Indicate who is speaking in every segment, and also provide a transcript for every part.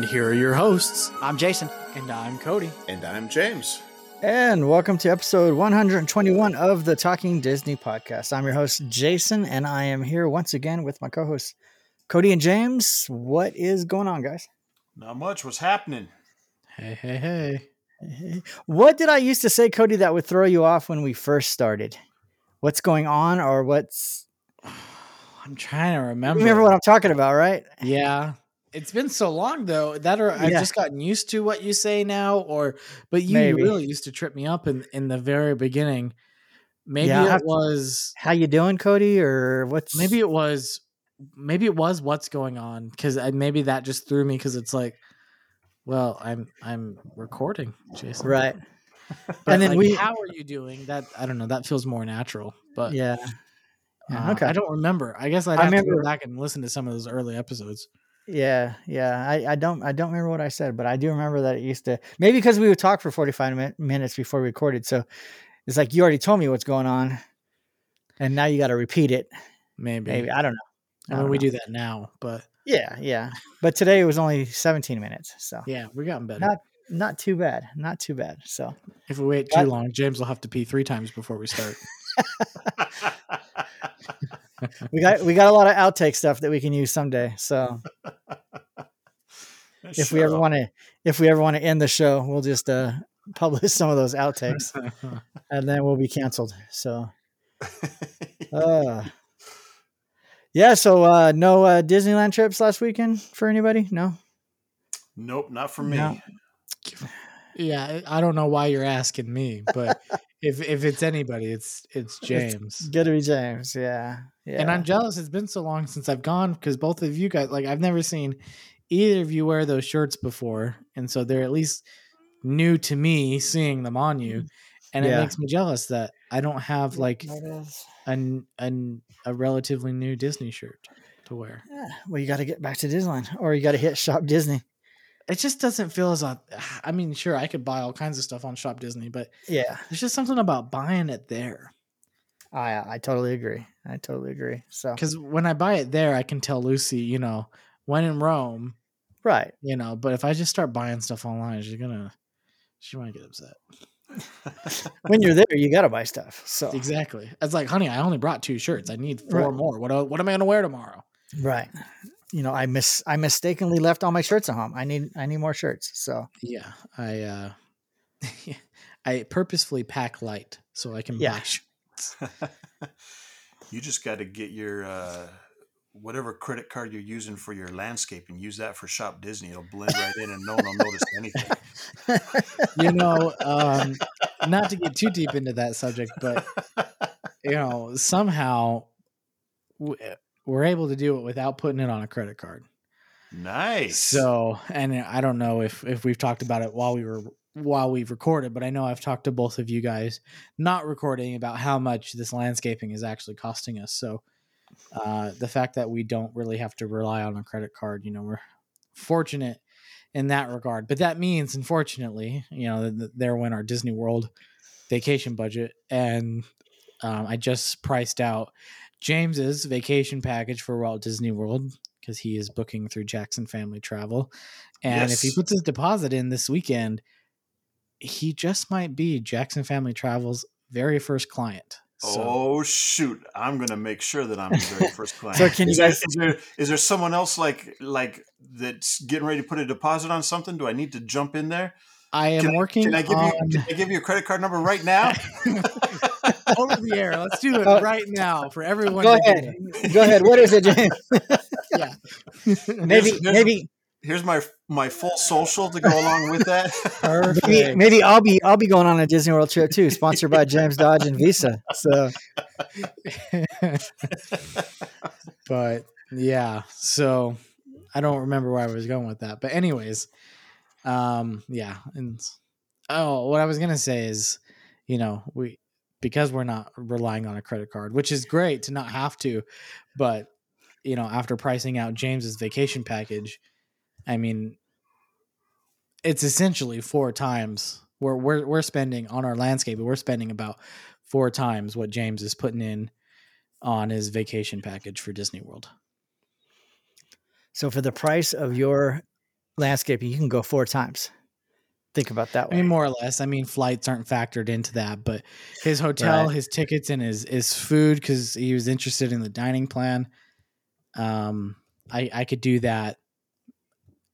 Speaker 1: And here are your hosts.
Speaker 2: I'm Jason.
Speaker 1: And I'm Cody.
Speaker 3: And I'm James.
Speaker 2: And welcome to episode 121 of the Talking Disney podcast. I'm your host, Jason, and I am here once again with my co hosts, Cody and James. What is going on, guys?
Speaker 3: Not much. What's happening?
Speaker 1: Hey, hey, hey.
Speaker 2: What did I used to say, Cody, that would throw you off when we first started? What's going on, or what's.
Speaker 1: I'm trying to
Speaker 2: You
Speaker 1: remember.
Speaker 2: remember what I'm talking about, right?
Speaker 1: Yeah. It's been so long though that or I've
Speaker 2: Yeah.
Speaker 1: just gotten used to what you say now, or but you
Speaker 2: Maybe.
Speaker 1: really used to trip me up in in the very beginning. Maybe
Speaker 2: Yeah,
Speaker 1: it was
Speaker 2: How you doing, Cody? Or what's.
Speaker 1: maybe it was maybe it was what's going on because maybe that just threw me because it's like, well, I'm I'm recording, Jason.
Speaker 2: Right.
Speaker 1: But
Speaker 2: And then
Speaker 1: like,
Speaker 2: we-
Speaker 1: how are you doing? That I don't know. That feels more natural, but
Speaker 2: Yeah.
Speaker 1: Uh,
Speaker 2: okay.
Speaker 1: I don't remember. I guess I'd
Speaker 2: I
Speaker 1: have to go back and listen to some of those early episodes.
Speaker 2: Yeah, yeah. I, I don't I don't remember what I said, but I do remember that it used to maybe because we would talk for 45 min- minutes before we recorded. So it's like you already told me what's going on. And now you got to repeat it.
Speaker 1: Maybe.
Speaker 2: Maybe. I don't know.
Speaker 1: I
Speaker 2: I
Speaker 1: mean,
Speaker 2: don't
Speaker 1: we
Speaker 2: know.
Speaker 1: do that now, but
Speaker 2: Yeah, yeah. But today it was only 17 minutes. So
Speaker 1: yeah, we're getting better.
Speaker 2: Not- not too bad. Not too bad. So
Speaker 1: if we wait too long, James will have to pee three times before we start.
Speaker 2: we got we got a lot of outtake stuff that we can use someday. So if we ever want to if we ever want to end the show, we'll just uh publish some of those outtakes and then we'll be canceled. So Uh, yeah, so uh, no uh, Disneyland trips last weekend for anybody? No.
Speaker 3: nope, not for me.
Speaker 2: No.
Speaker 1: yeah, I I don't know why you're asking me, but if if it's anybody, it's it's James.
Speaker 2: Good to be James. Yeah. Yeah.
Speaker 1: And I'm jealous. It's been so long since I've gone because both of you guys, like, I've never seen either of you wear those shirts before, and so they're at least new to me seeing them on you, mm, and it makes me jealous that I don't have like
Speaker 2: That is-
Speaker 1: a n- a, n- a relatively new Disney shirt to wear.
Speaker 2: yeah, well, you got to get back to Disneyland, or you got to hit Shop Disney.
Speaker 1: It just doesn't feel as I mean, sure, I could buy all kinds of stuff on Shop Disney, but
Speaker 2: Yeah,
Speaker 1: there's just something about buying it there.
Speaker 2: I I totally agree. I totally agree. So
Speaker 1: Because when I buy it there, I can tell Lucy, you know, when in Rome,
Speaker 2: right,
Speaker 1: you know. But if I just start buying stuff online, she's gonna, she might get upset.
Speaker 2: when you're there, you got to buy stuff. So
Speaker 1: Exactly. It's like, honey, I only brought two shirts. I need four
Speaker 2: Right.
Speaker 1: more. What what am I gonna wear tomorrow?
Speaker 2: right, you know, I miss I mistakenly left all my shirts at home. I need I need more shirts. So
Speaker 1: Yeah, I uh I purposefully pack light so I can
Speaker 2: Yeah.
Speaker 1: buy shirts.
Speaker 3: you just got to get your uh, whatever credit card you're using for your landscape and Use that for Shop Disney. It'll blend right in, and no one will notice anything.
Speaker 1: you know, um, not to get too deep into that subject, but you know, somehow w- we're able to do it without putting it on a credit card.
Speaker 3: Nice.
Speaker 1: So, and I don't know if if we've talked about it while we were while we've recorded, but I know I've talked to both of you guys not recording about how much this landscaping is actually costing us. So, uh, the fact that we don't really have to rely on a credit card, you know, we're fortunate in that regard. But that means, unfortunately, you know, th- th- there went our Disney World vacation budget, and um, I just priced out James's vacation package for Walt Disney World because he is booking through Jackson Family Travel, and if he puts his deposit in this weekend, he just might be Jackson Family Travel's very first client. So,
Speaker 3: Oh shoot! I'm gonna make sure that I'm the very first client.
Speaker 2: So can
Speaker 3: is,
Speaker 2: you
Speaker 3: there,
Speaker 2: guys-
Speaker 3: is there is there someone else like like that's getting ready to put a deposit on something? Do I need to jump in there?
Speaker 1: I am
Speaker 3: Can I-
Speaker 1: working
Speaker 3: Can I give
Speaker 1: on
Speaker 3: you can I give you a credit card number right now?
Speaker 1: over the air. Let's do it
Speaker 2: Uh,
Speaker 1: right now for everyone.
Speaker 2: Go ahead.
Speaker 1: do.
Speaker 2: Go ahead. What is it, James?
Speaker 1: Yeah.
Speaker 2: maybe
Speaker 3: Here's- here's-
Speaker 2: maybe
Speaker 3: here's my my full social to go along with that.
Speaker 2: Maybe, maybe I'll be I'll be going on a Disney World trip too, sponsored by James Dodge and Visa. So
Speaker 1: but yeah, so I don't remember where I was going with that. But anyways, um, yeah, and oh, what I was gonna say is, you know, we because we're not relying on a credit card, which is great to not have to, but you know, after pricing out James's vacation package, I mean, it's essentially four times we're we're we're spending on our landscape, we're spending about four times what James is putting in on his vacation package for Disney World.
Speaker 2: so for the price of your landscaping, you can go four times. Think about that way.
Speaker 1: I mean, more or less. I mean, flights aren't factored into that, but his hotel,
Speaker 2: Right.
Speaker 1: his tickets, and his his food because he was interested in the dining plan. Um, I I could do that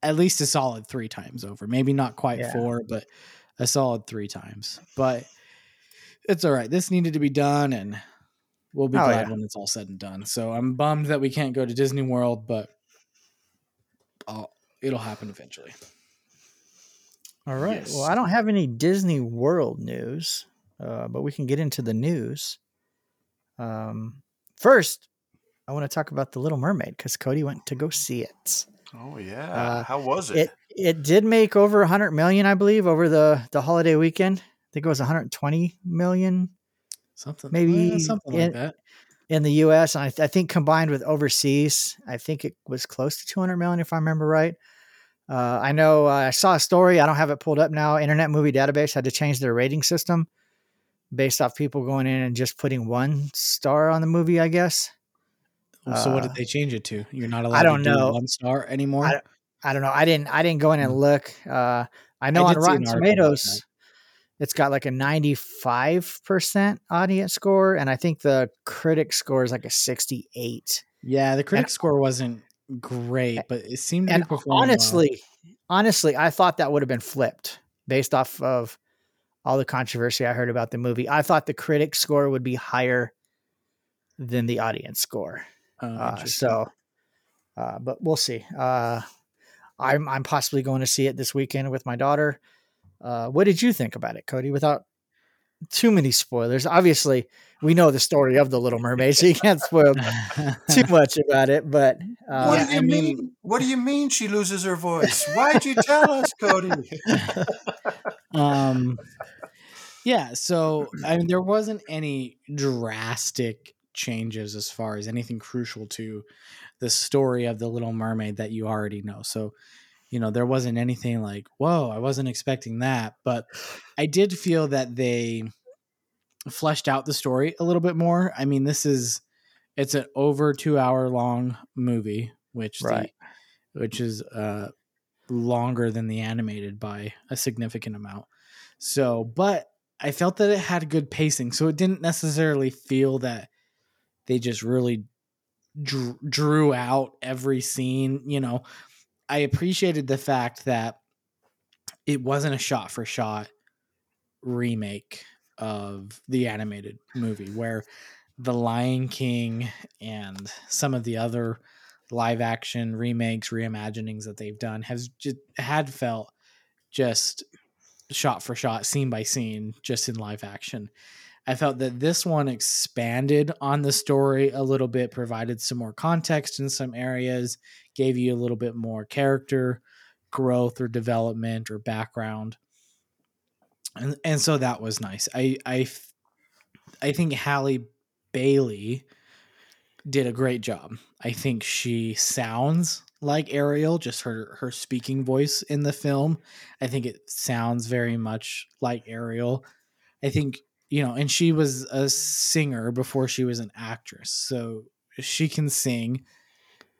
Speaker 1: at least a solid three times over. Maybe not quite
Speaker 2: Yeah.
Speaker 1: four, but a solid three times. But it's all right. This needed to be done, and we'll be
Speaker 2: Oh,
Speaker 1: glad
Speaker 2: yeah.
Speaker 1: when it's all said and done. So I'm bummed that we can't go to Disney World, but I'll, it'll happen eventually.
Speaker 2: All right.
Speaker 3: Yes.
Speaker 2: Well, I don't have any Disney World news, uh, but we can get into the news. Um, first, I want to talk about the Little Mermaid because Cody went to go see it.
Speaker 3: oh yeah,
Speaker 2: Uh,
Speaker 3: how was it?
Speaker 2: It it did make over 100 million, I believe, over the the holiday weekend. I think it was 120 million
Speaker 1: Something
Speaker 2: Maybe
Speaker 1: eh, something
Speaker 2: in-
Speaker 1: like that.
Speaker 2: in the U.S. and I, th- I think combined with overseas, I think it was close to 200 million if I remember right. Uh, I know uh, I saw a story. I don't have it pulled up now. Internet Movie Database had to change their rating system based off people going in and just putting one star on the movie. I guess.
Speaker 1: so what
Speaker 2: uh,
Speaker 1: did they change it to? You're not allowed I
Speaker 2: don't
Speaker 1: to do
Speaker 2: know.
Speaker 1: one star anymore.
Speaker 2: I- I don't know. I didn't. I didn't go in and
Speaker 1: Mm.
Speaker 2: look. Uh, I know
Speaker 1: I
Speaker 2: on
Speaker 1: did see an
Speaker 2: Rotten Tomatoes, it's got like a 95 percent audience score, and I think the critic score is like a 68.
Speaker 1: yeah, the critic score wasn't great, but it seemed to
Speaker 2: and
Speaker 1: performing well.
Speaker 2: honestly, honestly, I thought that would have been flipped based off of all the controversy I heard about the movie. I thought the critic score would be higher than the audience score.
Speaker 1: Oh,
Speaker 2: Uh, so, uh, but we'll see. Uh, I'm I'm possibly going to see it this weekend with my daughter. Uh, what did you think about it, Cody? Without too many spoilers, obviously we know the story of the Little Mermaid, so you can't spoil too much about it. But uh,
Speaker 3: what do you
Speaker 1: I mean-
Speaker 3: mean? What do you mean she loses her voice? Why'd you tell us, Cody?
Speaker 1: um yeah so i mean there wasn't any drastic changes as far as anything crucial to the story of the little mermaid that you already know so you know there wasn't anything like whoa i wasn't expecting that but i did feel that they fleshed out the story a little bit more i mean this is it's an over two hour long movie which the- which is uh longer than the animated by a significant amount. So, but I felt that it had good pacing. So it didn't necessarily feel that they just really drew, drew out every scene. You know, I appreciated the fact that it wasn't a shot for shot remake of the animated movie where the Lion King and some of the other live action remakes, reimaginings that they've done has just had felt just shot for shot, scene by scene, just in live action. I felt that this one expanded on the story a little bit, provided some more context in some areas, gave you a little bit more character growth or development or background. And and so that was nice. I I think Halle Bailey did a great job. I think she sounds like Ariel, just her her speaking voice in the film. I think it sounds very much like Ariel. I think you know, and she was a singer before she was an actress, so she can sing.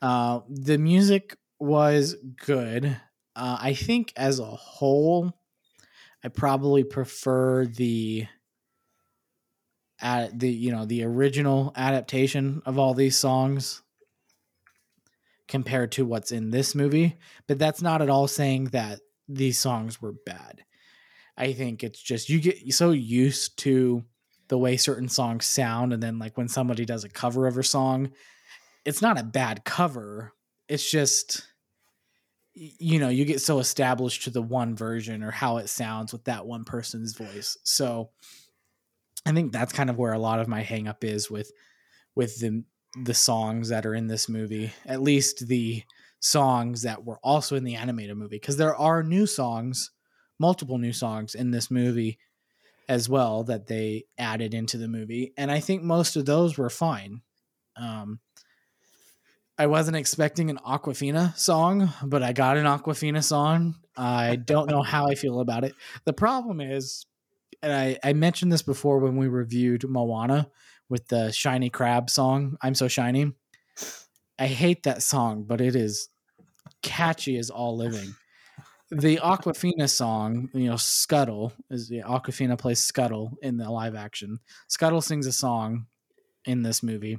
Speaker 1: Uh, the music was good. Uh, I think as a whole, I probably prefer the at the you know the original adaptation of all these songs compared to what's in this movie but that's not at all saying that these songs were bad i think it's just you get so used to the way certain songs sound and then like when somebody does a cover of a song it's not a bad cover. It's just you know you get so established to the one version or how it sounds with that one person's voice. So i think that's kind of where a lot of my hangup is with with the the songs that are in this movie at least the songs that were also in the animated movie because there are new songs multiple new songs in this movie as well that they added into the movie and i think most of those were fine um I wasn't expecting an Awkwafina song, but I got an Awkwafina song. I don't know how I feel about it. The problem is, and I, I mentioned this before when we reviewed Moana with the Shiny Crab song, I'm So Shiny. I hate that song, but it is catchy as all living. The Awkwafina song, you know, Scuttle is the Awkwafina plays Scuttle in the live action. Scuttle sings a song in this movie.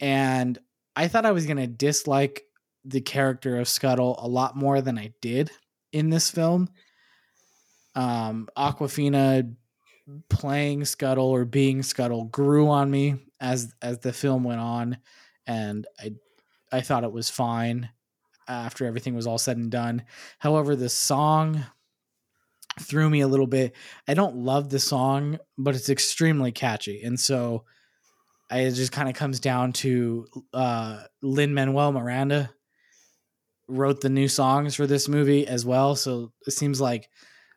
Speaker 1: And I thought I was to dislike the character of Scuttle a lot more than I did in this film. Um, Awkwafina playing Scuttle or being Scuttle grew on me as as the film went on, and I I thought it was fine after everything was all said and done. However, the song threw me a little bit. I don't love the song, but it's extremely catchy, and so I, it just kind of comes down to uh, Lin Manuel Miranda wrote the new songs for this movie as well. So it seems like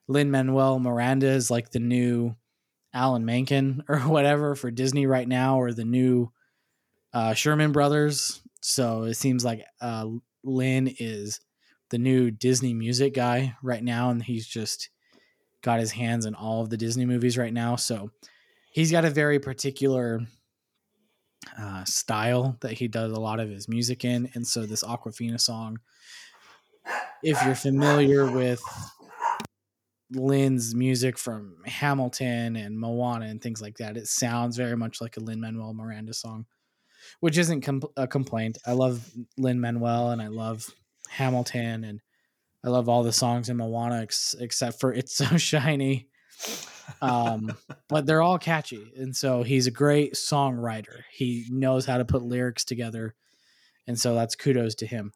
Speaker 1: Lin Manuel Miranda is like the new Alan Menken or whatever for Disney right now, or the new uh, Sherman Brothers. So it seems like uh, Lin is the new Disney music guy right now, and he's just got his hands in all of the Disney movies right now. So he's got a very particular uh, style that he does a lot of his music in. And so this Awkwafina song, if you're familiar with Lin's music from Hamilton and Moana and things like that, it sounds very much like a Lin Manuel Miranda song, which isn't com- a complaint. I love Lin Manuel and I love Hamilton and I love all the songs in Moana ex- except for It's So Shiny um, but they're all catchy, and so he's a great songwriter. He knows how to put lyrics together, and so that's kudos to him.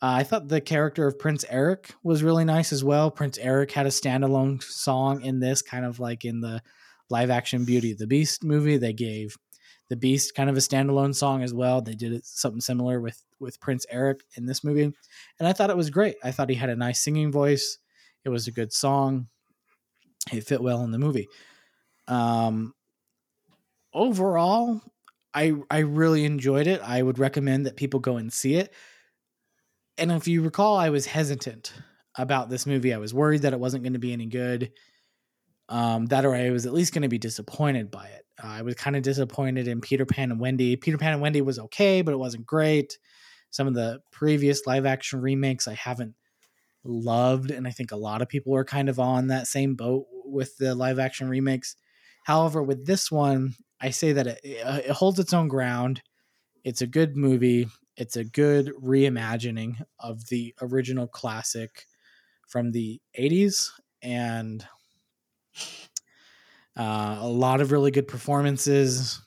Speaker 1: Uh, I thought the character of Prince Eric was really nice as well. Prince Eric had a standalone song in this, kind of like in the live action Beauty the Beast movie. They gave the Beast kind of a standalone song as well. They did something similar with with Prince Eric in this movie, and I thought it was great. I thought he had a nice singing voice. It was a good song it fit well in the movie. Um, overall, I I really enjoyed it. I would recommend that people go and see it. And if you recall, I was hesitant about this movie. I was worried that it wasn't going to be any good. Um, that or I was at least going to be disappointed by it. Uh, I was kind of disappointed in Peter Pan and Wendy. Peter Pan and Wendy was okay, but it wasn't great. Some of the previous live action remakes I haven't loved, and I think a lot of people are kind of on that same boat with the live action remakes. However, with this one, I say that it, it holds its own ground. It's a good movie. It's a good reimagining of the original classic from the 80s and uh, a lot of really good performances.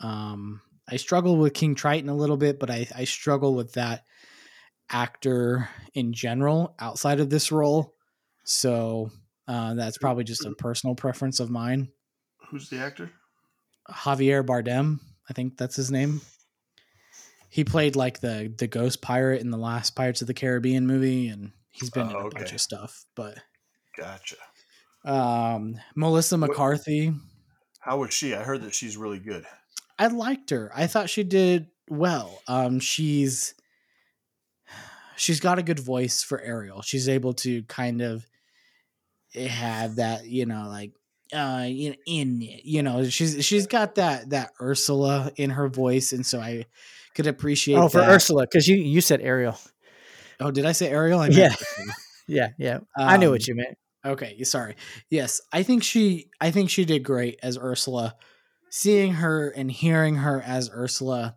Speaker 1: Um, I struggle with King Triton a little bit, but I, I struggle with that actor in general outside of this role. So uh, that's probably just a personal preference of mine.
Speaker 3: Who's the actor?
Speaker 1: Javier Bardem, I think that's his name. He played like the the ghost pirate in the last Pirates of the Caribbean movie, and he's been
Speaker 3: Oh,
Speaker 1: in a bunch of stuff. But
Speaker 3: Gotcha.
Speaker 1: Um, Melissa McCarthy,
Speaker 3: How was she? I heard that she's really good.
Speaker 1: I liked her. I thought she did well. Um, she's she's got a good voice for Ariel. She's able to kind of have that, you know, like uh in, in you know, she's she's got that that Ursula in her voice, and so I could appreciate.
Speaker 2: Oh, for
Speaker 1: that.
Speaker 2: Ursula, because you you said Ariel.
Speaker 1: Oh, did I say Ariel? I meant
Speaker 2: Yeah.
Speaker 1: Ursula.
Speaker 2: Yeah, yeah. I knew
Speaker 1: Um,
Speaker 2: what you meant.
Speaker 1: Okay, sorry. Yes, I think she I think she did great as Ursula. Seeing her and hearing her as Ursula,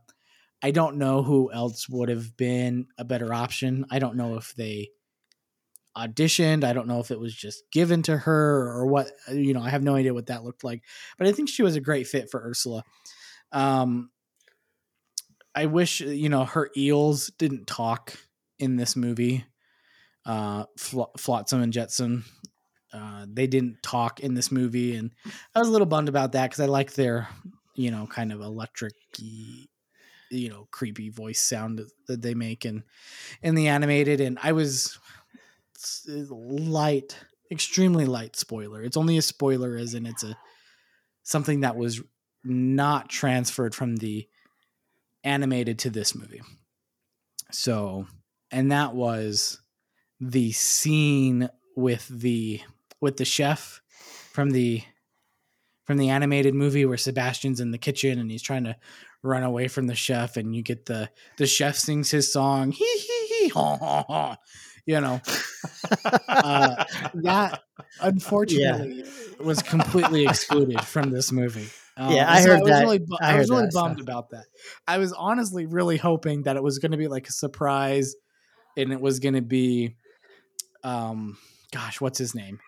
Speaker 1: I don't know who else would have been a better option. I don't know if they auditioned. I don't know if it was just given to her or what, you know, I have no idea what that looked like. But I think she was a great fit for Ursula. Um I wish, you know, her eels didn't talk in this movie. uh, Fl- Flotsam and Jetsam. Uh, they didn't talk in this movie, and I was a little bummed about that because I like their, you know, kind of electric, you know, creepy voice sound that they make in in the animated. And I was light, extremely light spoiler. It's only a spoiler, as in it's a something that was not transferred from the animated to this movie. So, and that was the scene with the with the chef from the from the animated movie where Sebastian's in the kitchen and he's trying to run away from the chef and you get the the chef sings his song hee hee hee ha ha ha you know? Uh, that unfortunately was completely excluded from this movie. Um,
Speaker 2: Yeah, I
Speaker 1: so
Speaker 2: heard
Speaker 1: was
Speaker 2: that.
Speaker 1: really bu-
Speaker 2: I
Speaker 1: I, was really
Speaker 2: that, so.
Speaker 1: bummed about that. I was honestly really hoping that it was going to be like a surprise and it was going to be um gosh what's his name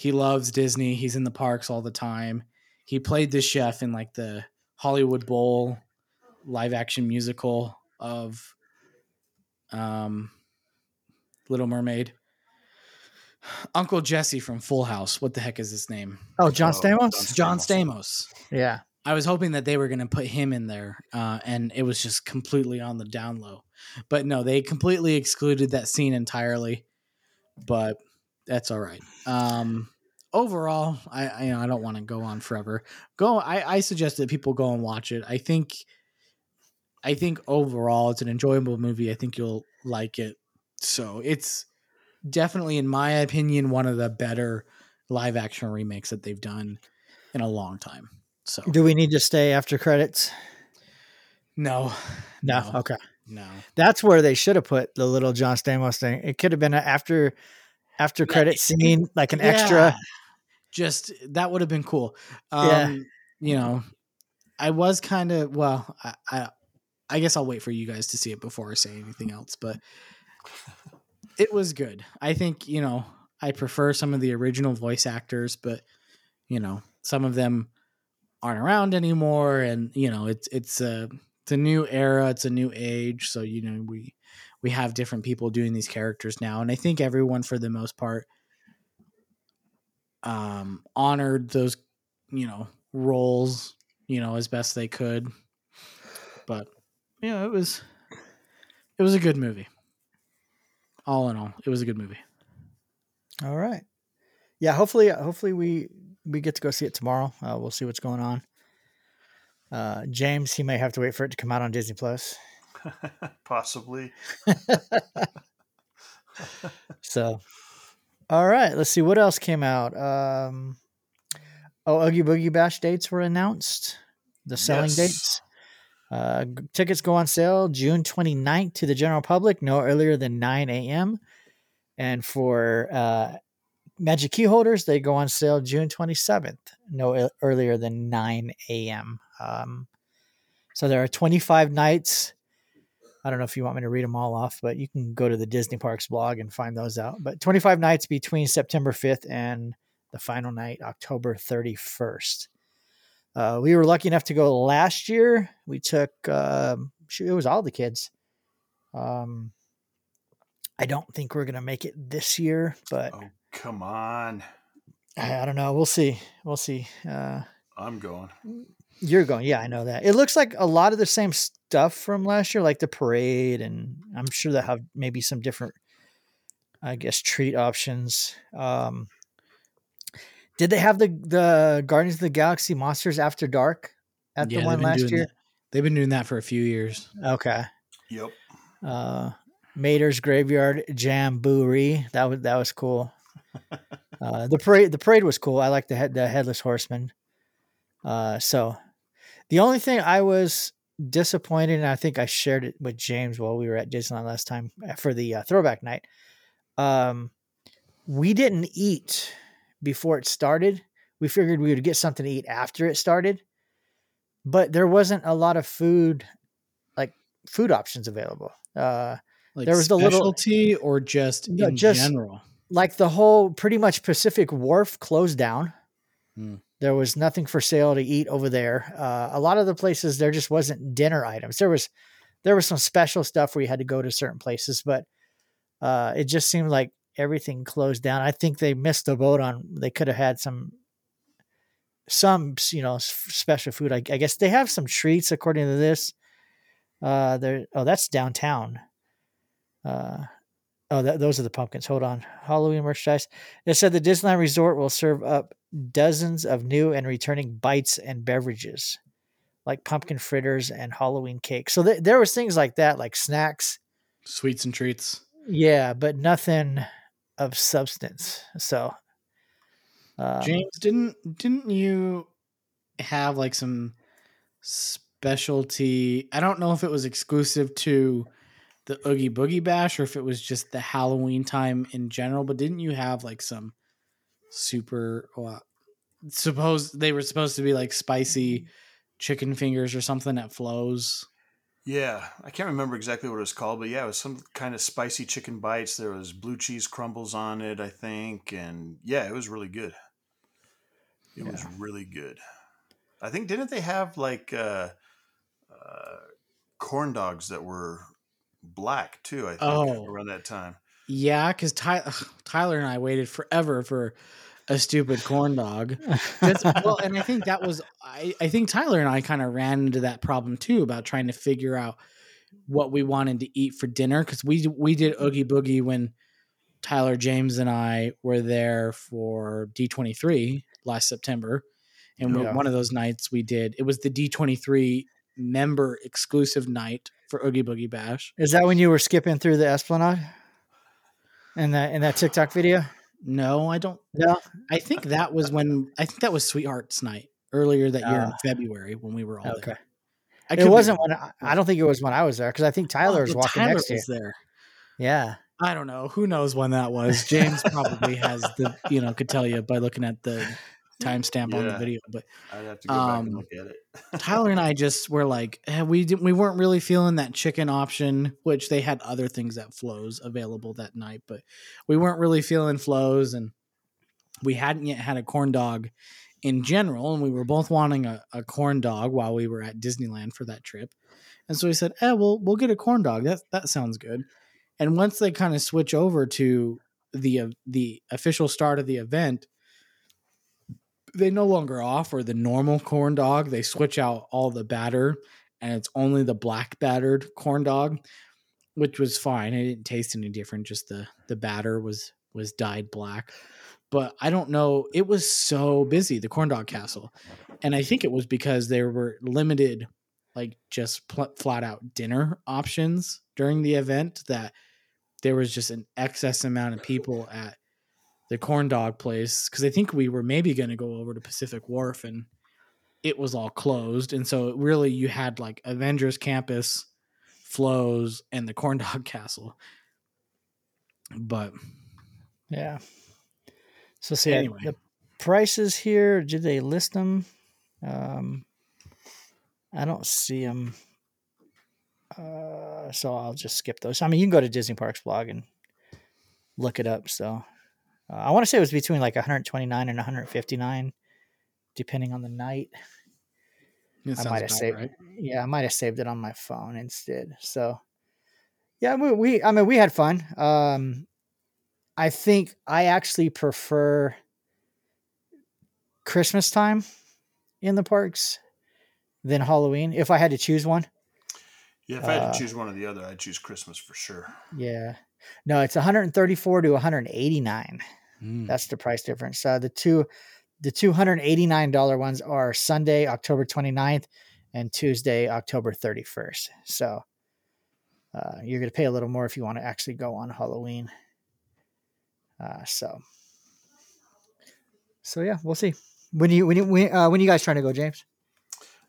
Speaker 1: he loves disney he's in the parks all the time he played the chef in like the hollywood bowl live action musical of um little mermaid uncle jesse from full house what the heck is his name
Speaker 2: Oh, John
Speaker 3: Oh,
Speaker 2: Stamos.
Speaker 1: john
Speaker 3: Stamos.
Speaker 1: stamos
Speaker 2: Yeah.
Speaker 1: I was hoping that they were going to put him in there, uh, and it was just completely on the down low. But no, they completely excluded that scene entirely. But that's all right. Um, overall, I, I you know I don't want to go on forever. Go. I, I suggest that people go and watch it. I think. I think overall it's an enjoyable movie. I think you'll like it. So it's definitely, in my opinion, one of the better live action remakes that they've done in a long time. So
Speaker 2: Do we need to stay after credits?
Speaker 1: no,
Speaker 2: No.
Speaker 1: No.
Speaker 2: Okay.
Speaker 1: no.
Speaker 2: That's where they should have put the little John Stamos thing. It could have been after after credit
Speaker 1: it-
Speaker 2: scene, like an
Speaker 1: Yeah.
Speaker 2: extra.
Speaker 1: Just that would have been cool. Um,
Speaker 2: Yeah.
Speaker 1: You know, I was kind of well. I, I I guess I'll wait for you guys to see it before I say anything else. But it was good. I think you know I prefer some of the original voice actors, but you know some of them aren't around anymore, and you know it's it's a it's a new era, it's a new age. So you know we we have different people doing these characters now, and I think everyone for the most part um honored those you know roles you know as best they could but know it was it was a good movie all in all it was a good movie
Speaker 2: All right. Yeah. Hopefully, hopefully we we get to go see it tomorrow. Uh, we'll see what's going on. Uh, James, he may have to wait for it to come out on Disney Plus.
Speaker 3: Possibly.
Speaker 2: So, all right. Let's see what else came out. Um, oh, Oogie Boogie Bash dates were announced. The selling
Speaker 3: Yes.
Speaker 2: dates. Uh, tickets go on sale June 29th to the general public, no earlier than 9 a.m. And for uh, Magic Key holders, they go on sale June 27th, no earlier than 9 a.m. Um, so there are 25 nights. I don't know if you want me to read them all off, but you can go to the Disney Parks blog and find those out. But 25 nights between September 5th and the final night, October 31st. Uh, we were lucky enough to go last year. We took, um, it was all the kids. Um, I don't think we're going to make it this year, but
Speaker 3: Oh, come on.
Speaker 2: I, I don't know. We'll see. We'll see. Uh,
Speaker 3: I'm going.
Speaker 2: You're going. Yeah, I know that. It looks like a lot of the same stuff from last year, like the parade, and I'm sure they have maybe some different, I guess, treat options. Um, did they have the the Guardians of the Galaxy Monsters After Dark at
Speaker 1: Yeah,
Speaker 2: the one last year?
Speaker 1: that- they've been doing that for a few years
Speaker 2: Okay.
Speaker 3: Yep.
Speaker 2: Uh, Mater's Graveyard Jamboree. That was that was cool. Uh, the parade the parade was cool. I like the head the headless horseman. Uh, so the only thing I was disappointed, and I think I shared it with James while we were at Disneyland last time uh, for the uh, throwback night. Um, we didn't eat before it started. We figured we would get something to eat after it started, but there wasn't a lot of food, like food options available. Uh,
Speaker 1: like
Speaker 2: There was the little-
Speaker 1: specialty or just
Speaker 2: No,
Speaker 1: in
Speaker 2: just-
Speaker 1: general
Speaker 2: like the whole pretty much Pacific Wharf closed down.
Speaker 1: Hmm.
Speaker 2: There was nothing for sale to eat over there. Uh, a lot of the places there just wasn't dinner items. There was there was some special stuff where you had to go to certain places, but uh, it just seemed like everything closed down. I think they missed the boat on. They could have had some some you know special food. I, I guess they have some treats according to this. Uh, there. Oh, that's downtown. Uh, oh, that, those are the pumpkins. Hold on, Halloween merchandise. It said the Disneyland Resort will serve up dozens of new and returning bites and beverages, like pumpkin fritters and Halloween cake. So th- there was things like that, like snacks.
Speaker 1: Sweets and treats.
Speaker 2: Yeah, but nothing of substance. So, um,
Speaker 1: James, didn't didn't you have like some specialty? I don't know if it was exclusive to the Oogie Boogie Bash or if it was just the Halloween time in general. But didn't you have like some super? Well, suppose they were supposed to be like spicy chicken fingers or something that Flo's.
Speaker 3: Yeah, I can't remember exactly what it was called, but yeah, it was some kind of spicy chicken bites. There was blue cheese crumbles on it, I think, and yeah, it was really good. It was really good. I think didn't they have like uh, uh, corn dogs that were black too? I think
Speaker 1: Oh.
Speaker 3: around that time.
Speaker 1: Yeah, because Ty- Tyler and I waited forever for a stupid corn dog. That's, well, and I think that was I, I think Tyler and I kind of ran into that problem too about trying to figure out what we wanted to eat for dinner because we we did Oogie Boogie when Tyler James and I were there for D twenty three last September, and
Speaker 2: Yeah.
Speaker 1: one of those nights we did it was the D twenty three member exclusive night for Oogie Boogie Bash.
Speaker 2: is that when you were skipping through the Esplanade? In that in that TikTok video?
Speaker 1: No, I don't.
Speaker 2: No.
Speaker 1: I think that was when I think that was Sweethearts Night earlier that year in
Speaker 2: Ah.
Speaker 1: February when we were all
Speaker 2: Okay.
Speaker 1: there. I
Speaker 2: It wasn't
Speaker 1: wrong.
Speaker 2: when I, I don't think it was when I was there because I think Tyler
Speaker 1: Oh,
Speaker 2: was walking
Speaker 1: Tyler
Speaker 2: next to you.
Speaker 1: was there.
Speaker 2: Yeah.
Speaker 1: I don't know. Who knows when that was? James probably has the you know could tell you by looking at the timestamp on the video. But
Speaker 3: I'd have to go back and
Speaker 1: Um,
Speaker 3: look at it.
Speaker 1: Tyler and I just were like, eh, we didn't, we weren't really feeling that chicken option, which they had other things at Flo's available that night, but we weren't really feeling Flo's, and we hadn't yet had a corn dog in general, and we were both wanting a, a corn dog while we were at Disneyland for that trip, and so we said, "Eh, we'll we'll get a corn dog. That that sounds good." And once they kind of switch over to the uh, the official start of the event, they no longer offer the normal corn dog. They switch out all the batter, and it's only the black battered corn dog, which was fine. It didn't taste any different. Just the the batter was was dyed black. But I don't know. It was so busy, the corn dog castle, and I think it was because there were limited, like just pl- flat out dinner options during the event that there was just an excess amount of people at the corn dog place because I think we were maybe going to go over to Pacific Wharf and it was all closed. And so really you had like Avengers Campus, Flo's, and the corn dog castle. But
Speaker 2: Yeah. So see,
Speaker 1: Anyway.
Speaker 2: the prices here. Did they list them? Um, I don't see them. Uh, so I'll just skip those. I mean, you can go to Disney Parks blog and look it up. So uh, I want to say it was between like 129 and 159, depending on the night.
Speaker 1: it
Speaker 2: I might have saved.
Speaker 1: right.
Speaker 2: Yeah, I might have saved it on my phone instead. So, yeah, we, we I mean, we had fun. Um, I think I actually prefer Christmas time in the parks than Halloween. If I had to choose one,
Speaker 3: Yeah, if I had
Speaker 2: Uh,
Speaker 3: to choose one or the other, I'd choose Christmas for sure.
Speaker 2: yeah, no, it's 134 to 189.
Speaker 1: Mm.
Speaker 2: That's the price difference. Uh, the two, the two hundred eighty nine dollar ones are Sunday, October 29th and Tuesday, October 31st. So uh, you're going to pay a little more if you want to actually go on Halloween. Uh, so, so yeah, we'll see. When you when you when, uh, when you guys trying to go, James?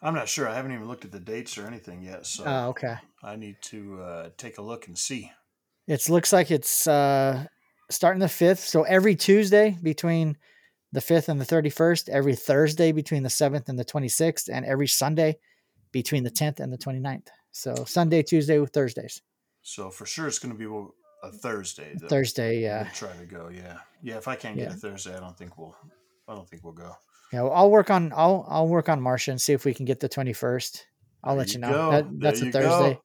Speaker 3: I'm not sure. I haven't even looked at the dates or anything yet, so
Speaker 2: Oh, okay.
Speaker 3: I need to uh, take a look and see.
Speaker 2: It looks like it's uh, starting the fifth. So every Tuesday between the fifth and the thirty-first, every Thursday between the seventh and the twenty-sixth, and every Sunday between the tenth and the 29th. So Sunday, Tuesday, Thursdays.
Speaker 3: So for sure, it's going to be a Thursday. though.
Speaker 2: Thursday, yeah,
Speaker 3: We'll try to go. Yeah, yeah. If I can't get
Speaker 2: Yeah.
Speaker 3: a Thursday, I don't think we'll. I don't think we'll go.
Speaker 2: yeah. well, I'll work on I'll I'll work on Marcia and see if we can get the twenty-first. I'll
Speaker 3: There
Speaker 2: let you
Speaker 3: you
Speaker 2: know. That, that's a Thursday.
Speaker 3: go.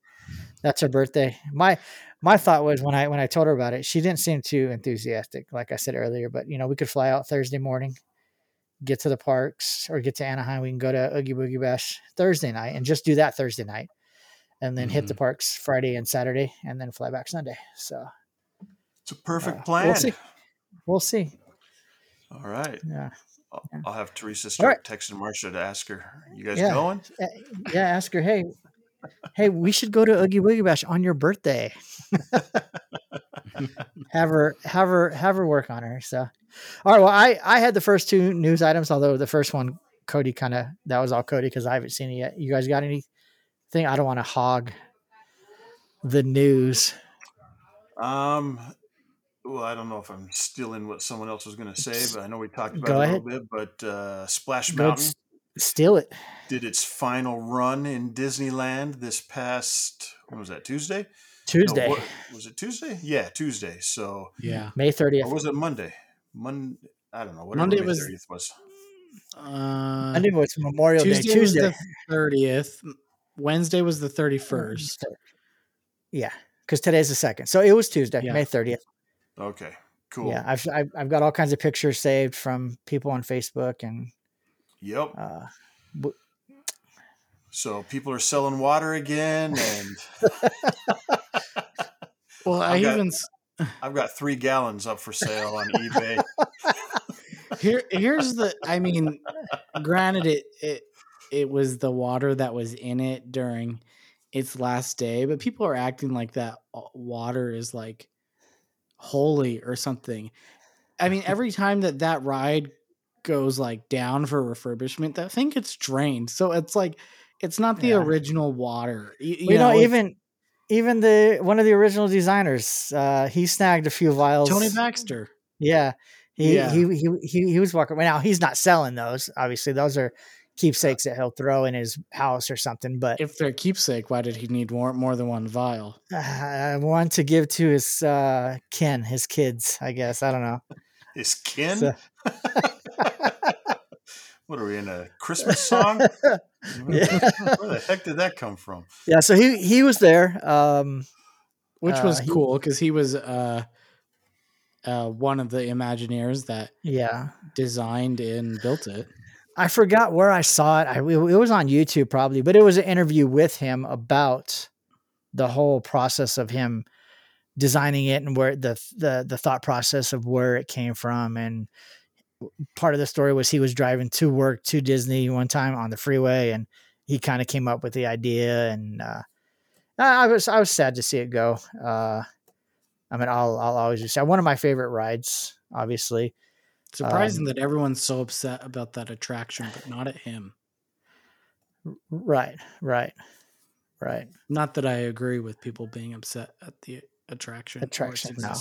Speaker 2: That's her birthday. My my thought was when I when I told her about it, she didn't seem too enthusiastic, like I said earlier. But you know, we could fly out Thursday morning, get to the parks, or get to Anaheim. We can go to Oogie Boogie Bash Thursday night and just do that Thursday night, and then hit the parks Friday and Saturday, and then fly back Sunday. So
Speaker 3: It's a perfect
Speaker 2: uh,
Speaker 3: plan.
Speaker 2: We'll see. We'll see.
Speaker 3: All right.
Speaker 2: Yeah.
Speaker 3: I'll,
Speaker 2: Yeah.
Speaker 3: I'll have Teresa start
Speaker 2: right.
Speaker 3: texting Marcia to ask her, "You guys
Speaker 2: Yeah.
Speaker 3: going?"
Speaker 2: Yeah. Ask her. Hey. Hey, we should go to Oogie Boogie Bash on your birthday. have her have her have her work on her. So all right. Well, I I had the first two news items, although the first one Cody kind of that was all Cody because I haven't seen it yet. You guys got anything? I don't want to hog the news.
Speaker 3: Um. Well, I don't know if I'm stealing what someone else was going to say, but I know we talked about
Speaker 2: Go
Speaker 3: it a
Speaker 2: ahead.
Speaker 3: little bit. But uh, Splash Mountain
Speaker 2: s- steal it.
Speaker 3: did its final run in Disneyland this past. When was that? Tuesday. No,
Speaker 2: Tuesday,
Speaker 3: what- was it Tuesday? Yeah, Tuesday. So,
Speaker 1: Yeah.
Speaker 2: May 30th.
Speaker 3: or
Speaker 2: thirtieth.
Speaker 3: was it Monday? Monday. I don't know. Whatever
Speaker 1: Monday
Speaker 3: May
Speaker 1: was-
Speaker 3: 30th was.
Speaker 1: Uh,
Speaker 2: I knew it's Memorial
Speaker 1: Tuesday
Speaker 2: Day.
Speaker 1: was
Speaker 2: Tuesday.
Speaker 1: the thirtieth. Wednesday was the thirty first.
Speaker 2: Yeah, because today's the second, so it was Tuesday,
Speaker 1: Yeah.
Speaker 2: May thirtieth.
Speaker 3: Okay. Cool.
Speaker 2: Yeah, I've, I've I've got all kinds of pictures saved from people on Facebook and
Speaker 3: Yep.
Speaker 2: uh,
Speaker 3: So people are selling water again, and
Speaker 1: Well, I
Speaker 3: I've got-
Speaker 1: even s-
Speaker 3: I've got three gallons up for sale on eBay.
Speaker 1: here here's the i mean granted it it it was the water that was in it during its last day but people are acting like that uh, water is like holy or something i mean every time that that ride goes like down for refurbishment that thing gets drained so it's like it's not the
Speaker 2: Yeah.
Speaker 1: original water you,
Speaker 2: you, know,
Speaker 1: it's-
Speaker 2: even even the one of the original designers, uh, he snagged a few vials.
Speaker 1: tony baxter
Speaker 2: Yeah, he
Speaker 1: Yeah.
Speaker 2: he he he he was walking. Now he's not selling those. Obviously, those are keepsakes that he'll throw in his house or something. But
Speaker 1: if they're keepsake why did he need more, more than one vial
Speaker 2: uh, one to give to his uh, kin, his kids. I guess I don't know.
Speaker 3: His kin.
Speaker 2: So-
Speaker 3: what are we in a Christmas song?
Speaker 2: Yeah.
Speaker 3: Where the heck did that come from?
Speaker 2: Yeah, so he he was there. Um,
Speaker 1: which
Speaker 2: Uh,
Speaker 1: was
Speaker 2: he-
Speaker 1: cool because he was uh uh one of the imagineers that
Speaker 2: yeah,
Speaker 1: designed and built it
Speaker 2: I forgot where I saw it. I, it was on YouTube probably, but it was an interview with him about the whole process of him designing it and where the the the thought process of where it came from. And part of the story was he was driving to work to Disney one time on the freeway, and he kind of came up with the idea. And uh, I was I was sad to see it go. Uh, I mean, I'll I'll always just say one of my favorite rides, obviously.
Speaker 1: surprising
Speaker 2: Um,
Speaker 1: that everyone's so upset about that attraction but not at him
Speaker 2: Right, right, right.
Speaker 1: not that i agree with people being upset at the attraction
Speaker 2: attraction no.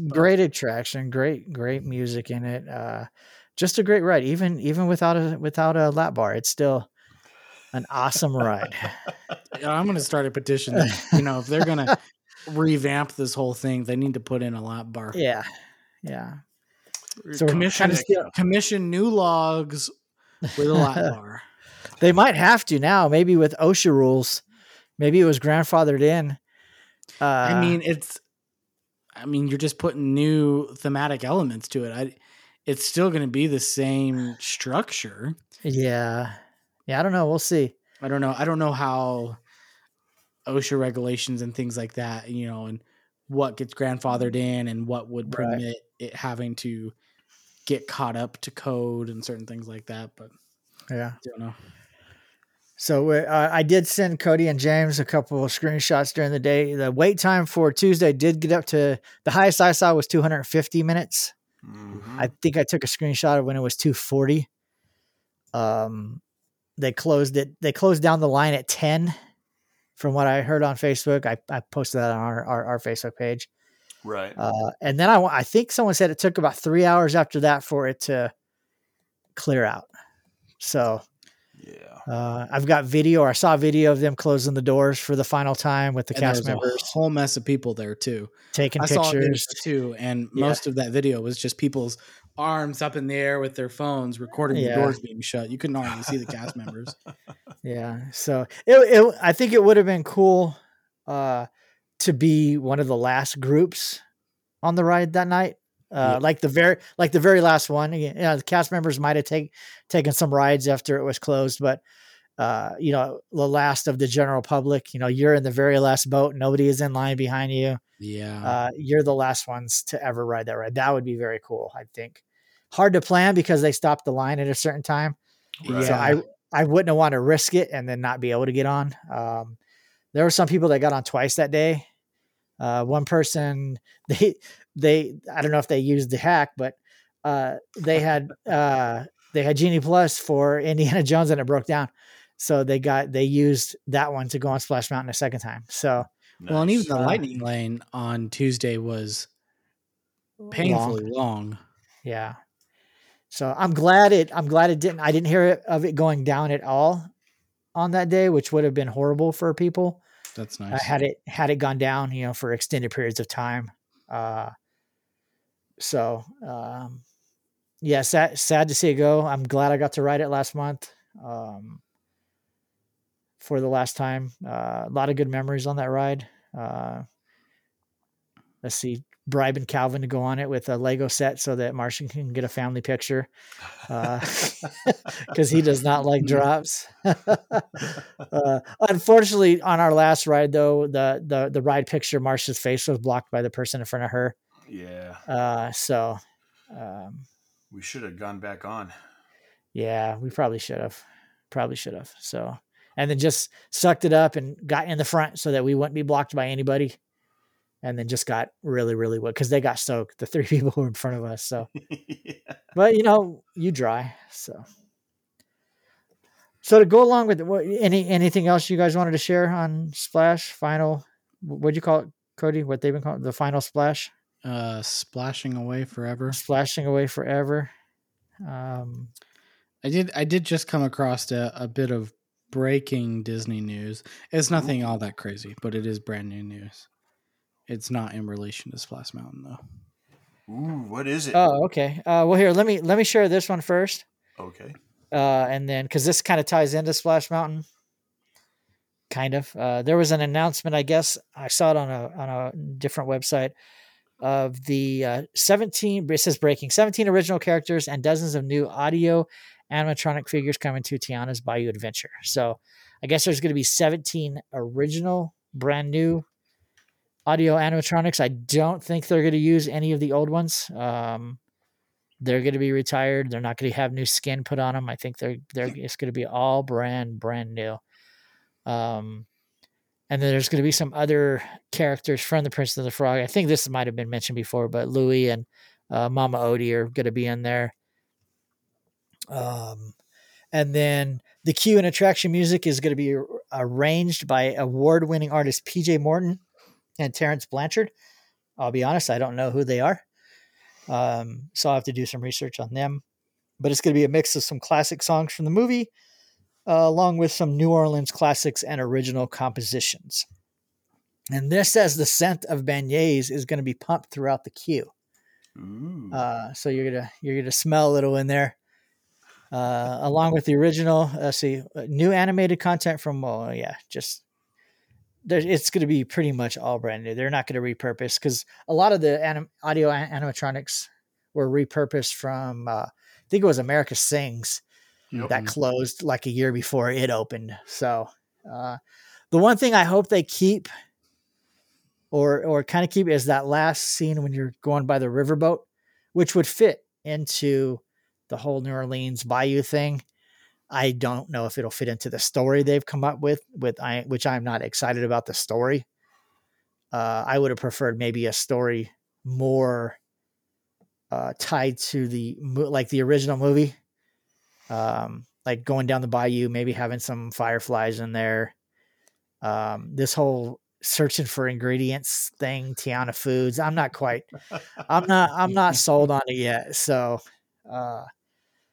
Speaker 1: but
Speaker 2: great attraction great great music in it uh just a great ride even even without a without a lap bar it's still an awesome ride.
Speaker 1: I'm going to start a petition that, you know if they're going to revamp this whole thing they need to put in a lap bar.
Speaker 2: Yeah yeah. So
Speaker 1: commission commission new logs with a lap bar.
Speaker 2: They might have to now maybe with osha rules maybe it was grandfathered in uh
Speaker 1: I mean, it's. I mean, you're just putting new thematic elements to it. I. It's still going to be the same structure.
Speaker 2: yeah yeah i don't know we'll see
Speaker 1: I don't know. I don't know how OSHA regulations and things like that, you know, and what gets grandfathered in and what would
Speaker 2: Right.
Speaker 1: permit it having to get caught up to code and certain things like that. But
Speaker 2: yeah
Speaker 1: I don't know.
Speaker 2: So uh, I did send Cody and James a couple of screenshots during the day. The wait time for Tuesday did get up to the highest I saw was 250 minutes.
Speaker 3: Mhm.
Speaker 2: I think I took a screenshot of when it was 240. Um, they closed it. They closed down the line at 10. From what I heard on Facebook, I, I posted that on our, our, our Facebook page.
Speaker 3: right.
Speaker 2: Uh, and then I, I think someone said it took about three hours after that for it to clear out. So
Speaker 3: yeah.
Speaker 2: Uh, I've got video, or I saw a video of them closing the doors for the final time with the
Speaker 1: And
Speaker 2: cast members
Speaker 1: whole mess of people there too.
Speaker 2: taking
Speaker 1: I
Speaker 2: pictures.
Speaker 1: too, and
Speaker 2: Yeah.
Speaker 1: most of that video was just people's arms up in the air with their phones, recording
Speaker 2: Yeah.
Speaker 1: the doors being shut. You couldn't hardly see the cast members.
Speaker 2: Yeah, so it, it I think it would have been cool uh, to be one of the last groups on the ride that night. Uh,
Speaker 3: Yeah.
Speaker 2: like the very like the very last one. Again, you know, the cast members might have take, taken some rides after it was closed, but uh, you know, the last of the general public. You know, you're in the very last boat. Nobody is in line behind you.
Speaker 1: Yeah.
Speaker 2: Uh, you're the last ones to ever ride that ride. That would be very cool. I think. Hard to plan because they stopped the line at a certain time.
Speaker 3: Right.
Speaker 2: So I I wouldn't want to risk it and then not be able to get on. Um, there were some people that got on twice that day. Uh, one person they they I don't know if they used the hack, but uh, they had uh, they had Genie Plus for Indiana Jones and it broke down. So they got they used that one to go on Splash Mountain a second time. So
Speaker 1: well, and even the
Speaker 2: Uh,
Speaker 1: lightning lane on Tuesday was painfully long.
Speaker 2: Yeah. So I'm glad it I'm glad it didn't I didn't hear it, of it going down at all on that day, which would have been horrible for people.
Speaker 1: That's
Speaker 2: Uh,
Speaker 1: nice.
Speaker 2: had it had it gone down, you know, for extended periods of time. Uh so um yeah, sad sad to see it go. I'm glad I got to ride it last month. Um for the last time. Uh, a lot of good memories on that ride. Uh let's see, bribing Calvin to go on it with a Lego set so that Marcia can get a family picture. Because he does not like drops. uh, unfortunately, on our last ride, though, the the the ride picture, Marcia's face was blocked by the person in front of her.
Speaker 3: yeah,
Speaker 2: Uh, so, um,
Speaker 3: we should have gone back on.
Speaker 2: yeah, we probably should have, probably should have. So, and then just sucked it up and got in the front so that we wouldn't be blocked by anybody. And then just got really, really wet because they got soaked. The three people who were in front of us. So,
Speaker 3: yeah.
Speaker 2: but you know, you dry. So, so to go along with what, any anything else you guys wanted to share on Splash Final? What'd you call it, Cody? What they've been calling the Final Splash?
Speaker 1: Uh, splashing away forever.
Speaker 2: Splashing away forever. Um,
Speaker 1: I did. I did just come across a, a bit of breaking Disney news. It's nothing all that crazy, but it is brand new news. It's not in relation to Splash Mountain though.
Speaker 3: Ooh, what is it?
Speaker 2: oh, okay. Uh, well, here let me let me share this one first.
Speaker 3: okay.
Speaker 2: uh, and then because this kind of ties into Splash Mountain, kind of. Uh, there was an announcement, I guess I saw it on a on a different website of the uh, seventeen. It says breaking seventeen original characters and dozens of new audio animatronic figures coming to Tiana's Bayou Adventure. So, I guess there's going to be seventeen original, brand new audio animatronics. I don't think they're going to use any of the old ones. Um, they're going to be retired. They're not going to have new skin put on them. I think they're they're it's going to be all brand brand new. Um, and then there's going to be some other characters from the Prince of the Frog. I think this might have been mentioned before, but Louis and uh, Mama Odie are going to be in there. Um, and then the queue and attraction music is going to be arranged by award-winning artist PJ Morton and Terence Blanchard. I'll be honest, I don't know who they are. Um, so I'll have to do some research on them. But it's going to be a mix of some classic songs from the movie, uh, along with some New Orleans classics and original compositions. And this says the scent of beignets is going to be pumped throughout the queue. Uh, so you're gonna you're gonna smell a little in there, uh, along with the original. Uh, see, uh, new animated content from oh yeah, just there. It's gonna be pretty much all brand new. They're not gonna repurpose because a lot of the anim- audio an- animatronics were repurposed from. Uh, I think it was America Sings that
Speaker 1: Mhm.
Speaker 2: closed like a year before it opened. So uh, the one thing I hope they keep or or kind of keep is that last scene when you're going by the riverboat, which would fit into the whole New Orleans Bayou thing. I don't know if it'll fit into the story they've come up with, with I, which I'm not excited about the story. Uh, I would have preferred maybe a story more uh, tied to the like the original movie, um, like going down the bayou, maybe having some fireflies in there. Um, this whole searching for ingredients thing, Tiana Foods. I'm not quite. I'm not. I'm not sold on it yet. So, uh,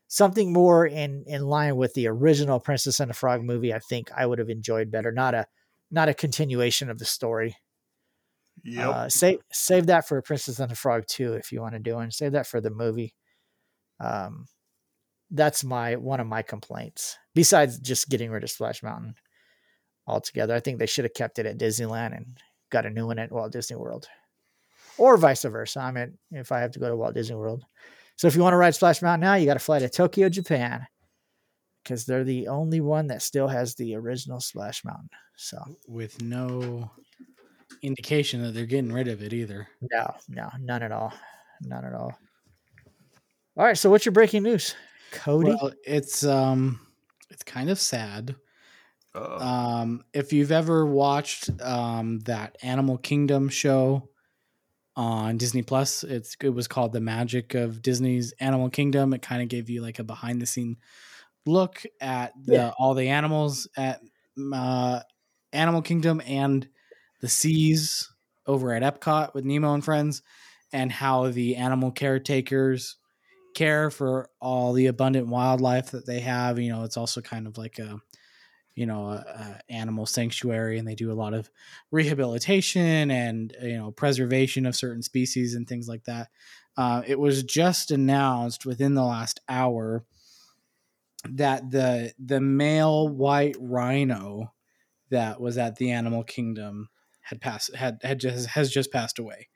Speaker 2: something more in in line with the original Princess and the Frog movie. I think I would have enjoyed better. Not a not a continuation of the story.
Speaker 3: Yeah.
Speaker 2: Uh, save save that for Princess and the Frog too, if you want to do. And save that for the movie. Um, that's my one of my complaints. Besides just getting rid of Splash Mountain altogether, I think they should have kept it at Disneyland and got a new one at Walt Disney World, or vice versa. I mean, if I have to go to Walt Disney World. So if you want to ride Splash Mountain now, you got to fly to Tokyo, Japan, because they're the only one that still has the original Splash Mountain. So
Speaker 1: with no indication that they're getting rid of it either.
Speaker 2: no, no, none at all, none at all. All right. So what's your breaking news, Cody?
Speaker 1: Well, it's um, it's kind of sad. Um, if you've ever watched um that Animal Kingdom show on Disney Plus, it's it was called The Magic of Disney's Animal Kingdom. It kind of gave you like a behind the scene look at the
Speaker 2: Yeah.
Speaker 1: all the animals at uh, Animal Kingdom and the seas over at Epcot with Nemo and friends, and how the animal caretakers care for all the abundant wildlife that they have. You know, it's also kind of like a you know a, a animal sanctuary, and they do a lot of rehabilitation and you know preservation of certain species and things like that. Uh, it was just announced within the last hour that the the male white rhino that was at the animal kingdom had passed had had just has just passed away.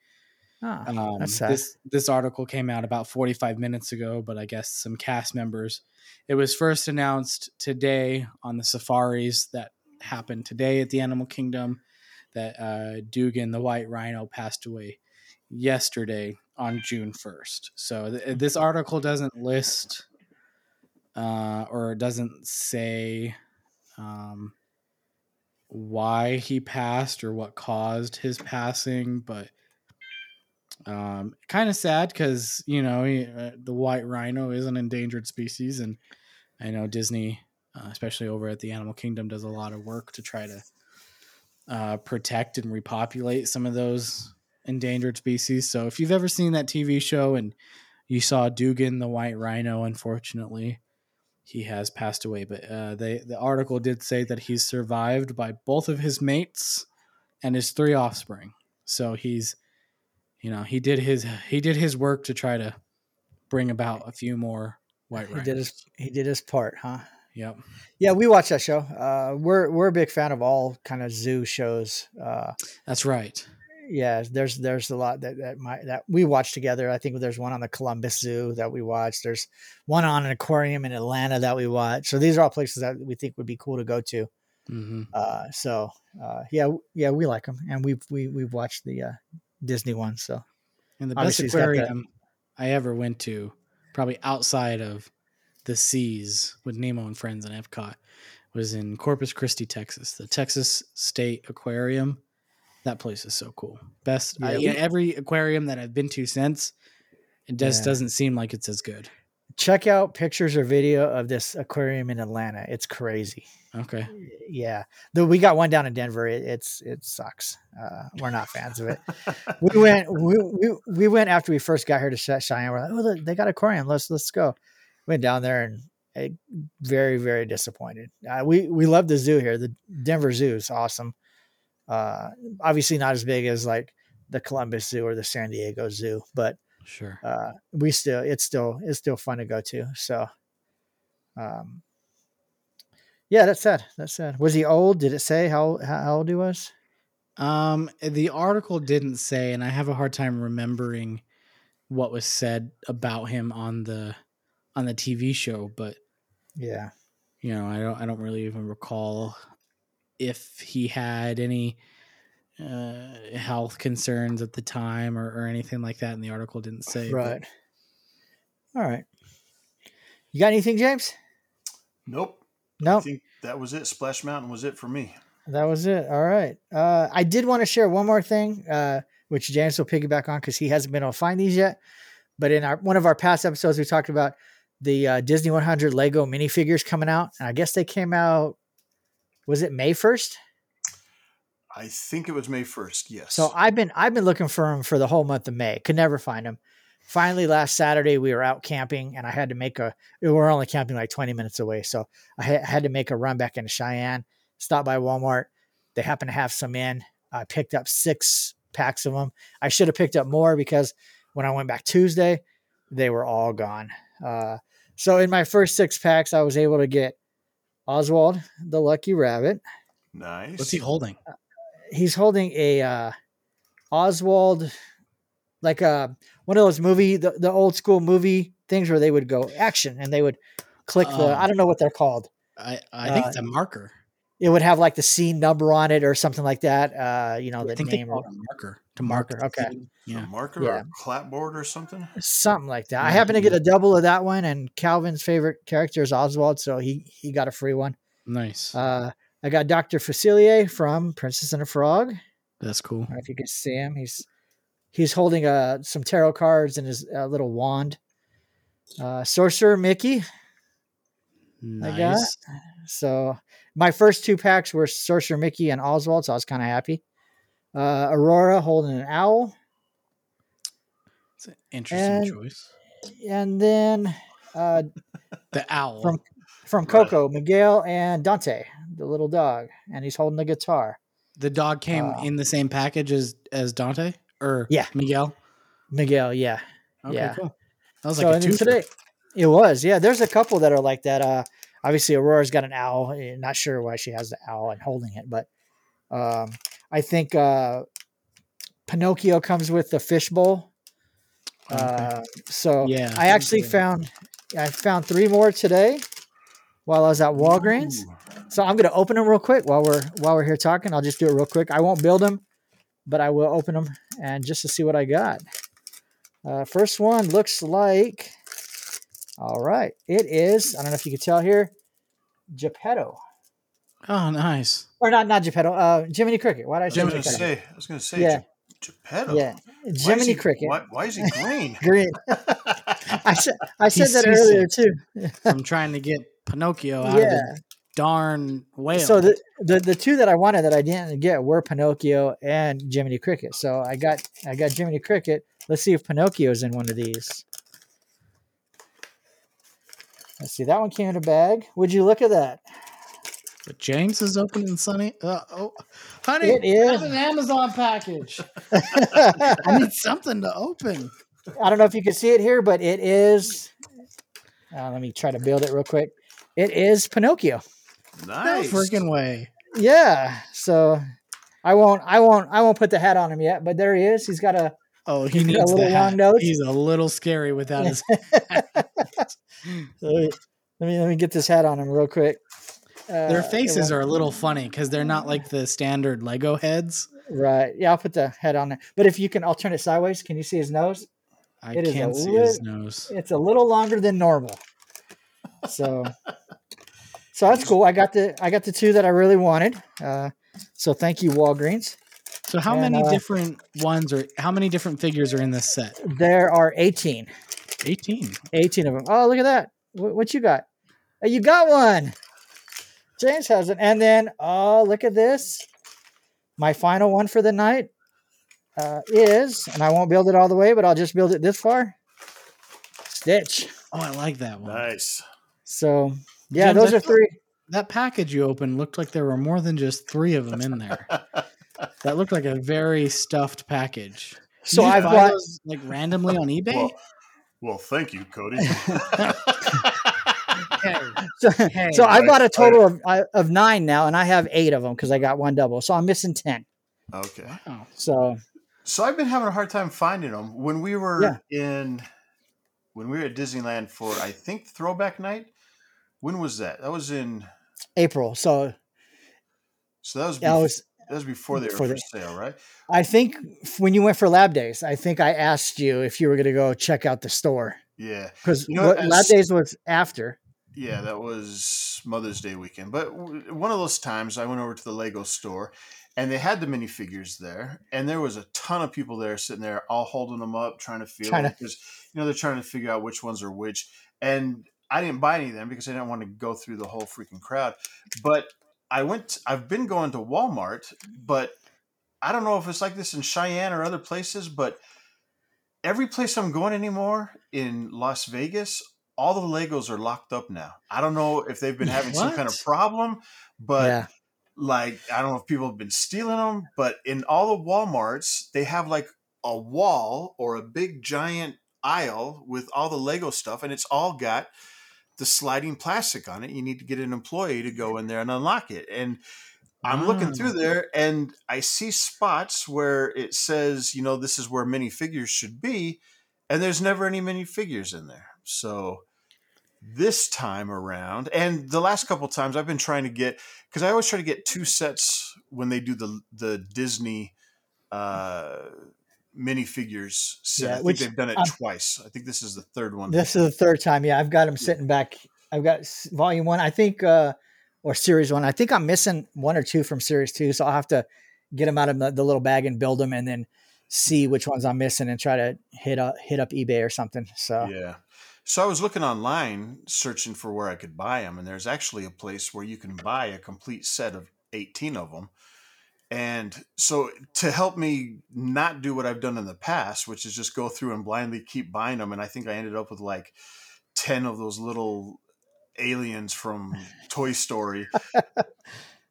Speaker 1: Um, this this article came out about 45 minutes ago, but I guess some cast members. It was first announced today on the safaris that happened today at the Animal Kingdom that uh, Dugan, the white rhino, passed away yesterday on June 1st. So th- this article doesn't list uh, or doesn't say um, why he passed or what caused his passing, but um, kind of sad because you know he, uh, the white rhino is an endangered species, and I know Disney, uh, especially over at the Animal Kingdom, does a lot of work to try to uh, protect and repopulate some of those endangered species. So if you've ever seen that TV show and you saw Dugan the white rhino, unfortunately, he has passed away. But uh, they the article did say that he's survived by both of his mates and his three offspring. So he's, you know, he did his he did his work to try to bring about a few more white
Speaker 2: he
Speaker 1: rhinos.
Speaker 2: did his he did his part, huh?
Speaker 1: Yep.
Speaker 2: Yeah, we watch that show. Uh, we're we're a big fan of all kind of zoo shows. Uh,
Speaker 1: That's right.
Speaker 2: yeah, there's there's a lot that that might that we watch together. I think there's one on the Columbus Zoo that we watch. There's one on an aquarium in Atlanta that we watch. So these are all places that we think would be cool to go to.
Speaker 1: hmm
Speaker 2: Uh, so uh, yeah, yeah, we like them, and we've we we've watched the uh, Disney one. So
Speaker 1: And the best
Speaker 2: he's got that-
Speaker 1: aquarium I ever went to, probably outside of the seas with Nemo and friends in Epcot, was in Corpus Christi, Texas. The Texas State Aquarium. That place is so cool. Best. I,
Speaker 2: Yeah,
Speaker 1: yeah, every aquarium that I've been to since, it just
Speaker 2: Yeah.
Speaker 1: doesn't seem like it's as good.
Speaker 2: Check out pictures or video of this aquarium in Atlanta. It's crazy.
Speaker 1: Okay.
Speaker 2: Yeah, though we got one down in Denver. It, it's it sucks. Uh, we're not fans of it. we went we, we we went after we first got here to Ch- Cheyenne. We're like, oh, they got aquarium. Let's let's go. Went down there and eh, very very disappointed. Uh, we we love the zoo here. The Denver Zoo is awesome. Uh, obviously not as big as like the Columbus Zoo or the San Diego Zoo, but
Speaker 1: Sure.
Speaker 2: uh, we still it's still it's still fun to go to. So, um, yeah, that's sad. That's sad. Was he old? Did it say how how old he was?
Speaker 1: Um, the article didn't say, and I have a hard time remembering what was said about him on the on the TV show, but
Speaker 2: Yeah,
Speaker 1: you know, I don't I don't really even recall if he had any uh, health concerns at the time or, or anything like that. And the article didn't say. but-
Speaker 2: right. All right. You got anything, James?
Speaker 3: nope. I think that was it. Splash Mountain was it for me.
Speaker 2: that was it. All right. Uh, I did want to share one more thing, uh, which James will piggyback on because he hasn't been able to find these yet. But in our one of our past episodes, we talked about the uh, Disney 100 Lego minifigures coming out, and I guess they came out. Was it May first?
Speaker 3: I think it was May first. Yes.
Speaker 2: So I've been I've been looking for them for the whole month of May. Could never find them. Finally, last Saturday we were out camping, and I had to make a. We were only camping like twenty minutes away, so I had to make a run back into Cheyenne. Stop by Walmart. They happened to have some in. I picked up six packs of them. I should have picked up more because when I went back Tuesday, they were all gone. Uh, so in my first six packs, I was able to get Oswald the Lucky Rabbit.
Speaker 3: nice.
Speaker 1: What's he holding?
Speaker 2: He's holding a uh, Oswald, like a one of those movie, the, the old school movie things where they would go action and they would click the. I
Speaker 1: Um,
Speaker 2: don't know what they're called.
Speaker 1: I, I think
Speaker 2: Uh,
Speaker 1: it's a marker.
Speaker 2: It would have like the scene number on it or something like that. Uh, you know,
Speaker 1: I
Speaker 2: the
Speaker 1: think
Speaker 2: name or
Speaker 1: a marker to mark.
Speaker 2: Marker, okay.
Speaker 1: scene.
Speaker 3: A
Speaker 1: Yeah.
Speaker 3: marker
Speaker 2: Yeah.
Speaker 3: or a clapboard or something?
Speaker 2: something like that. I
Speaker 1: Yeah,
Speaker 2: happen to get a double of that one, and Calvin's favorite character is Oswald, so he he got a free one.
Speaker 1: Nice.
Speaker 2: Uh, I got Doctor Facilier from Princess and a Frog.
Speaker 1: That's cool.
Speaker 2: I if you can see him. He's he's holding uh, some tarot cards and his uh, little wand. Uh, Sorcerer Mickey.
Speaker 1: Nice.
Speaker 2: got- So my first two packs were Sorcerer Mickey and Oswald, so I was kind of happy. Uh, Aurora holding an owl,
Speaker 1: It's an interesting
Speaker 2: And-
Speaker 1: choice.
Speaker 2: and then uh,
Speaker 1: The owl.
Speaker 2: from from. Coco, Miguel and Dante, the little dog, and he's holding the guitar.
Speaker 1: the dog came
Speaker 2: uh,
Speaker 1: in the same package as as Dante or
Speaker 2: Yeah.
Speaker 1: Miguel.
Speaker 2: Miguel, yeah.
Speaker 1: Okay,
Speaker 2: Yeah.
Speaker 1: cool. That was
Speaker 2: so
Speaker 1: like a two
Speaker 2: today it was yeah there's a couple that are like that uh obviously aurora's got an owl eh, not sure why she has the owl and holding it but um i think uh pinocchio comes with the fishbowl uh so
Speaker 1: Yeah,
Speaker 2: i actually found i found three more today while i was at walgreens
Speaker 3: Ooh.
Speaker 2: So i'm going to open them real quick while we're while we're here talking. I'll just do it real quick. I won't build them but i will open them and just to see what i got. Uh, first one looks like all right it is i don't know if you can tell here geppetto.
Speaker 1: Oh, nice.
Speaker 2: or not not geppetto uh jiminy cricket. Why did i
Speaker 3: I was
Speaker 2: say
Speaker 3: gonna
Speaker 2: geppetto?
Speaker 3: say, I was gonna say,
Speaker 2: Yeah.
Speaker 3: Geppetto.
Speaker 2: yeah.
Speaker 3: Why
Speaker 2: jiminy
Speaker 3: he-
Speaker 2: cricket.
Speaker 3: Why, why is he green?
Speaker 2: green. I said i said
Speaker 1: He's
Speaker 2: that
Speaker 1: Cecil.
Speaker 2: earlier too.
Speaker 1: I'm trying to get Pinocchio out of
Speaker 2: yeah.
Speaker 1: the darn whale.
Speaker 2: so the, the the two that I wanted that I didn't get were Pinocchio and Jiminy Cricket. So I got I got Jiminy Cricket. Let's see if Pinocchio's in one of these. Let's see. That one came in a bag. Would you look at that?
Speaker 1: But James is opening Sunny. Uh, oh, honey,
Speaker 2: It is.
Speaker 1: An Amazon package. I need something to open.
Speaker 2: I don't know if you can see it here, but it is. Uh, let me try to build it real quick. It is Pinocchio.
Speaker 1: No
Speaker 3: Nice.
Speaker 1: freaking way.
Speaker 2: Yeah. So I won't. I won't. I won't put the hat on him yet. But there he is. He's got a.
Speaker 1: Oh, he
Speaker 2: He's a
Speaker 1: needs the
Speaker 2: little long nose.
Speaker 1: He's a little scary without his.
Speaker 2: Let me let me, let me get this hat on him real quick. Uh,
Speaker 1: Their faces are a little funny because they're not like the standard Lego heads.
Speaker 2: Right. Yeah, I'll put the head on there. But if you can, I'll turn it sideways. Can you see his nose?
Speaker 1: I
Speaker 2: It
Speaker 1: can't see
Speaker 2: lit-
Speaker 1: his nose.
Speaker 2: It's a little longer than normal. So, so that's cool. I got the I got the two that I really wanted. Uh, so thank you, Walgreens.
Speaker 1: So how
Speaker 2: and,
Speaker 1: many
Speaker 2: uh,
Speaker 1: different ones or how many different figures are in this set?
Speaker 2: There are 18.
Speaker 1: 18.
Speaker 2: 18 of them. Oh, look at that. What, what you got? Oh, you got one. James has it. And then, oh, look at this. My final one for the night uh, is, and I won't build it all the way, but I'll just build it this far. Stitch.
Speaker 1: Oh, I like that one.
Speaker 3: Nice.
Speaker 2: So, yeah,
Speaker 1: James,
Speaker 2: those
Speaker 1: I
Speaker 2: are
Speaker 1: thought-
Speaker 2: three.
Speaker 1: That package you opened looked like there were more than just three of them in there. that looked like a very stuffed package.
Speaker 2: So
Speaker 1: you
Speaker 2: I've
Speaker 1: buy
Speaker 2: got,
Speaker 1: those, like randomly on eBay.
Speaker 3: Well, well, thank you, Cody.
Speaker 1: Hey,
Speaker 2: so,
Speaker 1: hey,
Speaker 2: so I
Speaker 3: Right,
Speaker 2: bought a total of, I- of nine now, and I have eight of them because I got one double. So I'm missing 10.
Speaker 3: okay.
Speaker 1: wow.
Speaker 2: So,
Speaker 3: So I've been having a hard time finding them. When we were
Speaker 2: Yeah.
Speaker 3: in, when we were at Disneyland for, I think Throwback Night. When was that? That was in.
Speaker 2: April. So
Speaker 3: So that was.
Speaker 2: that was
Speaker 3: that was before they were for
Speaker 2: they-
Speaker 3: sale, right?
Speaker 2: I think when you went for lab days, I think I asked you if you were going to go check out the store
Speaker 3: Yeah,
Speaker 2: because
Speaker 3: You know,
Speaker 2: lab days was after.
Speaker 3: yeah. That was Mother's Day weekend. But w- one of those times, I went over to the Lego store, and they had the minifigures there, and there was a ton of people there sitting there, all holding them up, trying to feel because you know they're trying to figure out which ones are which. And I didn't buy any of them because I didn't want to go through the whole freaking crowd. But I went. I've been going to Walmart, but I don't know if it's like this in Cheyenne or other places, but every place I'm going anymore in Las Vegas, all the Legos are locked up now. I don't know if they've been having some kind of problem, but
Speaker 2: yeah,
Speaker 3: like I don't know if people have been stealing them, but in all the WalMarts, they have like a wall or a big giant aisle with all the Lego stuff, and it's all got the sliding plastic on it. You need to get an employee to go in there and unlock it. And I'm looking
Speaker 1: Ah.
Speaker 3: through there and I see spots where it says, you know, this is where minifigures should be, and there's never any minifigures in there. So this time around, and the last couple times I've been trying to get because I always try to get two sets when they do the the Disney uh minifigures set.
Speaker 2: Yeah,
Speaker 3: I think
Speaker 2: which
Speaker 3: they've done it twice. I think this is the third one.
Speaker 2: This is the third time. Yeah, I've got them sitting back. I've got volume one, I think, uh, or series one. I think I'm missing one or two from series two, so I'll have to get them out of the, the little bag and build them, and then see which ones I'm missing and try to hit up hit up eBay or something. So
Speaker 3: Yeah. So I was looking online searching for where I could buy them, and there's actually a place where you can buy a complete set of 18 of them. And so to help me not do what I've done in the past, which is just go through and blindly keep buying them, and I think I ended up with like 10 of those little aliens from Toy Story.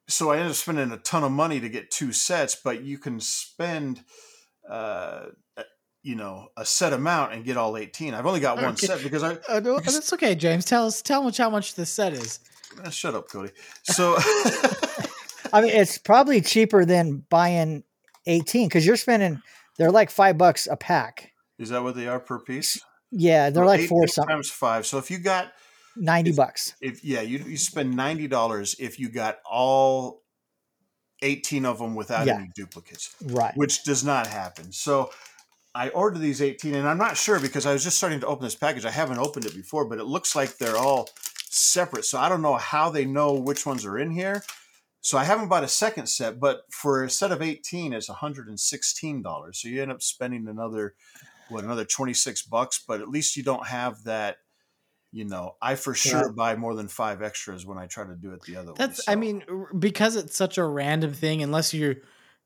Speaker 3: so I ended up spending a ton of money to get two sets, but you can spend uh you know a set amount and get all 18 i've only got one set because i
Speaker 1: Uh,
Speaker 3: Because-
Speaker 1: that's okay, James. Tell us, tell us how much the set is.
Speaker 3: Eh, shut up cody so
Speaker 2: I mean, it's probably cheaper than buying 18 because you're spending. They're like five bucks a pack.
Speaker 3: is that what they are per piece
Speaker 2: Yeah, they're like four
Speaker 3: 18
Speaker 2: something,
Speaker 3: times five so if you got
Speaker 2: 90 bucks.
Speaker 3: if yeah you, you spend $90 if you got all 18 of them without
Speaker 2: Yeah.
Speaker 3: any duplicates
Speaker 2: Right.
Speaker 3: which does not happen. So I ordered these 18 and I'm not sure because I was just starting to open this package. I haven't opened it before, but it looks like they're all separate. So I don't know how they know which ones are in here. So I haven't bought a second set, but for a set of 18 it's $116. So you end up spending another what another 26 bucks, but at least you don't have that you know, I for sure
Speaker 2: Yeah.
Speaker 3: buy more than five extras when I try to do it the other way.
Speaker 1: That's, I mean, because it's such a random thing, unless you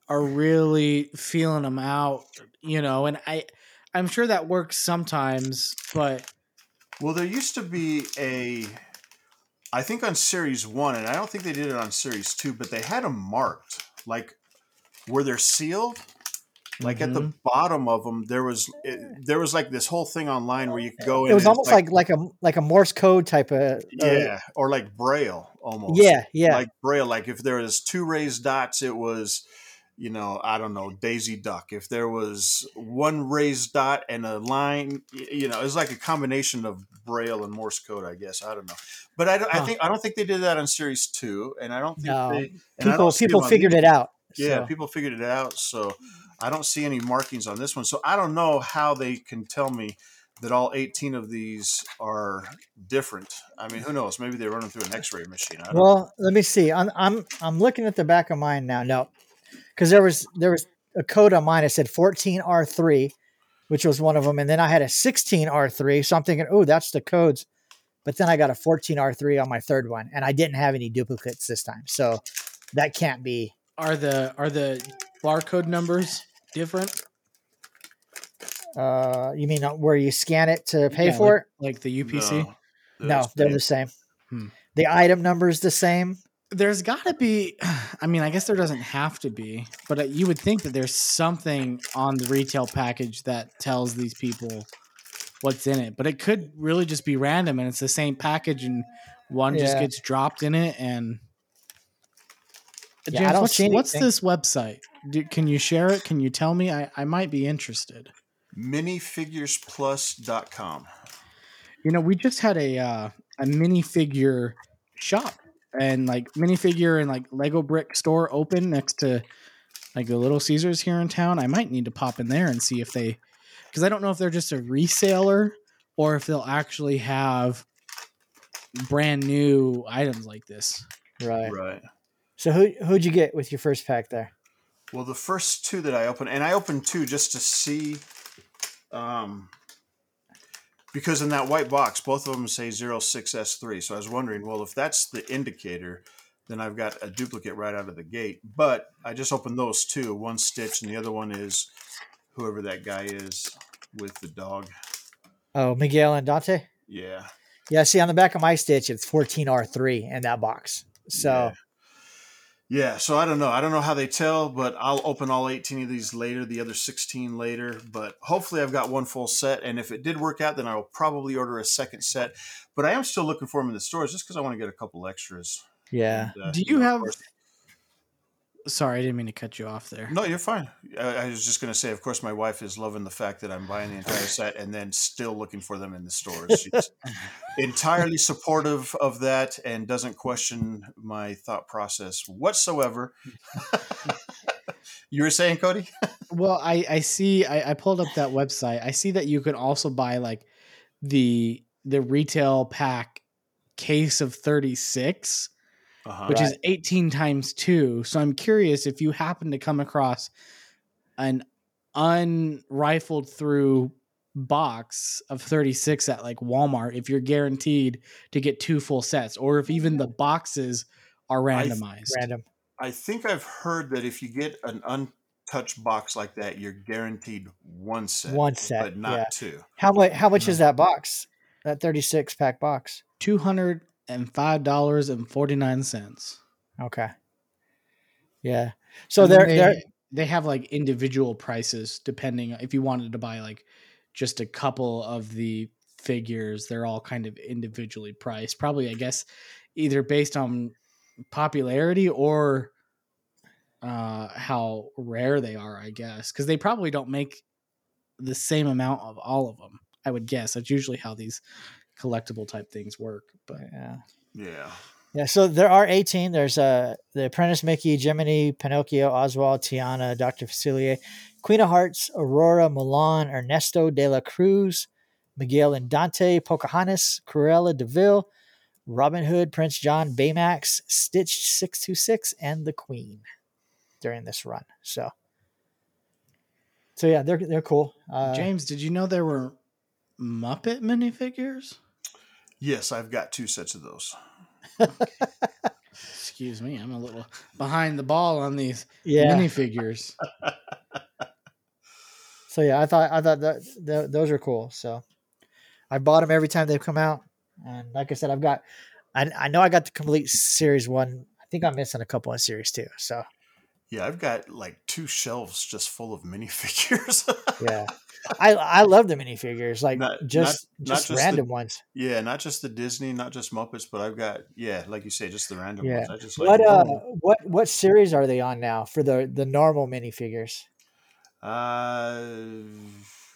Speaker 1: are really feeling them out, you know. And I, I'm sure that works sometimes, but
Speaker 3: Well, there used to be a, I think on series one, and I don't think they did it on series two, but they had them marked, like where they're sealed. Like at the
Speaker 1: Mhm.
Speaker 3: bottom of them, there was it, there was like this whole thing online where you could go in.
Speaker 2: It was almost like like a like a Morse code type of. uh,
Speaker 3: yeah, or like braille almost.
Speaker 2: yeah, yeah.
Speaker 3: like braille. Like if there was two raised dots, it was, you know, I don't know, Daisy Duck. If there was one raised dot and a line, you know, it's like a combination of braille and Morse code. I guess I don't know, but I, don't, I think I don't think they did that on series two, and I don't think
Speaker 2: No.
Speaker 3: they.
Speaker 2: People people figured it out.
Speaker 3: Yeah,
Speaker 2: so.
Speaker 3: people figured it out. So I don't see any markings on this one. So I don't know how they can tell me that all 18 of these are different. I mean, who knows? Maybe they're running through an X-ray machine. I don't
Speaker 2: Well, let me see. I'm I'm I'm looking at the back of mine now. No, because there was there was a code on mine. It said 14R3, which was one of them, and then I had a 16R3. So I'm thinking, oh, that's the codes. But then I got a 14R3 on my third one, and I didn't have any duplicates this time. So that can't be.
Speaker 1: are the are the barcode numbers different?
Speaker 2: Uh, you mean uh, where you scan it to pay
Speaker 1: Yeah,
Speaker 2: for
Speaker 1: Like the. UPC?
Speaker 2: it? No, they're the same.
Speaker 1: Hmm.
Speaker 2: The item number is the same.
Speaker 1: There's got to be. I mean, I guess there doesn't have to be, but uh, you would think that there's something on the retail package that tells these people what's in it. But it could really just be random, and it's the same package, and one just gets dropped in it. And
Speaker 2: Yeah, I
Speaker 1: James,
Speaker 2: don't
Speaker 1: what's,
Speaker 2: see
Speaker 1: what's this website? Do, can you share it? Can you tell me? I, I might be interested.
Speaker 3: minifiguresplus.com.
Speaker 1: You know, we just had a uh, a minifigure shop and like minifigure and like Lego brick store open next to like the Little Caesars here in town. I might need to pop in there and see if they because I don't know if they're just a reseller or if they'll actually have brand new items like this.
Speaker 2: Right.
Speaker 3: Right.
Speaker 2: So who who'd you get with your first pack there?
Speaker 3: Well, the first two that I opened, and I opened two just to see, um, because in that white box, both of them say 06S3. So I was wondering, well, if that's the indicator, then I've got a duplicate right out of the gate. But I just opened those two one Stitch, and the other one is whoever that guy is with the dog.
Speaker 2: Oh, Miguel and Dante.
Speaker 3: Yeah.
Speaker 2: Yeah, see on the back of my stitch, it's 14R3 in that box. So
Speaker 3: Yeah. Yeah, so I don't know. I don't know how they tell, but I'll open all 18 of these later, the other 16 later. But hopefully, I've got one full set. And if it did work out, then I will probably order a second set. But I am still looking for them in the stores just because I want to get a couple extras.
Speaker 2: yeah,
Speaker 3: And, uh,
Speaker 1: Do you
Speaker 3: know,
Speaker 1: have- Sorry, I didn't mean to cut you off there.
Speaker 3: No, you're fine. I, I was just going to say, of course, my wife is loving the fact that I'm buying the entire set and then still looking for them in the stores. She's entirely supportive of that and doesn't question my thought process whatsoever. you were saying, Cody?
Speaker 1: Well, I I see. I, I pulled up that website. I see that you could also buy like the the retail pack case of thirty six,
Speaker 3: Uh-huh.
Speaker 1: which is eighteen times two. So I'm curious if you happen to come across an unrifled through box of 36 at like Walmart if you're guaranteed to get two full sets or if even the boxes are
Speaker 3: I-
Speaker 1: randomized.
Speaker 2: Random.
Speaker 3: I think I've heard that if you get an untouched box like that, you're guaranteed one set,
Speaker 2: One set,
Speaker 3: but not
Speaker 2: yeah.
Speaker 3: two.
Speaker 2: How much? How much
Speaker 1: No.
Speaker 2: is that box? That thirty-six pack box.
Speaker 1: $205.49.
Speaker 2: Okay. Yeah. So they're
Speaker 1: they,
Speaker 2: they're
Speaker 1: they have like individual prices depending if you wanted to buy like just a couple of the figures they're all kind of individually priced probably i guess either based on popularity or uh how rare they are i guess because they probably don't make the same amount of all of them i would guess that's usually how these collectible type things work but
Speaker 2: yeah.
Speaker 3: Yeah.
Speaker 2: Yeah, so there are 18. There's uh, the Apprentice Mickey, Jiminy, Pinocchio, Oswald, Tiana, Dr. Facilier, Queen of Hearts, Aurora, Mulan, Ernesto de la Cruz, Miguel and Dante, Pocahontas, Cruella de Vil, Robin Hood, Prince John, Baymax, Stitch 626, and the Queen during this run. So, so yeah, they're they're cool. Uh,
Speaker 1: james did you know there were muppet minifigures
Speaker 3: Yes, I've got two sets of those.
Speaker 1: Excuse me, I'm a little behind the ball on these
Speaker 2: yeah.
Speaker 1: minifigures.
Speaker 2: So yeah, I thought I thought that, th those are cool. So I bought them every time they've come out, and like I said, I've got I I know I got the complete series one. I think I'm missing a couple in series two. So
Speaker 3: Yeah, I've got like two shelves just full of minifigures.
Speaker 2: yeah, I I love the minifigures, like
Speaker 3: Not-
Speaker 2: just
Speaker 3: not- not
Speaker 2: just,
Speaker 3: just the-
Speaker 2: random ones.
Speaker 3: yeah, not just the Disney, not just Muppets, but I've got yeah, like you say, just the random
Speaker 2: Yeah.
Speaker 3: ones. I just like
Speaker 2: What uh what what series are they on now for the the normal minifigures?
Speaker 3: uh,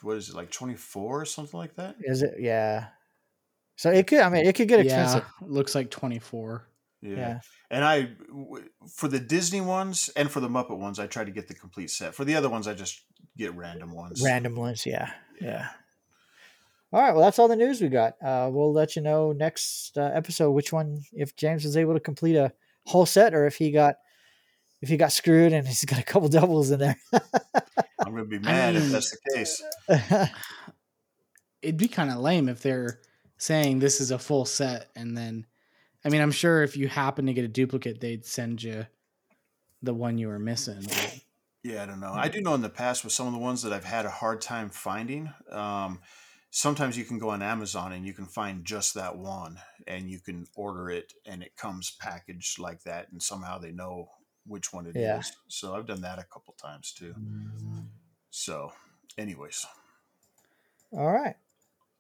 Speaker 3: what is it like twenty four or something like that?
Speaker 2: Is it yeah? So it could I mean it could get expensive.
Speaker 1: Yeah, looks like 24.
Speaker 3: Yeah.
Speaker 2: Yeah.
Speaker 3: And I, for the Disney ones and for the Muppet ones, I try to get the complete set. For the other ones, I just get random ones.
Speaker 2: Random ones, yeah, yeah. All right, well, that's all the news we got. Uh, we'll let you know next uh, episode which one, if James was able to complete a whole set, or if he got, if he got screwed and he's got a couple doubles in there.
Speaker 3: I'm going to be mad if
Speaker 1: mean-
Speaker 3: that's the case.
Speaker 1: It'd be kind of lame if they're saying this is a full set and then, I mean, I'm sure if you happen to get a duplicate, they'd send you the one you were missing. but-
Speaker 3: Yeah, I don't know. I do know in the past with some of the ones that I've had a hard time finding. Um, sometimes you can go on Amazon and you can find just that one, and you can order it, and it comes packaged like that, and somehow they know which one it is.
Speaker 2: Yeah.
Speaker 3: So I've done that a couple times too. So, anyways,
Speaker 2: all right.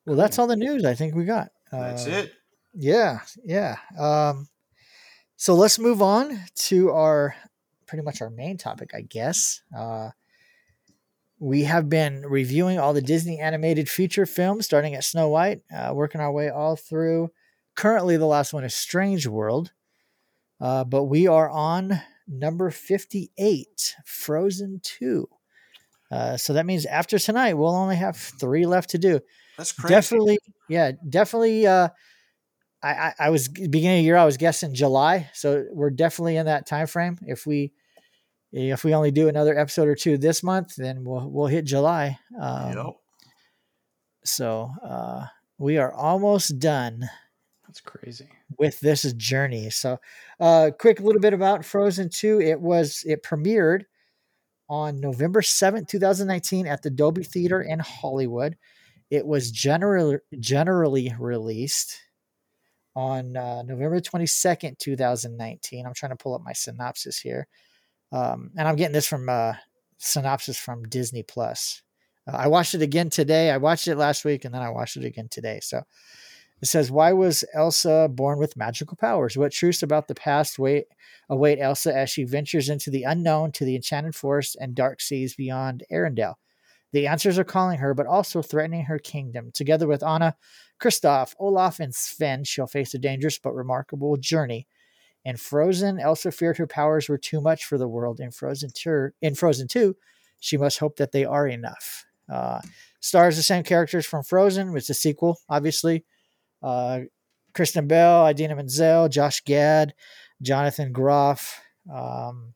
Speaker 2: Well, that's all the news I think we got.
Speaker 3: that's
Speaker 2: Uh,
Speaker 3: it.
Speaker 2: Yeah, yeah. Um, so let's move on to our pretty much our main topic, I guess. Uh, we have been reviewing all the Disney animated feature films, starting at Snow White, uh, working our way all through. Currently, the last one is Strange World, uh, but we are on number 58, Frozen 2. Uh, so that means after tonight, we'll only have three left to do
Speaker 3: That's crazy.
Speaker 2: definitely yeah definitely uh I, I i was beginning of the year i was guessing july so we're definitely in that time frame if we if we only do another episode or two this month then we'll we'll hit july um,
Speaker 3: Yep.
Speaker 2: so uh we are almost done
Speaker 1: That's crazy.
Speaker 2: with this journey. So, uh, quick little bit about Frozen 2. It was it premiered on November 7th, 2019 at the Dolby Theater in Hollywood. It was generally generally released on uh, November 22nd, 2019. I'm trying to pull up my synopsis here. Um, and I'm getting this from uh, synopsis from Disney Plus. Uh, I watched it again today. I watched it last week and then I watched it again today. So It says, "Why was Elsa born with magical powers? What truths about the past wait await Elsa as she ventures into the unknown to the enchanted forest and dark seas beyond Arendelle? The answers are calling her, but also threatening her kingdom. Together with Anna, Kristoff, Olaf, and Sven, she'll face a dangerous but remarkable journey." In Frozen, Elsa feared her powers were too much for the world. In Frozen 2, in Frozen 2 she must hope that they are enough. Uh, stars the same characters from Frozen, which is a sequel, obviously. Uh, Kristen Bell, Idina Menzel, Josh Gad, Jonathan Groff. Um,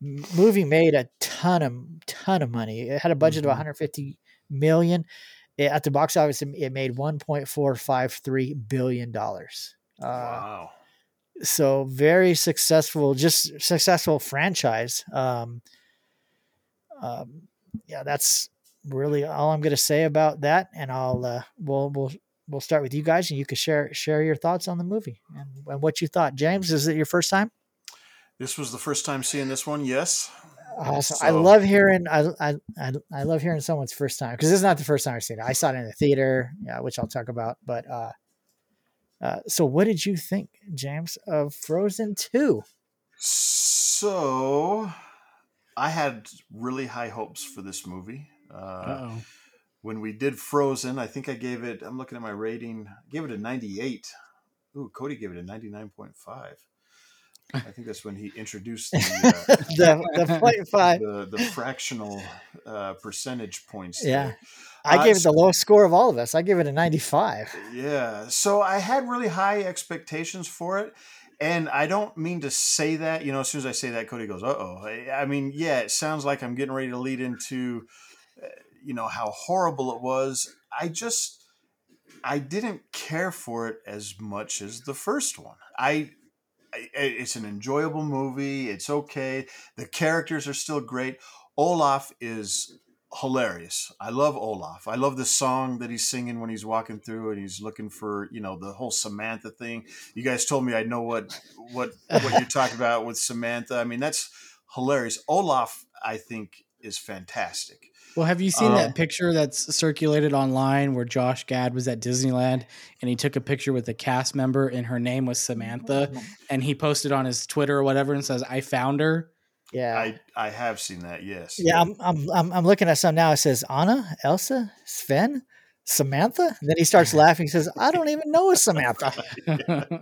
Speaker 2: movie made a ton of ton of money. It had a budget
Speaker 1: Mhm.
Speaker 2: of 150 million. It- at the box office, it- it made 1.453 billion dollars. Uh,
Speaker 3: wow.
Speaker 2: So very successful just successful franchise um, um yeah that's really all i'm going to say about that and i'll uh we'll we'll we'll start with you guys and you can share share your thoughts on the movie and, and what you thought james is it your first time
Speaker 3: This was the first time seeing this one. Yes.
Speaker 2: awesome i love hearing I, I i I love hearing someone's first time because this is not the first time i've seen it i saw it in the theater yeah which i'll talk about but uh uh, so what did you think james of frozen 2
Speaker 3: So I had really high hopes for this movie. Uh, when we did Frozen, I think I gave it. I'm looking at my rating. I gave it a 98. Ooh, Cody gave it a 99.5. I think that's when he introduced the uh,
Speaker 2: the the point five
Speaker 3: the, the fractional uh, percentage points.
Speaker 2: Yeah. I
Speaker 3: Uh,
Speaker 2: gave it the lowest score of all of us. I gave it a 95.
Speaker 3: Yeah. So I had really high expectations for it. And I don't mean to say that, you know, as soon as I say that, Cody goes, uh oh. I I mean, yeah, it sounds like I'm getting ready to lead into, uh, you know, how horrible it was. I just, I didn't care for it as much as the first one. I, I it's an enjoyable movie. It's okay. The characters are still great. Olaf is hilarious. I love Olaf. I love the song that he's singing when he's walking through and he's looking for, you know, the whole Samantha thing. You guys told me I know what what what you're talking about with Samantha. I mean, that's hilarious. Olaf, I think, is fantastic.
Speaker 1: Well, have you seen
Speaker 3: Um,
Speaker 1: that picture that's circulated online where Josh Gad was at Disneyland and he took a picture with a cast member and her name was Samantha and he posted on his Twitter or whatever and says, "I found her."
Speaker 2: Yeah.
Speaker 3: I I have seen that. Yes.
Speaker 2: yeah, I'm, I'm I'm I'm looking at some now. It says Anna, Elsa, Sven, Samantha. And then he starts laughing. He says, "I don't even know a Samantha."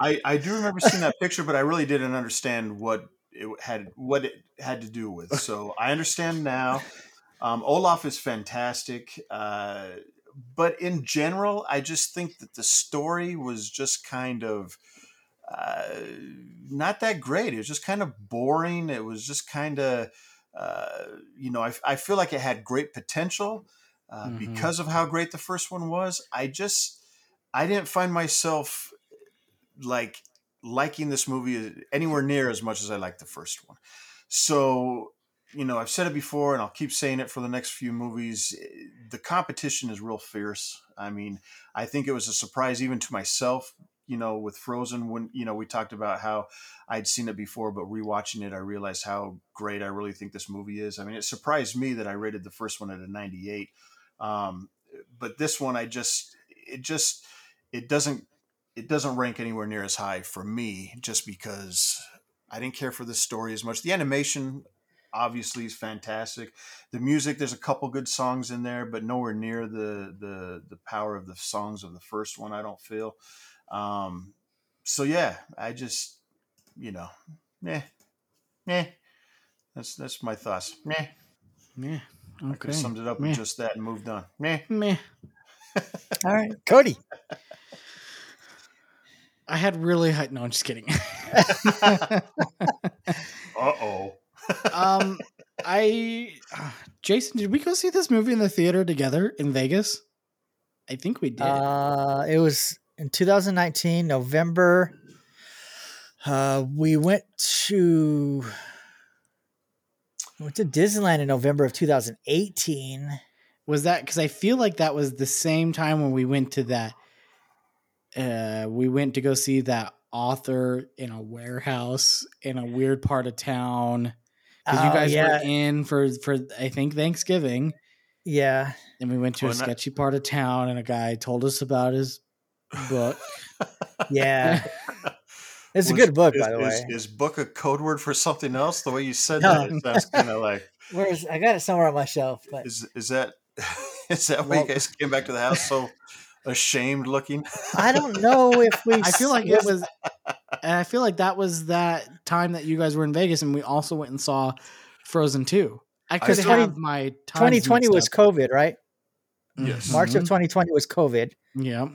Speaker 3: I, I do remember seeing that picture, but I really didn't understand what it had what it had to do with. So I understand now. Um, Olaf is fantastic, uh, but in general, I just think that the story was just kind of uh, not that great. It was just kind of boring. It was just kind of uh, you know I, I feel like it had great potential uh,
Speaker 1: Mhm.
Speaker 3: because of how great the first one was. I just I didn't find myself like liking this movie anywhere near as much as I liked the first one. So, you know, I've said it before and I'll keep saying it for the next few movies. The competition is real fierce. I mean, I think it was a surprise even to myself, you know, with Frozen when, you know, we talked about how I'd seen it before, but rewatching it, I realized how great I really think this movie is. I mean, it surprised me that I rated the first one at a 98. Um, but this one, I just, it just, it doesn't it doesn't rank anywhere near as high for me just because I didn't care for the story as much. The animation obviously is fantastic. The music, there's a couple good songs in there, but nowhere near the the the power of the songs of the first one. I don't feel. Um, so yeah, I just you know, meh, meh. That's that's my thoughts. Meh.
Speaker 1: yeah.
Speaker 3: I could have summed it up
Speaker 1: Meh.
Speaker 3: with just that and moved on. Meh.
Speaker 1: Meh.
Speaker 2: All right, Cody.
Speaker 1: I had really high. No, I'm just kidding.
Speaker 3: uh oh.
Speaker 1: um, I, uh, Jason, did we go see this movie in the theater together in Vegas? I think we did.
Speaker 2: Uh, it was in 2019 November. Uh, we went to we went to Disneyland in November of 2018.
Speaker 1: was that because I feel like that was the same time when we went to that? Uh, we went to go see that author in a warehouse in a weird part of town because you
Speaker 2: Oh,
Speaker 1: guys
Speaker 2: yeah,
Speaker 1: were in for for I think Thanksgiving.
Speaker 2: yeah.
Speaker 1: And we went to
Speaker 3: Oh,
Speaker 1: a
Speaker 3: and that-
Speaker 1: sketchy part of town, and a guy told us about his book.
Speaker 2: Yeah, it's a good book,
Speaker 3: is,
Speaker 2: by the way.
Speaker 3: Is, book a code word for something else? The way you said
Speaker 2: No.
Speaker 3: that, it sounds kind of like
Speaker 2: Where's I got it somewhere on my shelf, but
Speaker 3: is is that is that why
Speaker 2: Well-
Speaker 3: you guys came back to the house so ashamed looking?
Speaker 2: I don't know if we.
Speaker 1: I feel like it was, and I feel like that was that time that you guys were in Vegas, and we also went and saw Frozen Two. I could
Speaker 2: 20
Speaker 1: have my
Speaker 2: 2020 was. COVID, right?
Speaker 3: Yes.
Speaker 2: March of
Speaker 1: Mhm.
Speaker 2: 2020 was COVID.
Speaker 1: Yeah.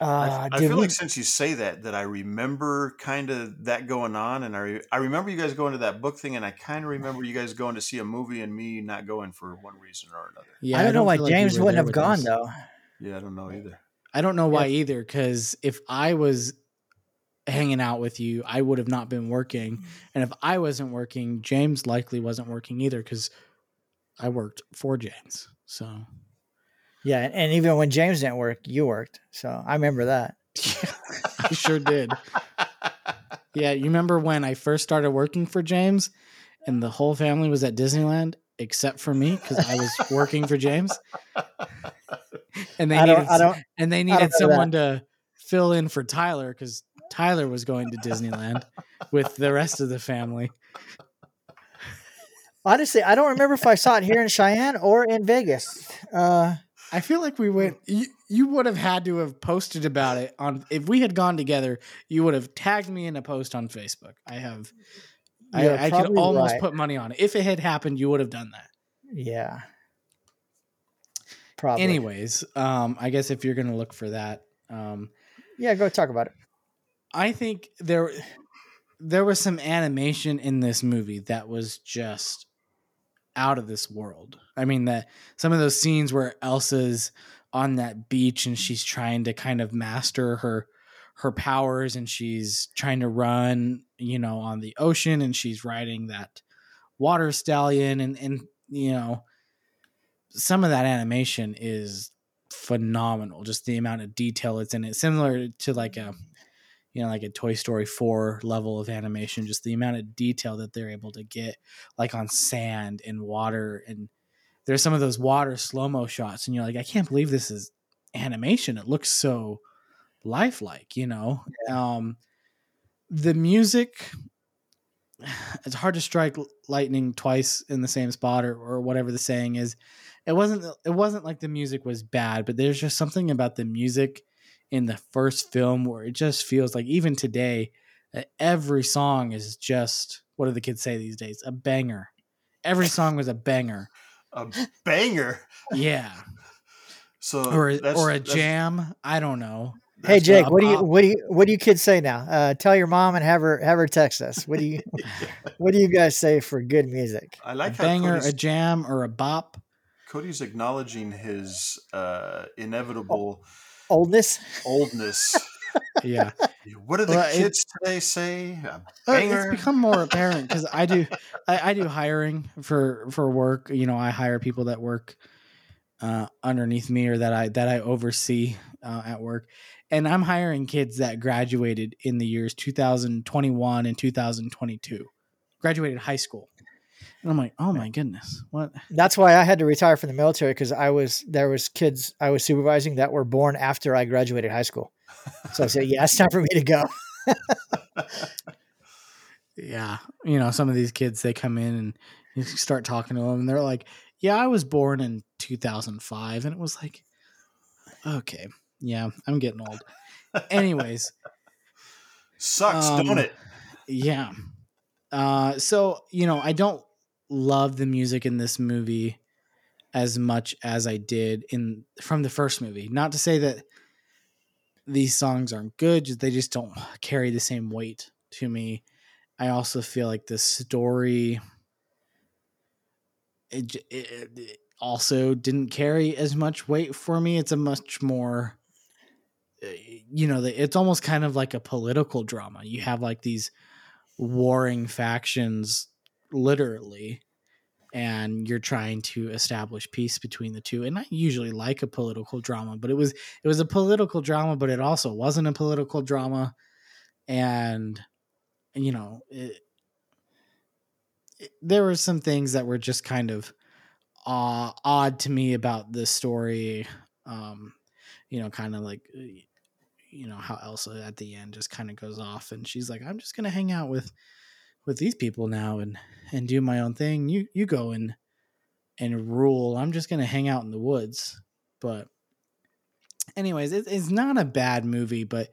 Speaker 2: Uh,
Speaker 3: I, I feel
Speaker 2: we-
Speaker 3: like since you say that, that I remember kind of that going on, and I re- I remember you guys going to that book thing, and I kind of remember you guys going to see a movie and me not going for one reason or another.
Speaker 1: Yeah.
Speaker 2: I don't know why
Speaker 1: like
Speaker 2: James
Speaker 1: were
Speaker 2: wouldn't have gone
Speaker 1: us.
Speaker 2: though.
Speaker 3: Yeah, I don't know either.
Speaker 1: I don't know why either, because if I was hanging out with you, I would have not been working. And if I wasn't working, James likely wasn't working either, because I worked for James. So
Speaker 2: Yeah, and, even when James didn't work, you worked. So I remember that.
Speaker 1: I sure did. Yeah, you remember when I first started working for James and the whole family was at Disneyland except for me because I was working for James. And they
Speaker 2: I
Speaker 1: needed.
Speaker 2: I don't.
Speaker 1: and they needed someone to fill in for Tyler because Tyler was going to Disneyland with the rest of the family.
Speaker 2: Honestly, I don't remember if I saw it here in Cheyenne or in Vegas. Uh,
Speaker 1: I feel like we went. You, you would have had to have posted about it on. If we had gone together, you would have tagged me in a post on Facebook. I have. I,
Speaker 2: You're
Speaker 1: I could almost
Speaker 2: right.
Speaker 1: put money on it. If it had happened, you would have done that.
Speaker 2: yeah. Probably.
Speaker 1: Anyways, um, I guess if you're gonna look for that, um,
Speaker 2: Yeah, go talk about it.
Speaker 1: I think there there was some animation in this movie that was just out of this world. I mean that some of those scenes where Elsa's on that beach and she's trying to kind of master her her powers and she's trying to run, you know, on the ocean and she's riding that water stallion and and you know some of that animation is phenomenal just the amount of detail it's in it. Similar to like a you know like a toy story 4 level of animation just the amount of detail that they're able to get like on sand and water and there's some of those water slow-mo shots and you're like i can't believe this is animation. It looks so lifelike you know? Um the music it's hard to strike lightning twice in the same spot or, or whatever the saying is. It wasn't it wasn't like the music was bad but there's just something about the music in the first film where it just feels like even today every song is just what do the kids say these days? A banger. Every song was a banger
Speaker 3: A banger.
Speaker 1: yeah
Speaker 3: So
Speaker 1: or a, or a jam i don't know
Speaker 2: Hey Jake, what do you what do you what do you kids say now? Uh, tell your mom and have her have her text us. What do you what do you guys say for good music?
Speaker 3: I like how
Speaker 1: banger
Speaker 3: Cody's,
Speaker 1: a jam or a bop
Speaker 3: Cody's acknowledging his uh, inevitable
Speaker 2: Oldness?
Speaker 3: oldness.
Speaker 1: Yeah
Speaker 3: What do the
Speaker 1: Well,
Speaker 3: kids today say? A
Speaker 1: Uh, it's become more apparent because I do I, I do hiring for for work. You know, I hire people that work uh, underneath me or that I that I oversee uh, at work, and I'm hiring kids that graduated in the years 2021 and 2022, graduated high school, and I'm like, oh my goodness, what?
Speaker 2: That's why I had to retire from the military because I was there was kids I was supervising that were born after I graduated high school. So I said, yeah, it's time for me to go.
Speaker 1: Yeah, you know, some of these kids they come in and you start talking to them, and they're like, "Yeah, I was born in 2005," and it was like, okay, yeah, I'm getting old. Anyways,
Speaker 3: Sucks,
Speaker 1: Um,
Speaker 3: don't it?
Speaker 1: yeah. Uh, so you know, I don't love the music in this movie as much as I did in from the first movie. Not to say that these songs aren't good; they just don't carry the same weight to me. I also feel like the story it, it, it also didn't carry as much weight for me. It's a much more uh, you know, it's almost kind of like a political drama. You have like these warring factions literally and you're trying to establish peace between the two and i usually like a political drama but it was it was a political drama but it also wasn't a political drama and you know it, it- there were some things that were just kind of uh, odd to me about this story um you know kind of like you know how Elsa at the end just kind of goes off and she's like, I'm just gonna hang out with with these people now and and do my own thing. You you go and and rule. I'm just gonna hang out in the woods. But anyways, it, it's not a bad movie, but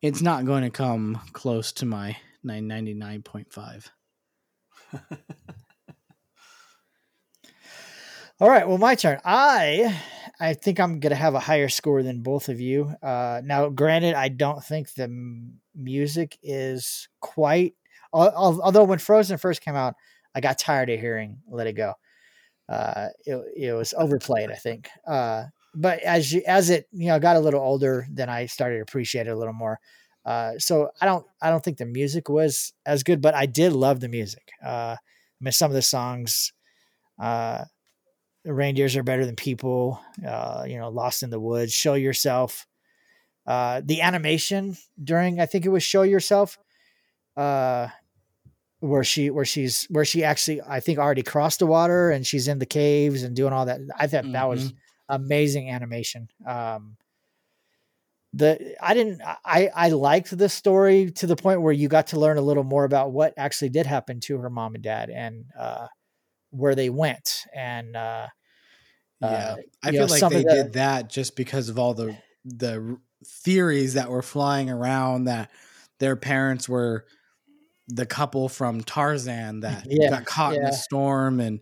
Speaker 1: it's not going to come close to my 999.5.
Speaker 2: All right, well, my turn. I I think I'm gonna have a higher score than both of you. Uh, now, granted, I don't think the m- music is quite. Al- al- Although when Frozen first came out, I got tired of hearing "Let It Go." Uh, it it was overplayed, I think. Uh, but as you as it you know got a little older, then I started to appreciate it a little more. Uh, so I don't I don't think the music was as good, but I did love the music. Uh, I mean, some of the songs. Uh, reindeers are better than people uh you know lost in the woods show yourself uh the animation during i think it was show yourself uh where she where she's where she actually i think already crossed the water and she's in the caves and doing all that. I thought that was amazing animation. Um the i didn't i i liked the story to the point where you got to learn a little more about what actually did happen to her mom and dad and uh where they went. And uh
Speaker 1: Yeah,
Speaker 2: uh,
Speaker 1: I feel
Speaker 2: know,
Speaker 1: like they
Speaker 2: the-
Speaker 1: did that just because of all the the theories that were flying around that their parents were the couple from Tarzan that
Speaker 2: Yeah,
Speaker 1: got caught in a storm and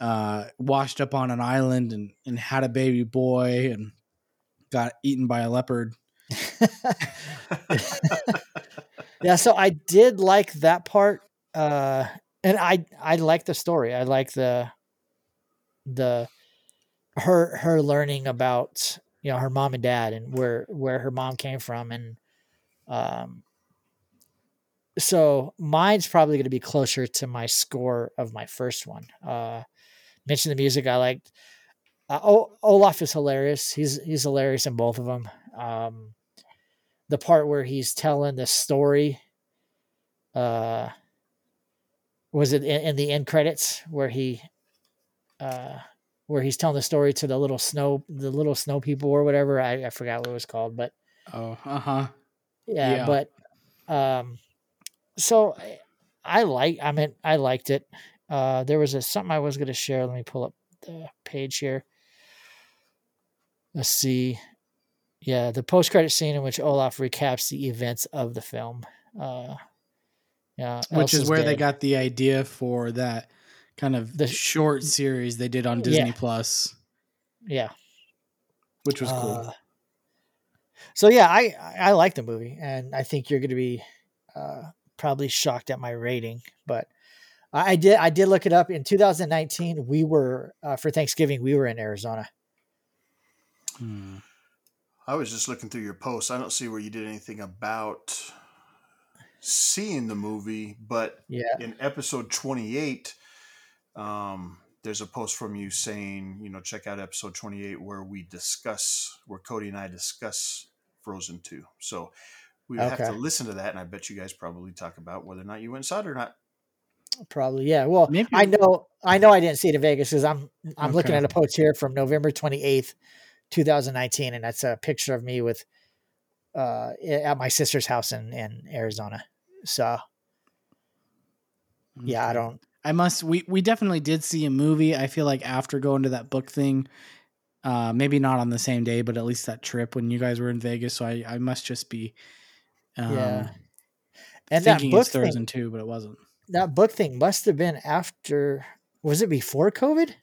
Speaker 1: uh, washed up on an island and, and had a baby boy and got eaten by a leopard.
Speaker 2: yeah so i did like that part uh and i i like the story i like the the her her learning about you know her mom and dad and where where her mom came from and um so mine's probably going to be closer to my score of my first one. Uh mention the music i liked. Uh, o- olaf is hilarious. He's he's hilarious in both of them. Um the part where he's telling the story uh was it in, in the end credits where he uh where he's telling the story to the little snow the little snow people or whatever? I, I forgot what it was called but
Speaker 1: Oh, uh huh.
Speaker 2: yeah,
Speaker 1: Yeah.
Speaker 2: but um so I, like i mean i liked it. Uh there was a something i was going to share. Let me pull up the page here. Let's see. Yeah the post-credit scene in which olaf recaps the events of the film. Uh yeah
Speaker 1: Which is
Speaker 2: Elsa's
Speaker 1: where they got the idea for that kind of
Speaker 2: The-
Speaker 1: short series they did on
Speaker 2: Yeah.
Speaker 1: Disney Plus,
Speaker 2: yeah.
Speaker 1: Which was cool.
Speaker 2: Uh, so yeah, I I like the movie, and I think you're going to be uh, probably shocked at my rating, but I, I did I did look it up. In 2019, we were uh, for Thanksgiving we were in Arizona.
Speaker 1: Hmm.
Speaker 3: I was just looking through your posts. I don't see where you did anything about seeing the movie, but
Speaker 2: Yeah,
Speaker 3: in episode 28, um, there's a post from you saying, you know, check out episode 28 where we discuss, where Cody and I discuss Frozen 2. So we would have to listen to that, and I bet you guys probably talk about whether or not you went and saw it or not.
Speaker 2: probably. Yeah. Well,
Speaker 1: Maybe-
Speaker 2: I know I know I didn't see it in Vegas because I'm I'm looking at a post here from November 28th, 2019, and that's a picture of me with uh at my sister's house in in Arizona. So yeah, I don't.
Speaker 1: I must. We we definitely did see a movie. I feel like after going to that book thing, uh, maybe not on the same day, but at least that trip when you guys were in Vegas. So I I must just be, um,
Speaker 2: Yeah. And that book thing,
Speaker 1: Frozen two, but it wasn't.
Speaker 2: that book thing must have been after. Was it before COVID?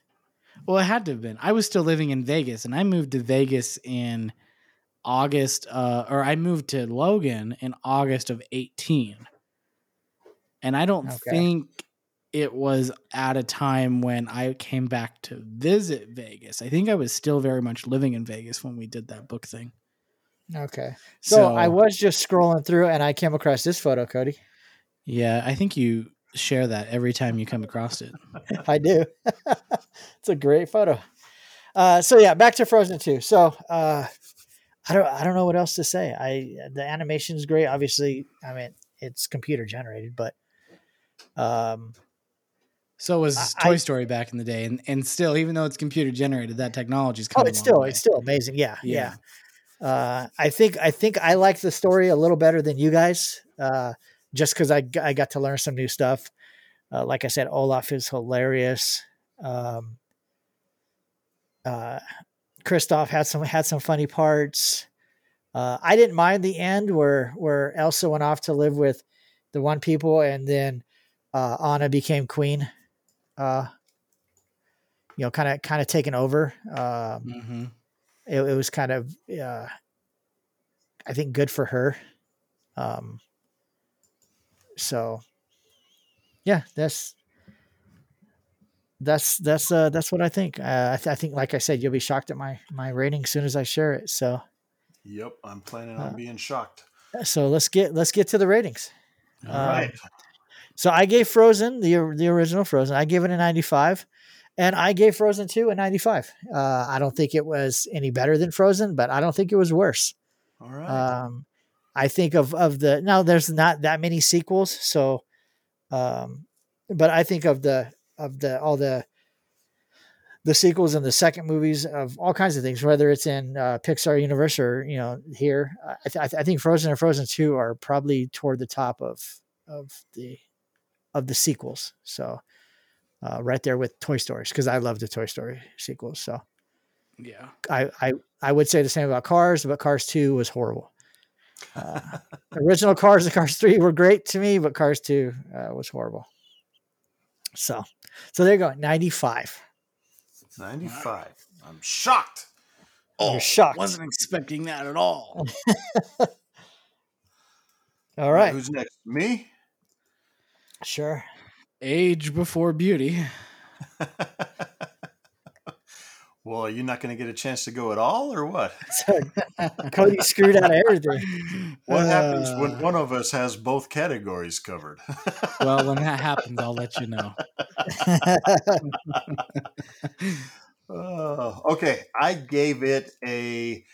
Speaker 1: Well, it had to have been. I was still living in Vegas, and I moved to Vegas in August, uh, or I moved to Logan in August of eighteen, and I don't
Speaker 2: Okay.
Speaker 1: think it was at a time when I came back to visit Vegas. I think I was still very much living in Vegas when we did that book thing.
Speaker 2: Okay. So, I was just scrolling through and I came across this photo, Cody.
Speaker 1: yeah, I think you share that every time you come across it.
Speaker 2: I do. it's a great photo. Uh, so yeah, back to Frozen 2. So uh, I don't I don't know what else to say. I the animation is great. Obviously, I mean it's computer generated, but um,
Speaker 1: So was
Speaker 2: I-
Speaker 1: Toy Story back in the day, and and still, even though it's computer generated, that technology is
Speaker 2: coming.
Speaker 1: oh,
Speaker 2: it's still it's still amazing. Yeah, yeah.
Speaker 1: Yeah.
Speaker 2: Uh, I think I think I like the story a little better than you guys, uh, just because I I got to learn some new stuff. Uh, like I said, Olaf is hilarious. Um, uh, Kristoff had some had some funny parts. Uh, I didn't mind the end where where Elsa went off to live with the one people, and then uh, Anna became queen. Uh, you know, kind of kind of taken over. Um,
Speaker 1: Mm-hmm.
Speaker 2: It, it was kind of uh, I think good for her. Um, so yeah, that's that's that's uh, that's what I think. Uh, I, th- I think, like I said, you'll be shocked at my my rating as soon as I share it. So
Speaker 3: Yep, I'm planning on
Speaker 2: Uh,
Speaker 3: being shocked.
Speaker 2: so let's get let's get to the ratings.
Speaker 3: All
Speaker 2: um,
Speaker 3: right.
Speaker 2: So I gave Frozen the the original Frozen. I gave it a 95, and I gave Frozen 2 a 95. Uh, I don't think it was any better than Frozen, but I don't think it was worse.
Speaker 3: All right.
Speaker 2: Um, I think of of the now there's not that many sequels, so um, but I think of the of the all the the sequels and the second movies of all kinds of things, whether it's in uh, Pixar universe or you know here. I, th- I, th- I think Frozen and Frozen Two are probably toward the top of of the of the sequels. So uh, right there with Toy Stories because I love the Toy Story sequels. So
Speaker 1: Yeah.
Speaker 2: I, I I would say the same about Cars, but Cars Two was horrible. Uh, original Cars and Cars Three were great to me, but Cars Two uh, was horrible. So, so there you go, ninety five.
Speaker 3: 95. I'm shocked.
Speaker 2: You're shocked.
Speaker 1: Wasn't expecting that at all.
Speaker 2: All right,
Speaker 3: Who's next? Me?
Speaker 2: sure.
Speaker 1: Age before beauty.
Speaker 3: well, you're not going to get a chance to go at all, or what?
Speaker 2: Cody screwed out of everything.
Speaker 3: What happens when
Speaker 1: Uh.
Speaker 3: one of us has both categories covered?
Speaker 1: Well, when that happens, I'll let you know.
Speaker 3: Oh, okay, I gave it a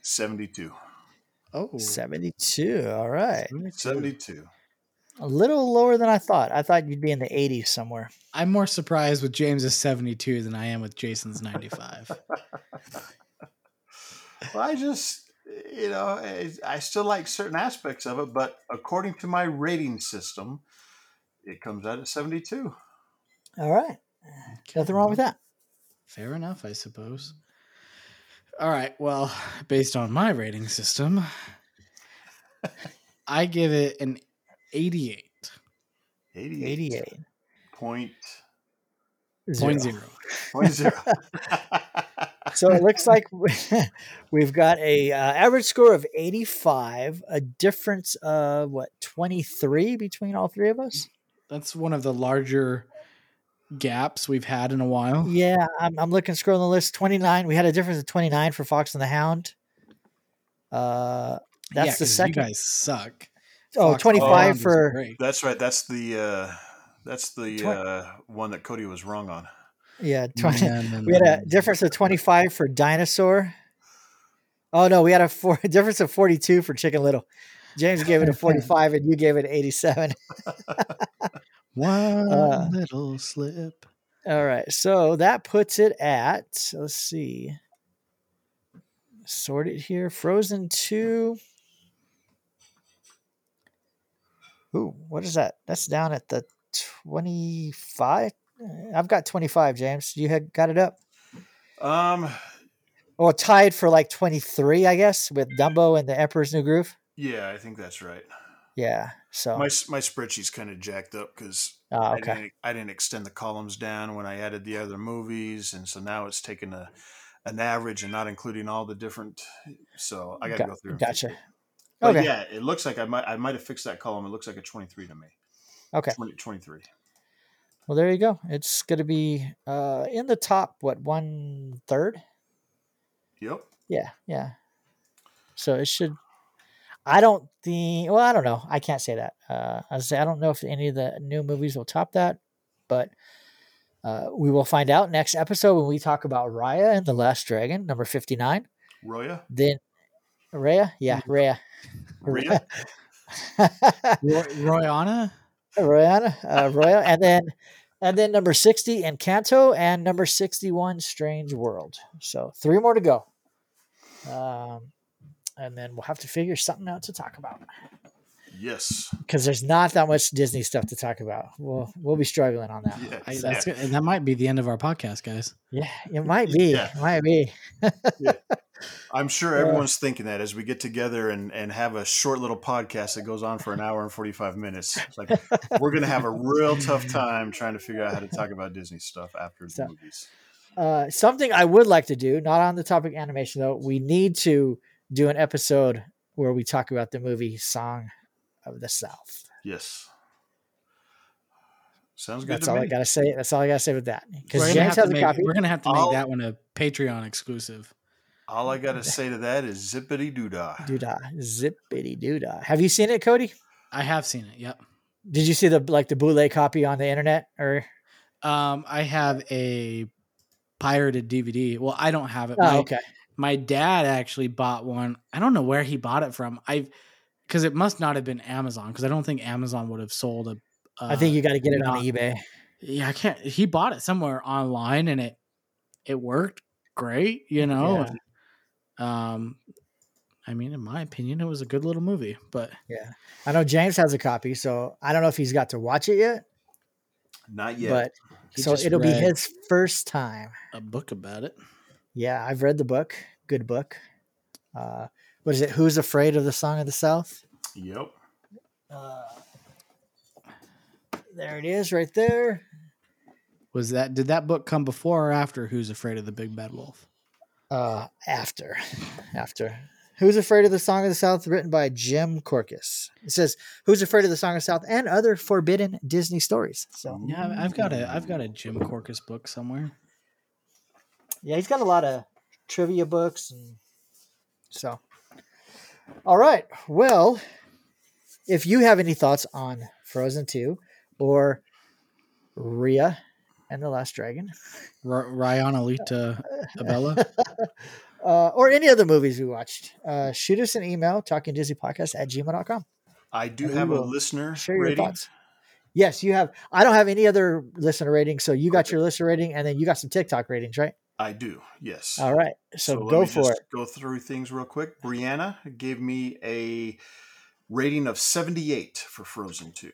Speaker 3: 72.
Speaker 1: Oh,
Speaker 2: Seventy two. All right,
Speaker 3: 72.
Speaker 2: A little lower than I thought. I thought you'd be in the eighties somewhere.
Speaker 1: I'm more surprised with James's 72 than I am with Jason's 95.
Speaker 3: Well, I just, you know, I- I still like certain aspects of it, but according to my rating system, it comes out at 72.
Speaker 2: All right, nothing wrong with that.
Speaker 1: Fair enough, I suppose. All right. Well, based on my rating system, I give it an 88.
Speaker 3: 88.
Speaker 2: Eighty eight.
Speaker 3: Point,
Speaker 1: Point zero.
Speaker 3: point zero.
Speaker 2: So it looks like we've got a uh, average score of 85, a difference of what 23 between all three of us.
Speaker 1: That's one of the larger gaps we've had in a while.
Speaker 2: Yeah, I'm, I'm looking scrolling the list. 29. We had a difference of 29 for Fox and the Hound. Uh, that's
Speaker 1: Yeah,
Speaker 2: the
Speaker 1: 'cause
Speaker 2: second.
Speaker 1: You guys suck.
Speaker 2: Oh,
Speaker 1: Fox
Speaker 2: 25
Speaker 1: Hound
Speaker 2: for.
Speaker 3: That's right. That's the uh, that's the uh, one that Cody was wrong on.
Speaker 2: yeah. 20,
Speaker 1: No, no,
Speaker 2: we had
Speaker 1: no,
Speaker 2: a difference of 25 for Dinosaur. Oh no, we had a four, difference of 42 for Chicken Little. James gave it a 45 and you gave it 87.
Speaker 1: One
Speaker 2: Uh,
Speaker 1: little slip.
Speaker 2: All right. So that puts it at, let's see, sort it here. Frozen 2. Ooh, what is that? That's down at the 25. Uh, I've got 25, James. You had got it up?
Speaker 3: Um,
Speaker 2: Oh, tied for like 23, I guess, with Dumbo and the Emperor's New Groove.
Speaker 3: yeah, I think that's right.
Speaker 2: Yeah. So,
Speaker 3: My my spreadsheet's kind of jacked up because
Speaker 2: oh,
Speaker 3: I
Speaker 2: okay.
Speaker 3: didn't I didn't extend the columns down when I added the other movies, and so now it's taking a an average and not including all the different. So I got to go through.
Speaker 2: gotcha.
Speaker 3: But
Speaker 2: Okay.
Speaker 3: yeah, it looks like I might I might have fixed that column. It looks like a twenty three to me.
Speaker 2: Okay.
Speaker 3: 20, 23.
Speaker 2: Well, there you go. It's going to be uh, in the top, what, one third?
Speaker 3: Yep.
Speaker 2: Yeah, yeah. So it should. I don't think. Well, I don't know. I can't say that. Uh, I say I don't know if any of the new movies will top that, but uh, we will find out next episode when we talk about Raya and the Last Dragon, number fifty nine.
Speaker 3: Raya.
Speaker 2: Then Raya, yeah, Raya,
Speaker 3: Rhea?
Speaker 1: Roy, Royana?
Speaker 2: Royana, uh, Roya, and then and then number sixty Encanto and number sixty one Strange World. So three more to go. Um, and then we'll have to figure something out to talk about
Speaker 3: Yes.
Speaker 2: because there's not that much Disney stuff to talk about. We'll we'll be struggling on that.
Speaker 3: Yeah.
Speaker 1: I,
Speaker 2: So-
Speaker 1: that's good. And that might be the end of our podcast, guys.
Speaker 2: Yeah, it might be.
Speaker 3: Yeah.
Speaker 2: It might be.
Speaker 3: I'm sure
Speaker 2: Yeah.
Speaker 3: everyone's thinking that as we get together and, and have a short little podcast that goes on for an hour and 45 minutes. It's like we're going to have a real tough time trying to figure out how to talk about Disney stuff after the movies.
Speaker 2: Uh, something I would like to do, not on the topic animation though. We need to do an episode where we talk about the movie "Song of the South."
Speaker 3: Yes. Sounds good
Speaker 2: That's
Speaker 3: to
Speaker 2: all
Speaker 3: me.
Speaker 2: I gotta say. That's all I gotta say with that. Because James has a
Speaker 1: make,
Speaker 2: copy.
Speaker 1: we're gonna have to make
Speaker 3: I'll-
Speaker 1: that one a Patreon exclusive.
Speaker 3: All I got to say to that is zippity doo dah.
Speaker 2: Doodah, zippity doodah. Have you seen it, Cody?
Speaker 1: I have seen it. Yep.
Speaker 2: Did you see the like the bootleg copy on the internet or?
Speaker 1: Um, I have a pirated DVD. Well, I don't have it.
Speaker 2: Oh,
Speaker 1: my,
Speaker 2: okay.
Speaker 1: my dad actually bought one. I don't know where he bought it from. I've because it must not have been Amazon because I don't think Amazon would have sold a.
Speaker 2: I think you got to get it on eBay.
Speaker 1: Yeah, I can't. He bought it somewhere online and it it worked great. You know.
Speaker 2: Yeah.
Speaker 1: And, um, I mean, in my opinion, it was a good little movie. But
Speaker 2: Yeah, I know James has a copy, so I don't know if he's got to watch it yet.
Speaker 3: Not yet.
Speaker 2: But
Speaker 1: he
Speaker 2: so it'll be his first time.
Speaker 1: a book about it.
Speaker 2: Yeah, I've read the book. Good book. Uh, what is it? Who's afraid of the Song of the South?
Speaker 3: yep.
Speaker 2: Uh, there it is, right there.
Speaker 1: Was that did that book come before or after Who's Afraid of the Big Bad Wolf?
Speaker 2: Uh, after, after. Who's Afraid of the Song of the South? Written by Jim Korkis. It says, "Who's Afraid of the Song of the South?" and other forbidden Disney stories. So
Speaker 1: Yeah, I've- got a I've got a Jim Korkis book somewhere.
Speaker 2: yeah, he's got a lot of trivia books, and so. All right. Well, if you have any thoughts on Frozen Two or Rhea and the Last Dragon,
Speaker 1: R- Rihanna Lita Abella.
Speaker 2: uh, or any other movies we watched, uh, shoot us an email, talking Disney podcast at gmail.com.
Speaker 3: I do have a listener
Speaker 2: Share your thoughts. Yes, you have. I don't have any other listener rating, so you got
Speaker 3: Okay.
Speaker 2: your listener rating, and then you got some TikTok ratings, right?
Speaker 3: I do. Yes.
Speaker 2: All right, so,
Speaker 3: let
Speaker 2: go
Speaker 3: me
Speaker 2: for
Speaker 3: just
Speaker 2: it.
Speaker 3: Go through things real quick. Brianna gave me a rating of 78 for Frozen 2.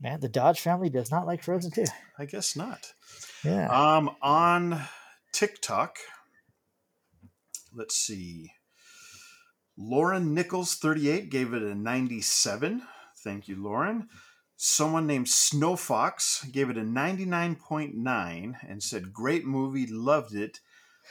Speaker 2: Man, the Dodge family does not like Frozen Two.
Speaker 3: I guess not.
Speaker 2: Yeah,
Speaker 3: Um, on TikTok, let's see. Lauren Nichols, 38, gave it a 97. Thank you, Lauren. Someone named Snow Fox gave it a 99.9 and said, Great movie, loved it.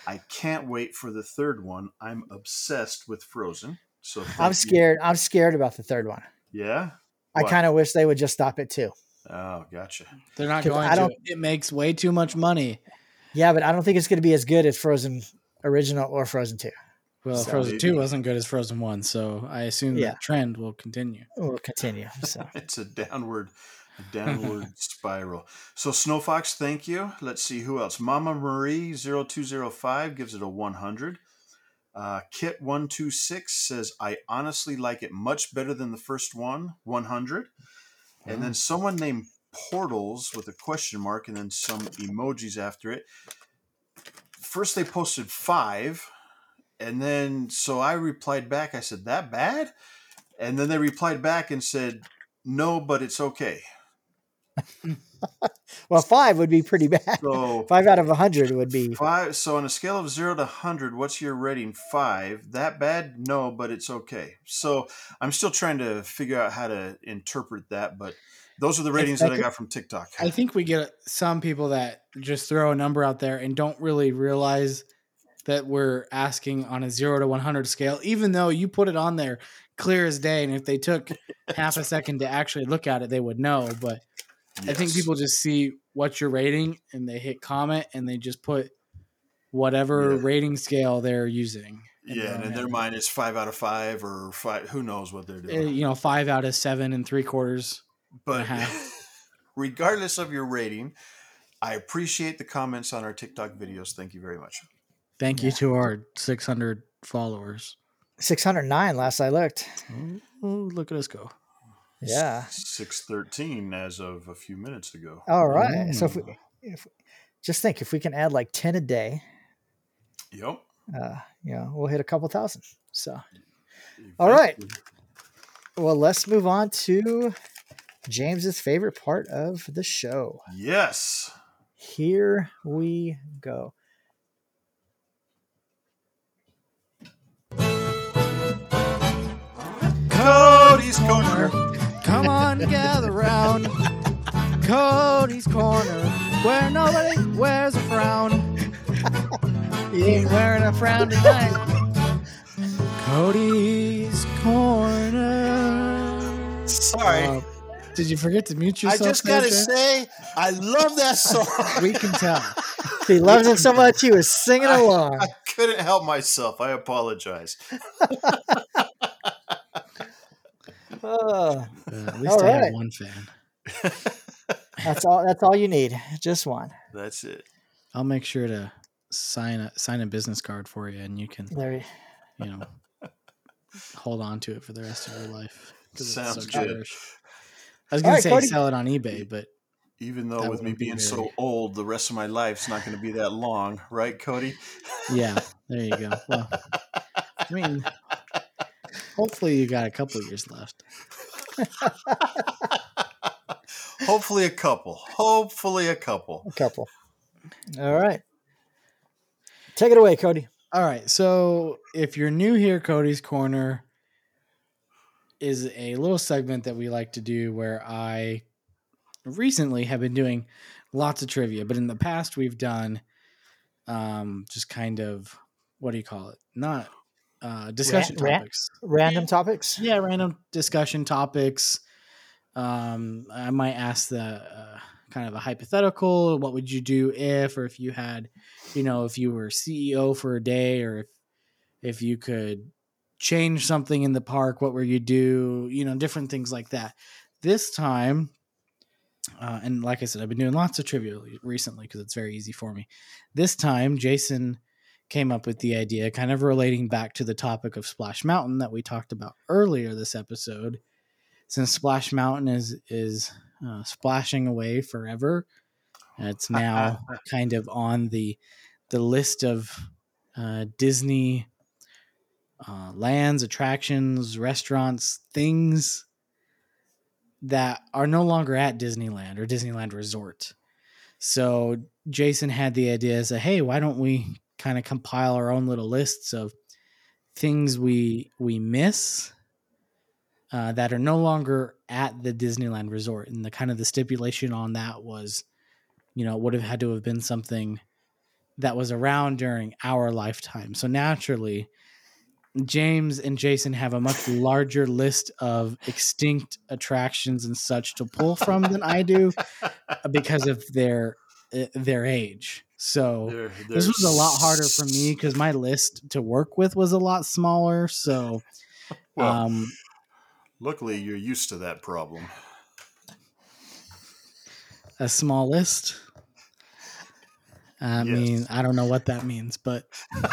Speaker 3: I can't wait for the third one. I'm obsessed with Frozen. So
Speaker 2: I'm
Speaker 3: you.
Speaker 2: scared. I'm scared about the third one.
Speaker 3: Yeah.
Speaker 2: I kind of wish they would just stop it too.
Speaker 3: Oh, gotcha.
Speaker 1: They're not going
Speaker 2: I don't-
Speaker 1: It makes way too much money.
Speaker 2: Yeah, but I don't think it's going to be as good as Frozen original or Frozen Two.
Speaker 1: Well,
Speaker 3: So
Speaker 1: Frozen Two wasn't good as Frozen One, so I assume
Speaker 2: Yeah.
Speaker 1: that trend will continue.
Speaker 2: We'll continue. So
Speaker 3: It's a downward, a downward spiral. So Snow Fox, thank you. Let's see who else. Mama Marie 0205 gives it a 100. Uh, Kit 126 says, I honestly like it much better than the first one, 100. And then someone named Portals with a question mark and then some emojis after it. First, they posted five. And then, so I replied back. I said, That bad? And then they replied back and said, No, but it's okay.
Speaker 2: well, five would be pretty bad.
Speaker 3: So,
Speaker 2: Five out of a hundred would be.
Speaker 3: five. So, on a scale of zero to 100, what's your rating? Five. That bad? No, but it's okay. So, I'm still trying to figure out how to interpret that, but those are the ratings that I got from TikTok.
Speaker 1: I think we get some people that just throw a number out there and don't really realize that we're asking on a zero to 100 scale, even though you put it on there clear as day. And if they took half a second to actually look at it, they would know. But I think people just see what you're rating and they hit comment and they just put whatever
Speaker 3: Yeah.
Speaker 1: rating scale they're using. in
Speaker 3: Yeah, and in their mind, it's five out of five or five. Who knows what they're doing?
Speaker 1: Eh, you know, five out of seven and three quarters.
Speaker 3: But regardless of your rating, I appreciate the comments on our TikTok videos. Thank you very much.
Speaker 1: Thank you to our 600 followers.
Speaker 2: 609 last I looked.
Speaker 1: Oh, look at us go.
Speaker 2: Yeah.
Speaker 3: Six thirteen as of a few minutes ago.
Speaker 2: All right. So if we,
Speaker 1: Mm.
Speaker 2: if, just think if we can add like 10 a day,
Speaker 3: Yep.
Speaker 2: uh, you know, we'll hit a couple thousand. So, All right. Well, let's move on to James's favorite part of the show.
Speaker 3: Yes.
Speaker 2: Here we go.
Speaker 3: Cody's corner.
Speaker 1: Come on, gather round. Cody's corner, where nobody wears a frown. he ain't wearing a frown tonight. Cody's corner.
Speaker 3: Sorry.
Speaker 1: Uh, did you forget to mute yourself?
Speaker 3: I just gotta
Speaker 1: Jay?
Speaker 3: say, I love that song.
Speaker 1: we can tell.
Speaker 2: He loves it so much he was singing along.
Speaker 3: I couldn't help myself. I apologize.
Speaker 2: Oh,
Speaker 1: Uh, at least
Speaker 2: All
Speaker 1: I have one fan.
Speaker 2: that's all. That's all you need. Just one.
Speaker 3: That's it.
Speaker 1: I'll make sure to sign a sign a business card for you, and you can
Speaker 2: There. you-
Speaker 1: you know hold on to it for the rest of your life. 'cause it's
Speaker 3: Sounds
Speaker 1: so
Speaker 3: good.
Speaker 1: cherish. I was
Speaker 2: All
Speaker 1: gonna say
Speaker 2: Cody.
Speaker 1: sell it on eBay, but
Speaker 3: Even though
Speaker 1: That
Speaker 3: with me
Speaker 1: wouldn't be
Speaker 3: being so
Speaker 1: very-
Speaker 3: old, the rest of my life's not going to be that long, right, Cody?
Speaker 1: yeah, there you go. Well, I mean, hopefully you got a couple years left.
Speaker 3: Hopefully, a couple. Hopefully, a couple.
Speaker 2: A couple. All right. Take it away, Cody.
Speaker 1: All right. So if you're new here, Cody's Corner is a little segment that we like to do where I recently have been doing lots of trivia, but in the past we've done um just kind of what do you call it? Not uh discussion
Speaker 2: rant?
Speaker 1: topics.
Speaker 2: Random topics.
Speaker 1: Yeah, random discussion topics. Um, I might ask the uh, kind of a hypothetical. What would you do if, or if you had, you know, if you were CEO for a day, or if if you could change something in the park, what would you do? You know, different things like that. This time, uh, and like I said, I've been doing lots of trivia recently because it's very easy for me. This time, Jason came up with the idea, kind of relating back to the topic of Splash Mountain that we talked about earlier this episode. Since Splash Mountain is is uh, splashing away forever, it's now kind of on the the list of uh, Disney uh, lands, attractions, restaurants, things that are no longer at Disneyland or Disneyland Resort. So Jason had the idea as a hey, why don't we kind of compile our own little lists of things we we miss uh, that are no longer at the Disneyland Resort, and the kind of the stipulation on that was, you know, would have had to have been something that was around during our lifetime. So naturally, James and Jason have a much larger list of extinct attractions and such to pull from than I do because of their uh, their age. So
Speaker 3: They're-
Speaker 1: this
Speaker 3: they're
Speaker 1: was a lot harder for me because my list to work with was a lot smaller. So,
Speaker 3: Well,
Speaker 1: um,
Speaker 3: luckily, you're used to that problem.
Speaker 1: a small list. I
Speaker 3: Yes.
Speaker 1: mean, I don't know what that means, but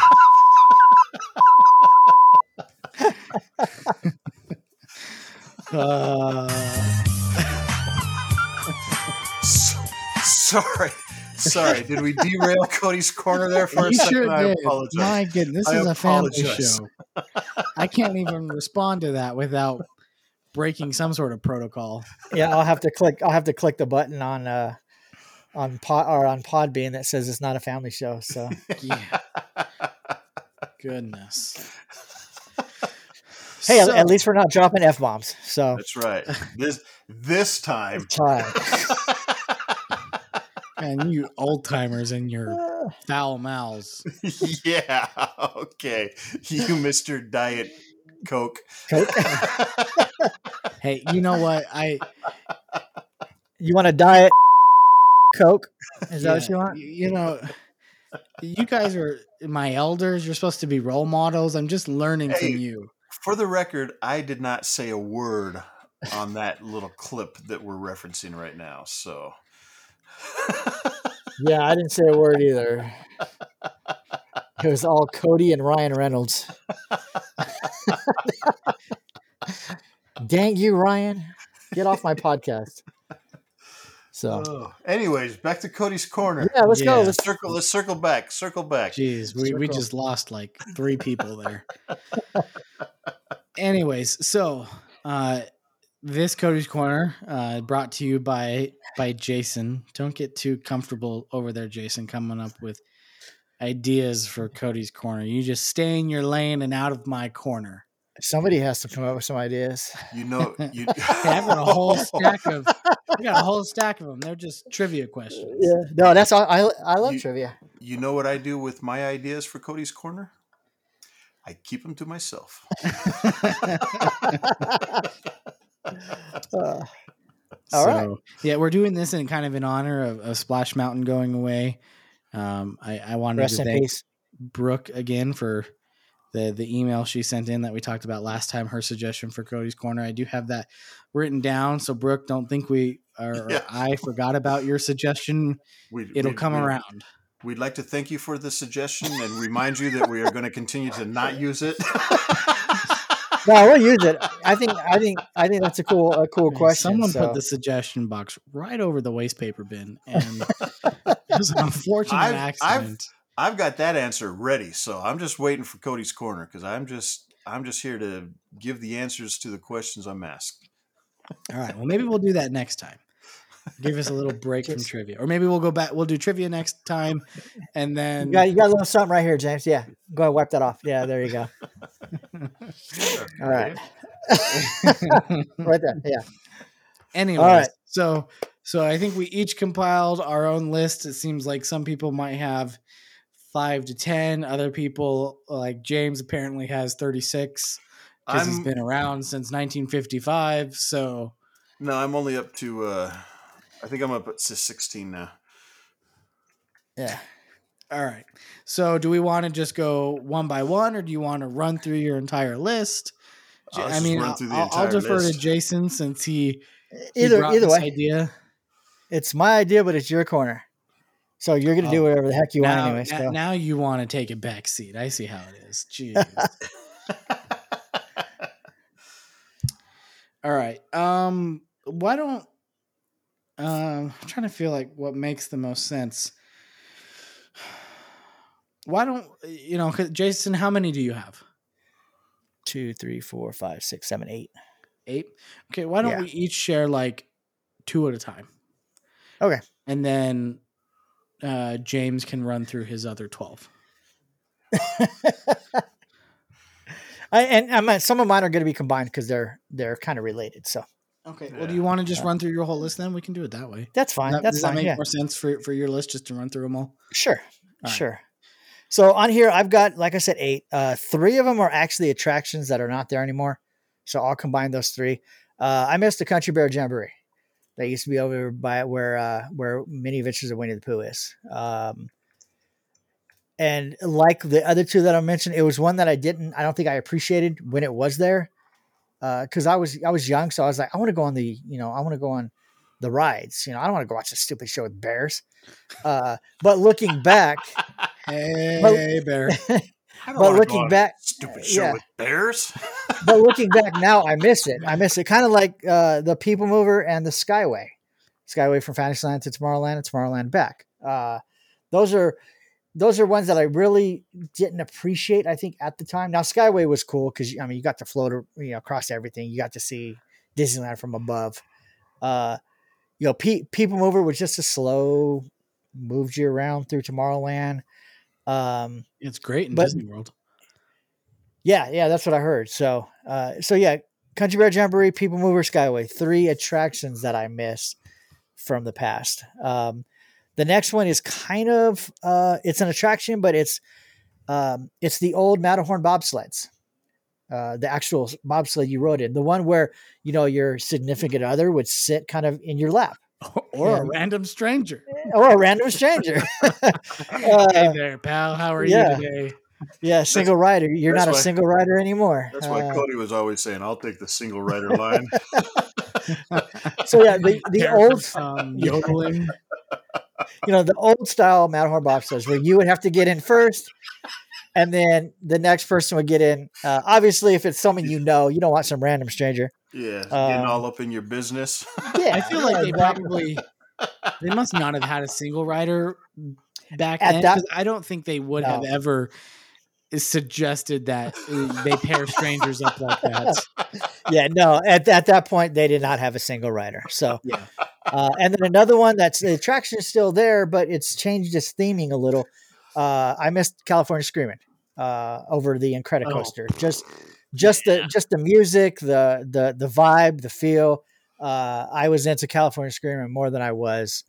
Speaker 1: uh,
Speaker 3: S- Sorry. Sorry. Did we derail Cody's corner there for a
Speaker 1: you
Speaker 3: second?
Speaker 1: sure
Speaker 3: I
Speaker 1: did.
Speaker 3: apologize.
Speaker 1: My goodness, this
Speaker 3: I
Speaker 1: is a family show. I can't even respond to that without breaking some sort of protocol.
Speaker 2: Yeah, I'll have to click. I'll have to click the button on uh on pod or on Podbean that says it's not a family show. So
Speaker 1: Yeah. Goodness.
Speaker 2: hey, at-
Speaker 1: So-
Speaker 2: at least we're not dropping f bombs. So
Speaker 3: That's right. This this time.
Speaker 2: try.
Speaker 1: and you old timers and your foul mouths.
Speaker 3: yeah. Okay. You, Mister Diet Coke.
Speaker 2: Coke.
Speaker 1: Hey, you know what? I
Speaker 2: You want a diet Coke? Is that what you want?
Speaker 1: You know, you guys are my elders. You're supposed to be role models. I'm just learning
Speaker 3: Hey.
Speaker 1: from you.
Speaker 3: For the record, I did not say a word on that little clip that we're referencing right now. So.
Speaker 2: Yeah, I didn't say a word either. It was all Cody and Ryan Reynolds. Dang you, Ryan! Get off my podcast. So
Speaker 3: Oh. Anyways, back to Cody's corner.
Speaker 2: yeah, let's go. Let's
Speaker 3: Circle. Let's circle back. Circle back.
Speaker 1: Jeez, we, we just lost like three people there. Anyways, so uh, this Cody's Corner uh, brought to you by by Jason. Don't get too comfortable over there, Jason, coming up with ideas for Cody's Corner. You just stay in your lane and out of my corner.
Speaker 2: Somebody has to come up with some ideas.
Speaker 3: You know, you.
Speaker 1: I've got a whole stack of I got a whole stack of them. They're just trivia questions.
Speaker 2: Yeah, no, that's all. I I love
Speaker 3: You-
Speaker 2: trivia.
Speaker 3: You know what I do with my ideas for Cody's Corner? I keep them to myself.
Speaker 2: Uh, All right.
Speaker 1: Yeah, we're doing this in kind of in honor of, of Splash Mountain going away. Um, I, I wanted
Speaker 2: rest
Speaker 1: to thank
Speaker 2: peace.
Speaker 1: Brooke again for the the email she sent in that we talked about last time. Her suggestion for Cody's Corner. I do have that written down. So Brooke, don't think we or, or I forgot about your suggestion.
Speaker 3: We,
Speaker 1: It'll
Speaker 3: we-
Speaker 1: come
Speaker 3: we-
Speaker 1: around.
Speaker 3: We'd like to thank you for the suggestion and remind you that we are going to continue to not use it.
Speaker 2: No, we'll use it. I think. I think. I think that's a cool. A cool
Speaker 1: Okay,
Speaker 2: question.
Speaker 1: Someone
Speaker 2: so-
Speaker 1: put the suggestion box right over the waste paper bin, and it was an unfortunate
Speaker 3: I've- I've-
Speaker 1: accident.
Speaker 3: I've got that answer ready, so I'm just waiting for Cody's corner because I'm just I'm just here to give the answers to the questions I'm asked.
Speaker 1: All right. Well, maybe we'll do that next time. Give us a little break from trivia, or maybe we'll go back. We'll do trivia next time, and then
Speaker 2: You got, you got a little something right here, James. Yeah, go ahead, wipe that off. Yeah, there you go. All right, right there. Yeah.
Speaker 1: Anyway,
Speaker 2: right.
Speaker 1: so so I think we each compiled our own list. It seems like some people might have five to ten. Other people, like James, apparently has thirty six because he's
Speaker 3: I'm
Speaker 1: been around since 1955. So
Speaker 3: no, I'm only up to uh, I think I'm up at 16 now.
Speaker 2: Yeah.
Speaker 1: all right. So do we want to just go one by one, or do you want to run through your entire list?
Speaker 3: Uh, let's
Speaker 1: I mean,
Speaker 3: run
Speaker 1: I'll,
Speaker 3: the
Speaker 1: I'll- I'll defer
Speaker 3: list.
Speaker 1: to Jason since he, he
Speaker 2: Either
Speaker 1: brought
Speaker 2: either
Speaker 1: this
Speaker 2: way,
Speaker 1: idea.
Speaker 2: it's my idea, but it's your corner. So you're gonna do
Speaker 1: Oh.
Speaker 2: whatever the heck you
Speaker 1: now,
Speaker 2: want anyway.
Speaker 1: na-
Speaker 2: So
Speaker 1: now you want to take a back seat. I see how it is. Jeez. All right. Um, why don't um I'm trying to feel like what makes the most sense. Why don't you know, Jason, how many do you have?
Speaker 2: two, three, four, five, six, seven, eight.
Speaker 1: Eight. Okay, why don't
Speaker 2: Yeah.
Speaker 1: we each share like two at a time?
Speaker 2: Okay.
Speaker 1: And then uh James can run through his other twelve.
Speaker 2: I, and I mean, some of mine are going to be combined because they're they're kind of related. So
Speaker 1: Okay. Well, do you want to just run through your whole list then? We can do it that way.
Speaker 2: that's fine.
Speaker 1: That-
Speaker 2: that's
Speaker 1: does that make
Speaker 2: Yeah,
Speaker 1: more sense for for your list just to run through them all?
Speaker 2: sure,
Speaker 1: right.
Speaker 2: sure. So on here, I've got like I said, eight. Uh, three of them are actually attractions that are not there anymore. So I'll combine those three. Uh, I missed the Country Bear Jamboree. That used to be over by where uh, where Many Adventures of Winnie the Pooh is. Um, and like the other two that I mentioned, it was one that I didn't. I don't think I appreciated when it was there, because I was I was young, so I was like, I want to go on the you know I want to go on the rides. You know, I don't want to go watch a stupid show with bears. Uh, but looking back,
Speaker 1: Hey, bear.
Speaker 2: But looking back-
Speaker 3: stupid show
Speaker 2: yeah.
Speaker 3: with bears.
Speaker 2: but looking back now, I miss it. I miss it. Kind of like uh, the People Mover and the Skyway. Skyway from Fantasyland to Tomorrowland and Tomorrowland back. Uh, those are those are ones that I really didn't appreciate. I think at the time. Now Skyway was cool because I mean you got to float you know across everything. You got to see Disneyland from above. Uh, you know, Pe- People Mover was just a slow moved you around through Tomorrowland. Um,
Speaker 1: It's great in
Speaker 2: But-
Speaker 1: Disney World.
Speaker 2: yeah, yeah, that's what I heard. So, uh, so yeah, Country Bear Jamboree, People Mover, Skyway, three attractions that I miss from the past. Um, the next one is kind of uh, it's an attraction, but it's um, it's the old Matterhorn bobsleds. Uh, the actual bobsled you rode in, the one where you know your significant other would sit kind of in your lap,
Speaker 1: or
Speaker 2: Yeah.
Speaker 1: a random stranger.
Speaker 2: or a random stranger.
Speaker 1: hey
Speaker 2: Uh,
Speaker 1: there, pal. How are
Speaker 2: yeah.
Speaker 1: you today?
Speaker 2: yeah, single rider. You're
Speaker 3: that's
Speaker 2: not a single rider anymore.
Speaker 3: That's why
Speaker 2: Uh,
Speaker 3: Cody was always saying, "I'll take the single rider line."
Speaker 2: so yeah, the, the old
Speaker 1: um, yodeling.
Speaker 2: You know, the old style Matterhorn bobsleds where you would have to get in first and then the next person would get in. Uh, obviously, if it's someone you know, you don't want some random stranger.
Speaker 3: yeah, getting
Speaker 2: Um,
Speaker 3: all up in your business.
Speaker 2: Yeah,
Speaker 1: I feel like they probably they must not have had a single rider back
Speaker 2: At
Speaker 1: then.
Speaker 2: that-
Speaker 1: I don't think they would have ever suggested that uh, they pair strangers up like that.
Speaker 2: yeah, no. At at that point, they did not have a single rider. So,
Speaker 1: Yeah.
Speaker 2: uh, and then another one that's the attraction is still there, but it's changed its theming a little. Uh, I missed California Screaming uh, over the Incredicoaster. Just, just the just the music, the the the vibe, the feel. Uh, I was into California Screaming more than I was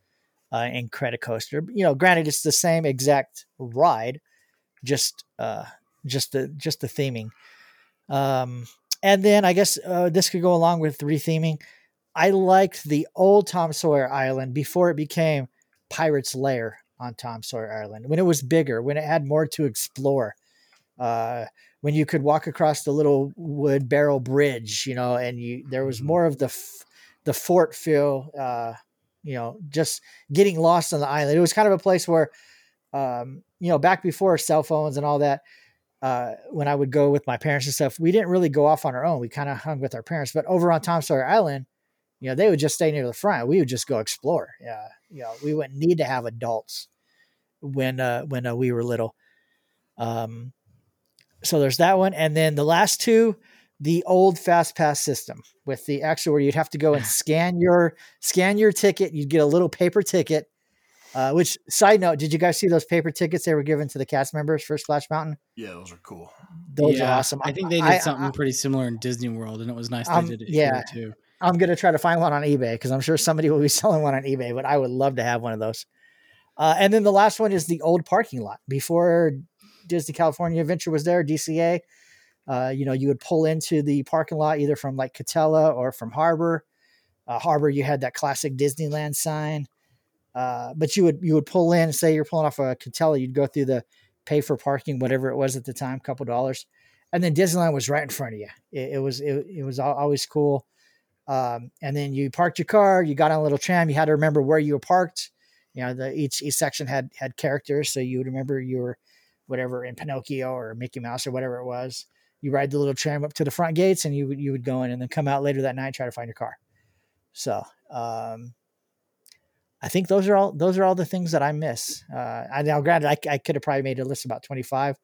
Speaker 2: uh, Incredicoaster. You know, granted, it's the same exact ride, just uh, just the just the theming. Um, and then I guess uh, this could go along with retheming. I liked the old Tom Sawyer Island before it became Pirate's Lair on Tom Sawyer Island. When it was bigger, when it had more to explore, uh, when you could walk across the little wood barrel bridge, you know, and you there was more of the f- the fort feel. Uh, you know, just getting lost on the island. It was kind of a place where, um, you know, back before cell phones and all that, uh, when I would go with my parents and stuff, we didn't really go off on our own. We kind of hung with our parents. But over on Tom Sawyer Island, you know, they would just stay near the front. We would just go explore. Yeah, you know, we wouldn't need to have adults when uh, when uh, we were little. Um, so there's that one, and then the last two, the old fast pass system with the actual where you'd have to go and scan your scan your ticket. You'd get a little paper ticket. Uh, which side note, did you guys see those paper tickets they were given to the cast members for Splash Mountain?
Speaker 3: Yeah, those are cool.
Speaker 2: Those
Speaker 1: Yeah,
Speaker 2: are awesome.
Speaker 1: I think they did
Speaker 2: I-
Speaker 1: something
Speaker 2: I-
Speaker 1: pretty similar in Disney World, and it was nice
Speaker 2: Um,
Speaker 1: they did it
Speaker 2: yeah.
Speaker 1: here too.
Speaker 2: I'm gonna try to find one on eBay because I'm sure somebody will be selling one on eBay, but I would love to have one of those. Uh, and then the last one is the old parking lot before Disney California Adventure was there. DCA, uh, you know, you would pull into the parking lot either from like Katella or from Harbor. Uh, Harbor, you had that classic Disneyland sign, uh, but you would you would pull in. Say you're pulling off a Katella, you'd go through the pay for parking, whatever it was at the time, couple dollars, and then Disneyland was right in front of you. It, it was it, it was always cool. Um, and then you parked your car, you got on a little tram, you had to remember where you were parked. You know, the each each section had had characters, so you would remember you were whatever in Pinocchio or Mickey Mouse or whatever it was. You ride the little tram up to the front gates and you you would go in and then come out later that night try to find your car. So um I think those are all those are all the things that I miss. Uh I now granted I, I could have probably made a list about 25.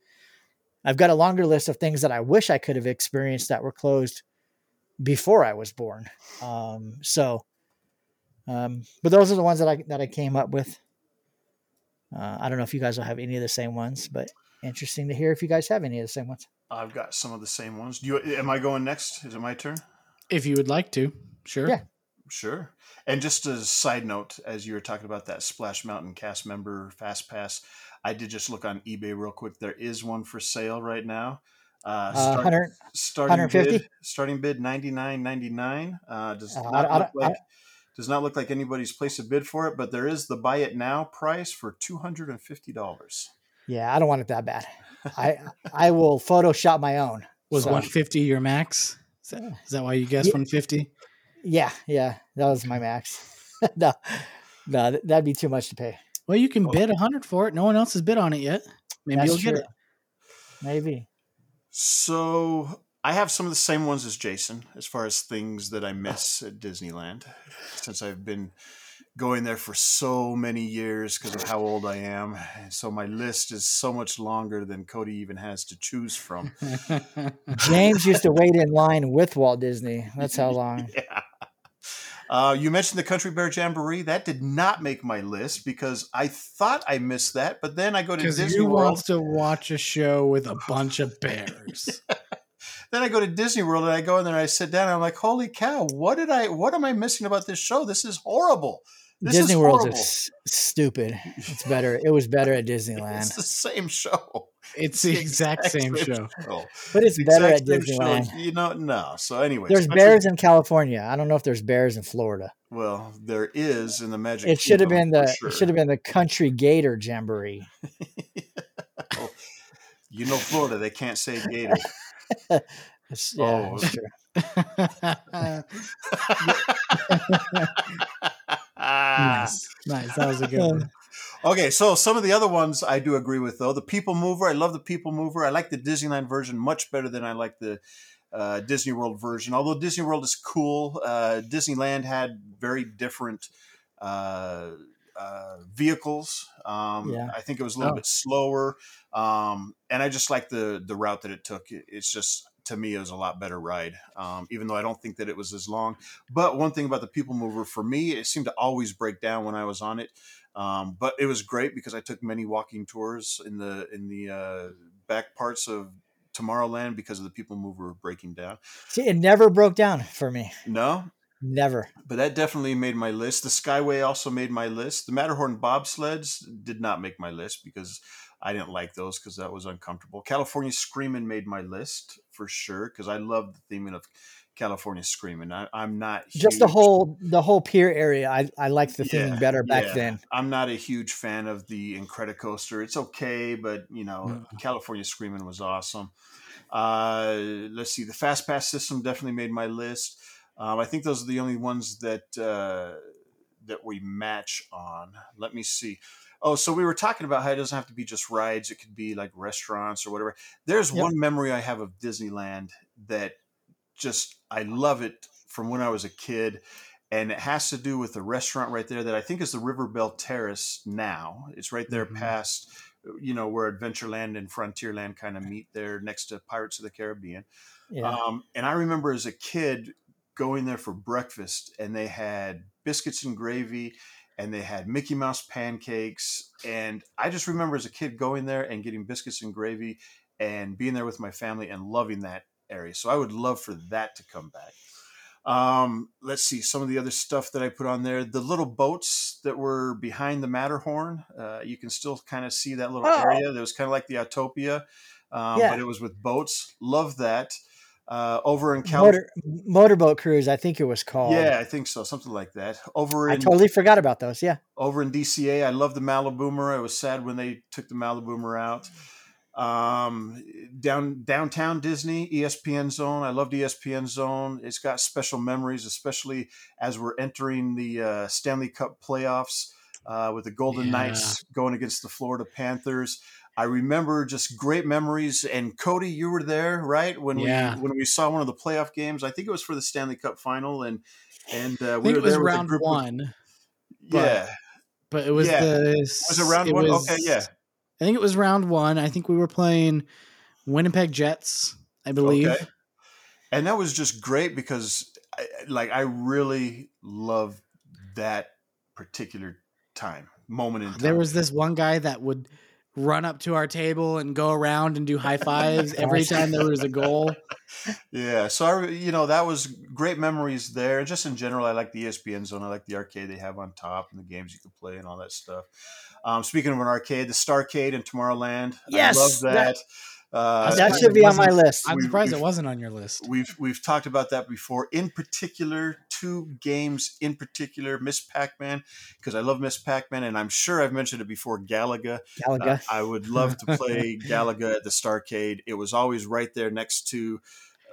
Speaker 2: I've got a longer list of things that I wish I could have experienced that were closed before I was born. Um, so, um, but those are the ones that I that I came up with. Uh, I don't know if you guys will have any of the same ones, but interesting to hear if you guys have any of the same ones.
Speaker 3: I've got some of the same ones. Do you? Am I going next? Is it my turn?
Speaker 1: If you would like to, sure.
Speaker 2: Yeah.
Speaker 3: Sure. And just as a side note, as you were talking about that Splash Mountain cast member Fast Pass, I did just look on eBay real quick. There is one for sale right now. Uh,
Speaker 2: Uh, 100,
Speaker 3: starting
Speaker 2: 150?
Speaker 3: bid starting bid ninety nine ninety nine. Uh, does
Speaker 2: Uh,
Speaker 3: not
Speaker 2: I
Speaker 3: look
Speaker 2: don't- I-
Speaker 3: like does not look like anybody's placed a bid for it, but there is the buy it now price for two hundred and fifty dollars.
Speaker 2: yeah, I don't want it that bad. I I will Photoshop my own.
Speaker 1: Was
Speaker 2: So,
Speaker 1: 150 your max? Is that, is that why you guessed
Speaker 2: Yeah.
Speaker 1: 150?
Speaker 2: Yeah, yeah, that was my max. no, no, that'd be too much to pay.
Speaker 1: Well, you can bid a 100 for it. No one else has bid on it yet. Maybe
Speaker 2: That's
Speaker 1: you'll get it.
Speaker 2: Maybe.
Speaker 3: So I have some of the same ones as Jason as far as things that I miss at Disneyland since I've been going there for so many years because of how old I am. So my list is so much longer than Cody even has to choose from.
Speaker 2: James used to wait in line with Walt Disney. That's how long.
Speaker 3: Yeah. Uh, you mentioned the Country Bear Jamboree. That did not make my list because I thought I missed that, but then I go to Disney
Speaker 1: you
Speaker 3: World.
Speaker 1: wants to watch a show with a bunch of bears.
Speaker 3: Then I go to Disney World and I go in there and I sit down and I'm like, holy cow, what did I what am I missing about this show? This is horrible. This
Speaker 2: Disney
Speaker 3: is
Speaker 2: World is stupid. It's better. It was better at Disneyland.
Speaker 3: It's the same show.
Speaker 1: It's the exact same show.
Speaker 2: but it's
Speaker 3: The
Speaker 2: better at
Speaker 3: exact same show.
Speaker 2: Disneyland.
Speaker 3: You know, no. So anyway,
Speaker 2: There's bears in California. I don't know if there's bears in Florida.
Speaker 3: Well, there is in the Magic.
Speaker 2: It should have been the
Speaker 3: for
Speaker 2: it should have been the Country Gator Jamboree.
Speaker 3: You know, Florida, they can't say gator.
Speaker 2: Yeah,
Speaker 3: Oh.
Speaker 2: it's true.
Speaker 1: Nice. Nice. That was a good one.
Speaker 3: Okay, so some of the other ones I do agree with though. The People Mover, I love the People Mover. I like the Disneyland version much better than I like the uh, Disney World version. Although Disney World is cool, uh, Disneyland had very different uh, uh, vehicles. Um,
Speaker 2: Yeah.
Speaker 3: I think it was a little
Speaker 1: Oh.
Speaker 3: bit slower, um, and I just like the the route that it took. It's just to me, it was a lot better ride, um, even though I don't think that it was as long. But one thing about the People Mover, for me, it seemed to always break down when I was on it. Um, but it was great because I took many walking tours in the in the uh, back parts of Tomorrowland because of the People Mover breaking down.
Speaker 2: See, it never broke down for me.
Speaker 3: No,
Speaker 2: Never.
Speaker 3: but that definitely made my list. The Skyway also made my list. The Matterhorn bobsleds did not make my list because I didn't like those because that was uncomfortable. California Screaming made my list for sure because I love the theming of California Screaming. I, I'm not
Speaker 2: Just the whole the whole pier area. I I liked the theme
Speaker 3: Yeah,
Speaker 2: better back
Speaker 3: yeah.
Speaker 2: then.
Speaker 3: I'm not a huge fan of the Incredicoaster. It's okay, but you know,
Speaker 1: Mm.
Speaker 3: California Screaming was awesome. Uh, let's see, the Fast Pass system definitely made my list. Um, I think those are the only ones that uh, that we match on. Let me see. Oh, so we were talking about how it doesn't have to be just rides; it could be like restaurants or whatever. There's
Speaker 2: Yep.
Speaker 3: one memory I have of Disneyland that just I love it from when I was a kid and it has to do with the restaurant right there that I think is the River Belle Terrace now. It's right there
Speaker 1: Mhm.
Speaker 3: past, you know, where Adventureland and Frontierland kind of meet there next to Pirates of the Caribbean.
Speaker 2: Yeah.
Speaker 3: Um, and I remember as a kid going there for breakfast and they had biscuits and gravy and they had Mickey Mouse pancakes. And I just remember as a kid going there and getting biscuits and gravy and being there with my family and loving that area. So I would love for that to come back. Um, let's see some of the other stuff that I put on there. The little boats that were behind the Matterhorn, uh, you can still kind of see that little
Speaker 2: Oh.
Speaker 3: area. That was kind of like the Autopia, um,
Speaker 2: Yeah.
Speaker 3: but it was with boats. Love that. Uh, over in California,
Speaker 2: Motor motorboat cruise, I think it was called.
Speaker 3: yeah, I think so, something like that. Over in, I
Speaker 2: totally forgot about those. Yeah.
Speaker 3: over in DCA, I love the Maliboomer. I was sad when they took the Maliboomer out. Um, down downtown Disney, ESPN Zone. I loved ESPN Zone. It's got special memories, especially as we're entering the uh, Stanley Cup playoffs uh, with the Golden
Speaker 1: Yeah.
Speaker 3: Knights going against the Florida Panthers. I remember just great memories. And Cody, you were there, right? When
Speaker 1: Yeah.
Speaker 3: we when we saw one of the playoff games. I think it was for the Stanley Cup final, and and uh,
Speaker 1: I
Speaker 3: we were
Speaker 1: it was
Speaker 3: there
Speaker 1: round
Speaker 3: group of-
Speaker 1: one, but-
Speaker 3: yeah,
Speaker 1: but it was
Speaker 3: Yeah.
Speaker 1: the
Speaker 3: was it round one? okay, yeah.
Speaker 1: I think it was round one. I think we were playing Winnipeg Jets, I believe.
Speaker 3: Okay. And that was just great because, I, like, I really love that particular time, moment in time.
Speaker 1: There was this one guy that would run up to our table and go around and do high fives every time there was a goal.
Speaker 3: yeah. So, I, you know, that was great memories there. Just in general, I like the ESPN zone. I like the arcade they have on top and the games you can play and all that stuff. Um, speaking of an arcade, the Starcade in Tomorrowland.
Speaker 2: Yes,
Speaker 3: I love that. Uh,
Speaker 2: that should be on my list.
Speaker 1: I'm
Speaker 3: We-
Speaker 1: surprised it wasn't on your list.
Speaker 3: We've we've talked about that before. In particular, two games in particular, Miss Pac-Man, because I love Miss Pac-Man, and I'm sure I've mentioned it before. Galaga.
Speaker 2: Galaga.
Speaker 3: Uh, I would love to play Galaga at the Starcade. It was always right there next to,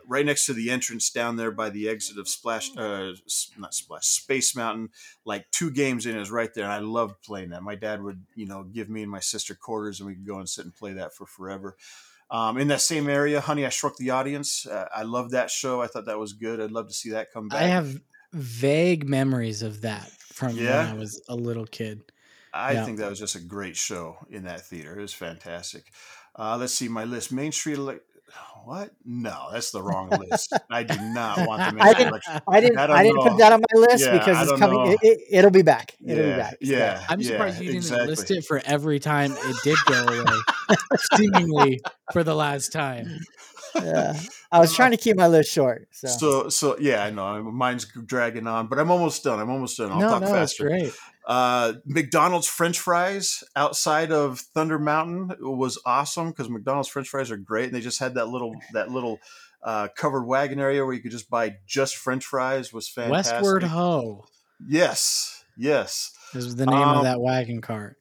Speaker 3: right next to the entrance down there by the exit of Splash, uh, not Splash, Space Mountain. Like two games in is right there, and I loved playing that. My dad would, you know, give me and my sister quarters, and we could go and sit and play that for forever. Um, in that same area, Honey, I Shrunk the Audience. Uh, I love that show. I thought that was good. I'd love to see that come back.
Speaker 1: I have vague memories of that from
Speaker 3: Yeah?
Speaker 1: when I was a little kid.
Speaker 3: I
Speaker 1: Yeah.
Speaker 3: think that was just a great show in that theater. It was fantastic. Uh, let's see my list. Main Street. Ele- what? No, that's the wrong list. I do not want the Main
Speaker 2: I
Speaker 3: Street.
Speaker 2: didn't-
Speaker 3: Election.
Speaker 2: I didn't.
Speaker 3: I
Speaker 2: I, didn't
Speaker 3: know.
Speaker 2: put that on my list
Speaker 3: Yeah,
Speaker 2: because it's coming. It, it, it'll be back. It'll be back. So,
Speaker 3: yeah.
Speaker 1: I'm surprised you didn't
Speaker 3: exactly.
Speaker 1: list it for every time it did go away, seemingly for the last time.
Speaker 2: yeah. I was trying to keep my list short. So,
Speaker 3: So, so yeah, I know mine's dragging on, but I'm almost done. I'm almost done. I'll
Speaker 1: no,
Speaker 3: talk
Speaker 1: no, it's
Speaker 3: faster.
Speaker 1: great.
Speaker 3: Uh, McDonald's French fries outside of Thunder Mountain was awesome because McDonald's French fries are great, and they just had that little that little uh, covered wagon area where you could just buy just French fries. Was fantastic.
Speaker 1: Westward Ho
Speaker 3: Yes, yes.
Speaker 1: This is the name
Speaker 3: Um,
Speaker 1: of that wagon cart.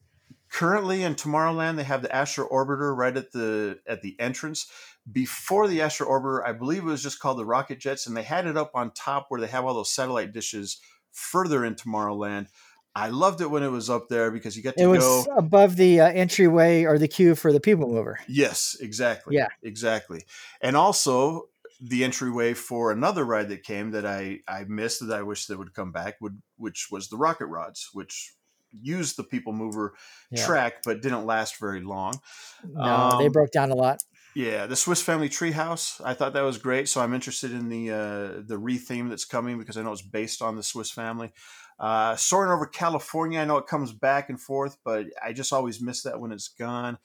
Speaker 3: Currently in Tomorrowland, they have the Astro Orbiter right at the at the entrance. Before the Astro Orbiter, I believe it was just called the Rocket Jets, and they had it up on top where they have all those satellite dishes further in Tomorrowland. I loved it when it was up there because you get to
Speaker 2: it was
Speaker 3: go.
Speaker 2: above the uh, entryway or the queue for the people mover.
Speaker 3: Yes, exactly.
Speaker 2: Yeah.
Speaker 3: exactly. And also the entryway for another ride that came that I I missed that I wish that would come back would which was the Rocket Rods, which used the People Mover
Speaker 2: Yeah.
Speaker 3: track, but didn't last very long.
Speaker 2: No, they
Speaker 3: Um,
Speaker 2: broke down a lot.
Speaker 3: Yeah, the Swiss Family Treehouse. I thought that was great, so I'm interested in the uh, the re-theme that's coming because I know it's based on the Swiss Family. Uh, Soaring over California, I know it comes back and forth, but I just always miss that when it's gone.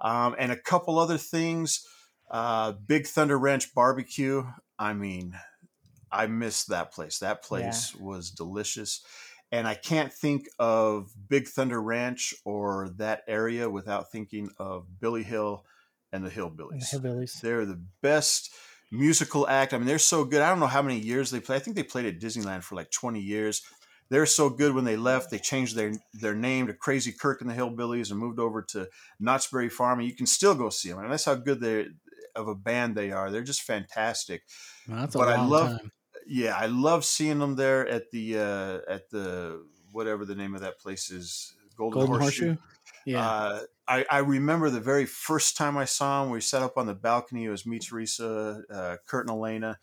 Speaker 3: Um, and a couple other things. Uh, Big Thunder Ranch Barbecue. I mean, I miss that place. That place was delicious. And I can't think of Big Thunder Ranch or that area without thinking of Billy Hill and the Hillbillies.
Speaker 2: Hillbillies.
Speaker 3: They're the best musical act. I mean, they're so good. I don't know how many years they play. I think they played at Disneyland for like 20 years. They're so good when they left. They changed their their name to Crazy Kirk and the Hillbillies and moved over to Knott's Berry Farm. And you can still go see them. And that's how good they of a band they are. They're just fantastic.
Speaker 1: That's a
Speaker 3: But I
Speaker 1: long
Speaker 3: love-
Speaker 1: time.
Speaker 3: Yeah, I love seeing them there at the uh, at the whatever the name of that place is, Golden,
Speaker 1: Golden
Speaker 3: Horseshoe.
Speaker 1: Horseshoe. Yeah.
Speaker 3: Uh, I, I remember the very first time I saw him. We sat up on the balcony. It was me, Teresa, uh, Kurt, and Elena,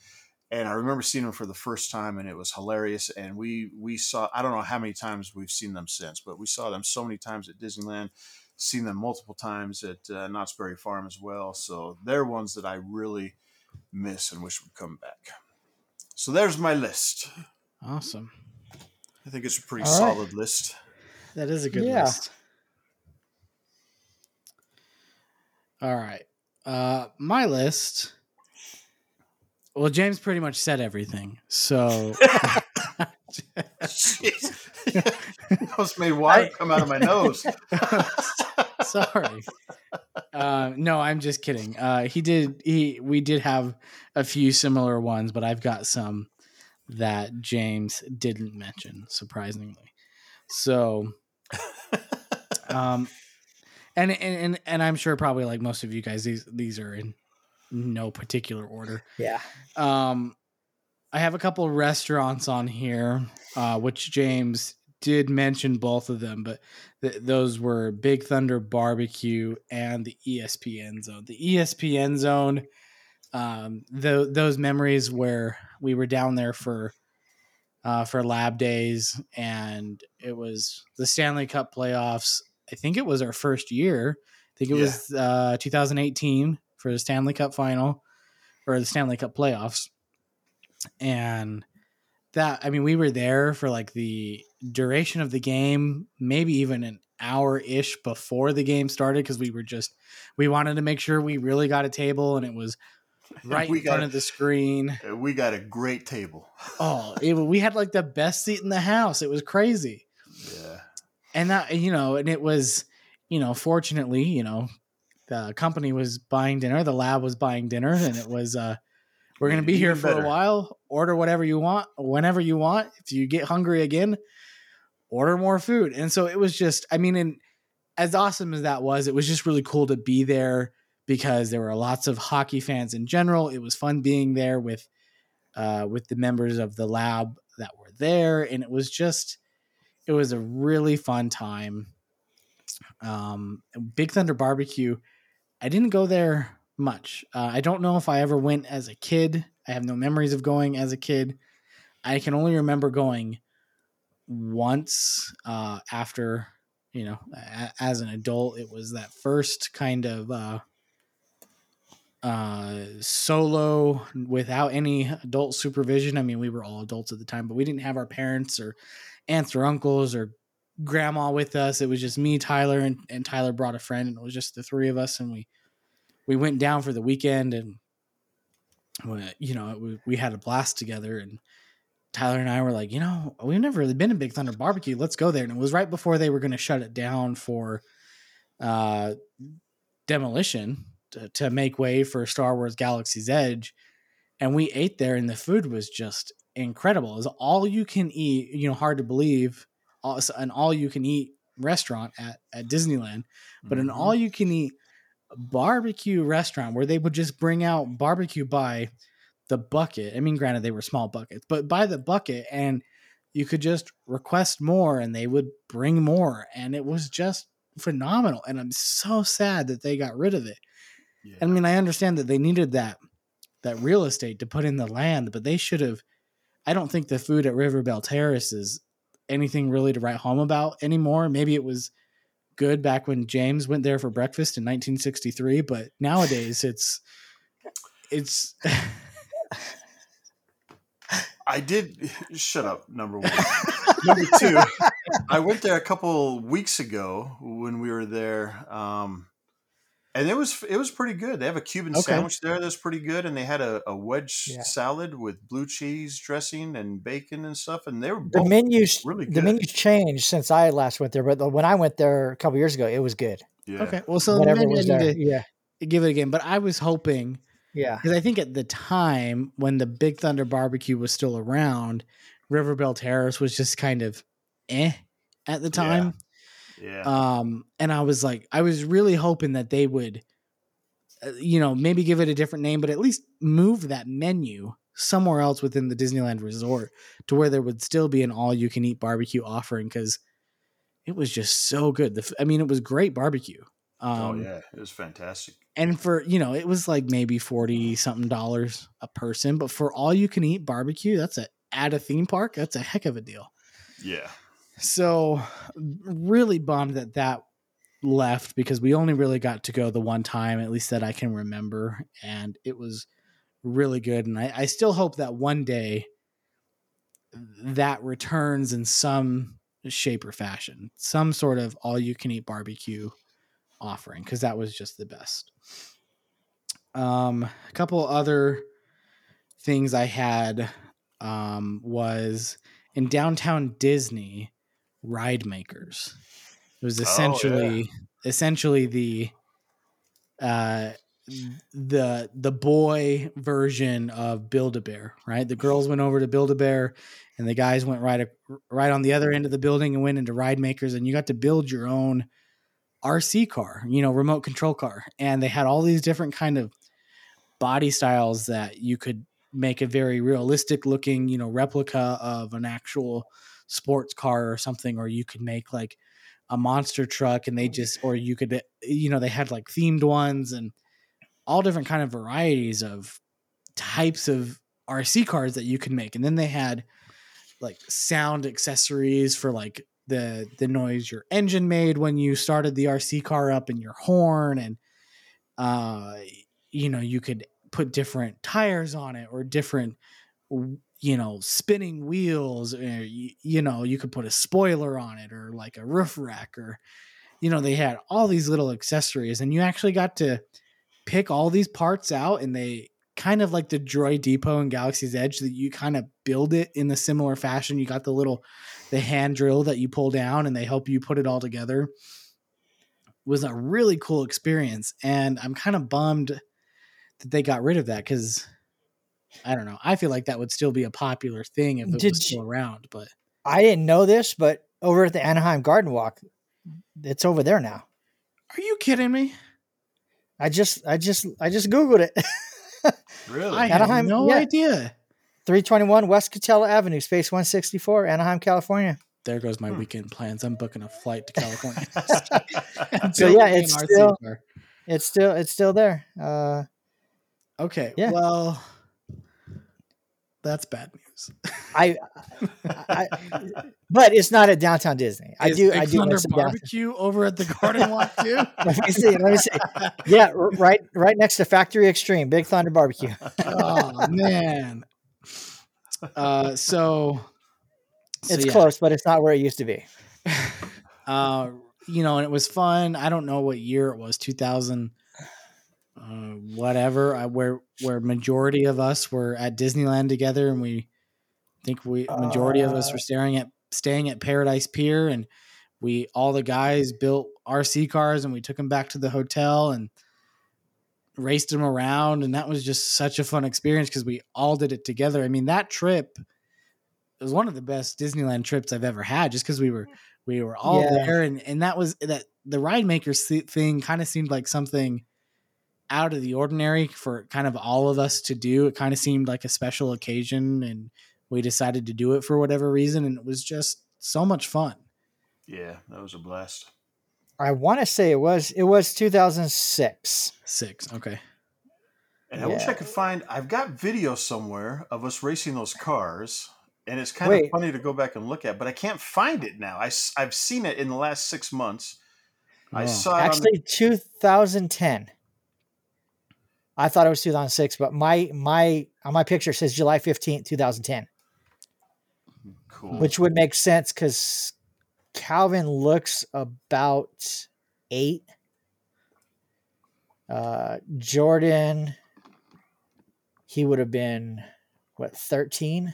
Speaker 3: and I remember seeing him for the first time, and it was hilarious. And we we saw I don't know how many times we've seen them since, but we saw them so many times at Disneyland, seen them multiple times at uh, Knott's Berry Farm as well. So they're ones that I really miss and wish would come back. So there's my list.
Speaker 1: awesome.
Speaker 3: I think it's a pretty
Speaker 2: All right.
Speaker 3: solid list.
Speaker 1: That is a good
Speaker 2: Yeah.
Speaker 1: list. All right. Uh my list. Well, James pretty much said everything. So
Speaker 3: Jeez. Almost made water
Speaker 1: I-
Speaker 3: come out of my nose.
Speaker 1: sorry. Uh, no, I'm just kidding. Uh, he did. He we did have a few similar ones, but I've got some that James didn't mention, surprisingly. So, um, and and and, and I'm sure probably like most of you guys, these these are in no particular order.
Speaker 2: Yeah.
Speaker 1: Um, I have a couple restaurants on here, uh, which James did mention both of them, but th- those were Big Thunder Barbecue and the ESPN Zone. The ESPN Zone, um, tho- those memories where we were down there for uh, for lab days, and it was the Stanley Cup playoffs. I think it was our first year. I think it
Speaker 3: Yeah.
Speaker 1: was uh, 2018 for the Stanley Cup final or the Stanley Cup playoffs. And that, I mean, we were there for like the duration of the game, maybe even an hour ish before the game started because we were just, we wanted to make sure we really got a table and it was right
Speaker 3: We
Speaker 1: in front
Speaker 3: got-
Speaker 1: of the screen.
Speaker 3: Uh, We got a great table.
Speaker 1: Oh, it, we had like the best seat in the house. It was crazy.
Speaker 3: Yeah.
Speaker 1: and that you know and it was you know fortunately you know the company was buying dinner the lab was buying dinner and it was uh we're gonna be here for
Speaker 3: better.
Speaker 1: a while order whatever you want whenever you want if you get hungry again order more food and so it was just i mean and as awesome as that was it was just really cool to be there because there were lots of hockey fans in general it was fun being there with uh with the members of the lab that were there and it was just it was a really fun time. Um, Big Thunder Barbecue. I didn't go there much. Uh, I don't know if I ever went as a kid. I have no memories of going as a kid. I can only remember going once uh, after, you know, a- as an adult. It was that first kind of uh, uh, solo without any adult supervision. I mean, we were all adults at the time, but we didn't have our parents or aunts or uncles or grandma with us. It was just me, Tyler, and, and Tyler brought a friend, and it was just the three of us. And we we went down for the weekend, and you know we, we had a blast together. And Tyler and I were like, you know, we've never really been to Big Thunder Barbecue. Let's go there. And it was right before they were going to shut it down for uh, demolition to, to make way for Star Wars Galaxy's Edge. And we ate there, and the food was just incredible. It was all you can eat, you know, hard to believe, an all you can eat restaurant at, at Disneyland, but an
Speaker 3: Mhm.
Speaker 1: all you can eat barbecue restaurant where they would just bring out barbecue by the bucket. I mean, granted, they were small buckets, but by the bucket, and you could just request more and they would bring more. And it was just phenomenal. And I'm so sad that they got rid of it.
Speaker 3: Yeah.
Speaker 1: I mean, I understand that they needed that that real estate to put in the land, but they should have. I don't think the food at River Belle Terrace is anything really to write home about anymore. Maybe it was good back when James went there for breakfast in 1963, but nowadays it's it's
Speaker 3: I did shut up. Number one. number two. I went there a couple weeks ago when we were there, um, and it was it was pretty good. They have a Cuban
Speaker 1: Okay.
Speaker 3: sandwich there that's pretty good, and they had a, a wedge
Speaker 2: Yeah.
Speaker 3: salad with blue cheese dressing and bacon and stuff, and they were
Speaker 2: The menus
Speaker 3: really
Speaker 2: the menus changed since I last went there, but the- when I went there a couple years ago, it was good.
Speaker 3: yeah.
Speaker 1: okay. Well, so
Speaker 2: Whatever
Speaker 1: maybe I
Speaker 2: was
Speaker 1: need
Speaker 2: there.
Speaker 1: to
Speaker 2: Yeah.
Speaker 1: give it again, but I was hoping
Speaker 2: Yeah.
Speaker 1: because I think at the time when the Big Thunder Barbecue was still around, River Belle Terrace was just kind of eh at the time.
Speaker 3: Yeah.
Speaker 1: Um, and I was like, I was really hoping that they would, uh, you know, maybe give it a different name, but at least move that menu somewhere else within the Disneyland Resort to where there would still be an all-you-can-eat barbecue offering because it was just so good. The, f- I mean, it was great barbecue. Um,
Speaker 3: oh yeah, it was fantastic.
Speaker 1: and for you know it was like maybe 40 something dollars a person but for all you can eat barbecue that's a at a theme park that's a heck of a deal
Speaker 3: Yeah.
Speaker 1: So really bummed that that left because we only really got to go the one time at least that i can remember and it was really good and i, I still hope that one day that returns in some shape or fashion some sort of all you can eat barbecue offering because that was just the best. Um a couple other things i had um was in downtown disney Ridemakerz. It was
Speaker 3: Oh, yeah.
Speaker 1: essentially essentially the uh the the boy version of build a bear right? The girls went over to build a bear and the guys went right right on the other end of the building and went into Ridemakerz and you got to build your own rc car you know remote control car. And they had all these different kind of body styles that you could make a very realistic looking you know replica of an actual sports car or something or you could make like a monster truck and they just or you could you know they had like themed ones and all different kind of varieties of types of RC cars that you could make and then they had like sound accessories for like the the noise your engine made when you started the RC car up and your horn and uh you know you could put different tires on it or different you know spinning wheels or you, you know you could put a spoiler on it or like a roof rack or you know they had all these little accessories and you actually got to pick all these parts out and they kind of like the droid depot in galaxy's edge that you kind of build it in a similar fashion. You got the little the hand drill that you pull down and they help you put it all together. Was a really cool experience and i'm kind of bummed that they got rid of that because i don't know i feel like that would still be a popular thing if it
Speaker 2: Did
Speaker 1: was still
Speaker 2: you-
Speaker 1: around but
Speaker 2: I didn't know this, but over at the Anaheim Garden Walk, it's over there now.
Speaker 1: are you kidding me
Speaker 2: I just I just I just googled it.
Speaker 3: Really?
Speaker 1: i had no
Speaker 2: yeah.
Speaker 1: idea
Speaker 2: 321 West Katella Avenue, Space 164, Anaheim, California.
Speaker 1: there goes my
Speaker 3: Hmm.
Speaker 1: weekend plans i'm booking a flight to california
Speaker 2: So, yeah, it's still- It's still it's still there. Uh
Speaker 1: okay
Speaker 2: Yeah.
Speaker 1: well that's bad news
Speaker 2: I, I, but it's not at downtown Disney. I
Speaker 1: Is
Speaker 2: do I do it downtown.
Speaker 1: barbecue over at the garden walk too
Speaker 2: Let me see. Let me see. Yeah, right right next to Factory Extreme, Big Thunder Barbecue.
Speaker 1: oh man uh so so,
Speaker 2: It's
Speaker 1: yeah.
Speaker 2: close, but it's not where it used to be.
Speaker 1: uh you know and it was fun i don't know what year it was 2000 uh, whatever I, where where majority of us were at disneyland together and we think we majority of us
Speaker 2: Uh,
Speaker 1: were staring at staying at paradise pier and we all the guys built rc cars and we took them back to the hotel and raced them around and that was just such a fun experience because we all did it together i mean that trip was one of the best disneyland trips i've ever had just because we were we were all
Speaker 2: Yeah.
Speaker 1: there and and that was that the Ridemakerz thi- thing kind of seemed like something out of the ordinary for kind of all of us to do it kind of seemed like a special occasion and we decided to do it for whatever reason and it was just so much fun
Speaker 3: yeah, that was a blast.
Speaker 2: I want to say it was it was 2006.
Speaker 1: six okay
Speaker 3: And I wish I could find. I've got video somewhere of us racing those cars, and it's kind
Speaker 2: Wait.
Speaker 3: of funny to go back and look at, but I can't find it now. I, I've seen it in the last six months. I
Speaker 1: Oh.
Speaker 3: saw it on
Speaker 2: Actually, 2010. I thought it was 2006, but my my on my picture says July 15th, 2010,
Speaker 3: cool.
Speaker 2: which would make sense because Calvin looks about eight. Uh, Jordan, he would have been what 13.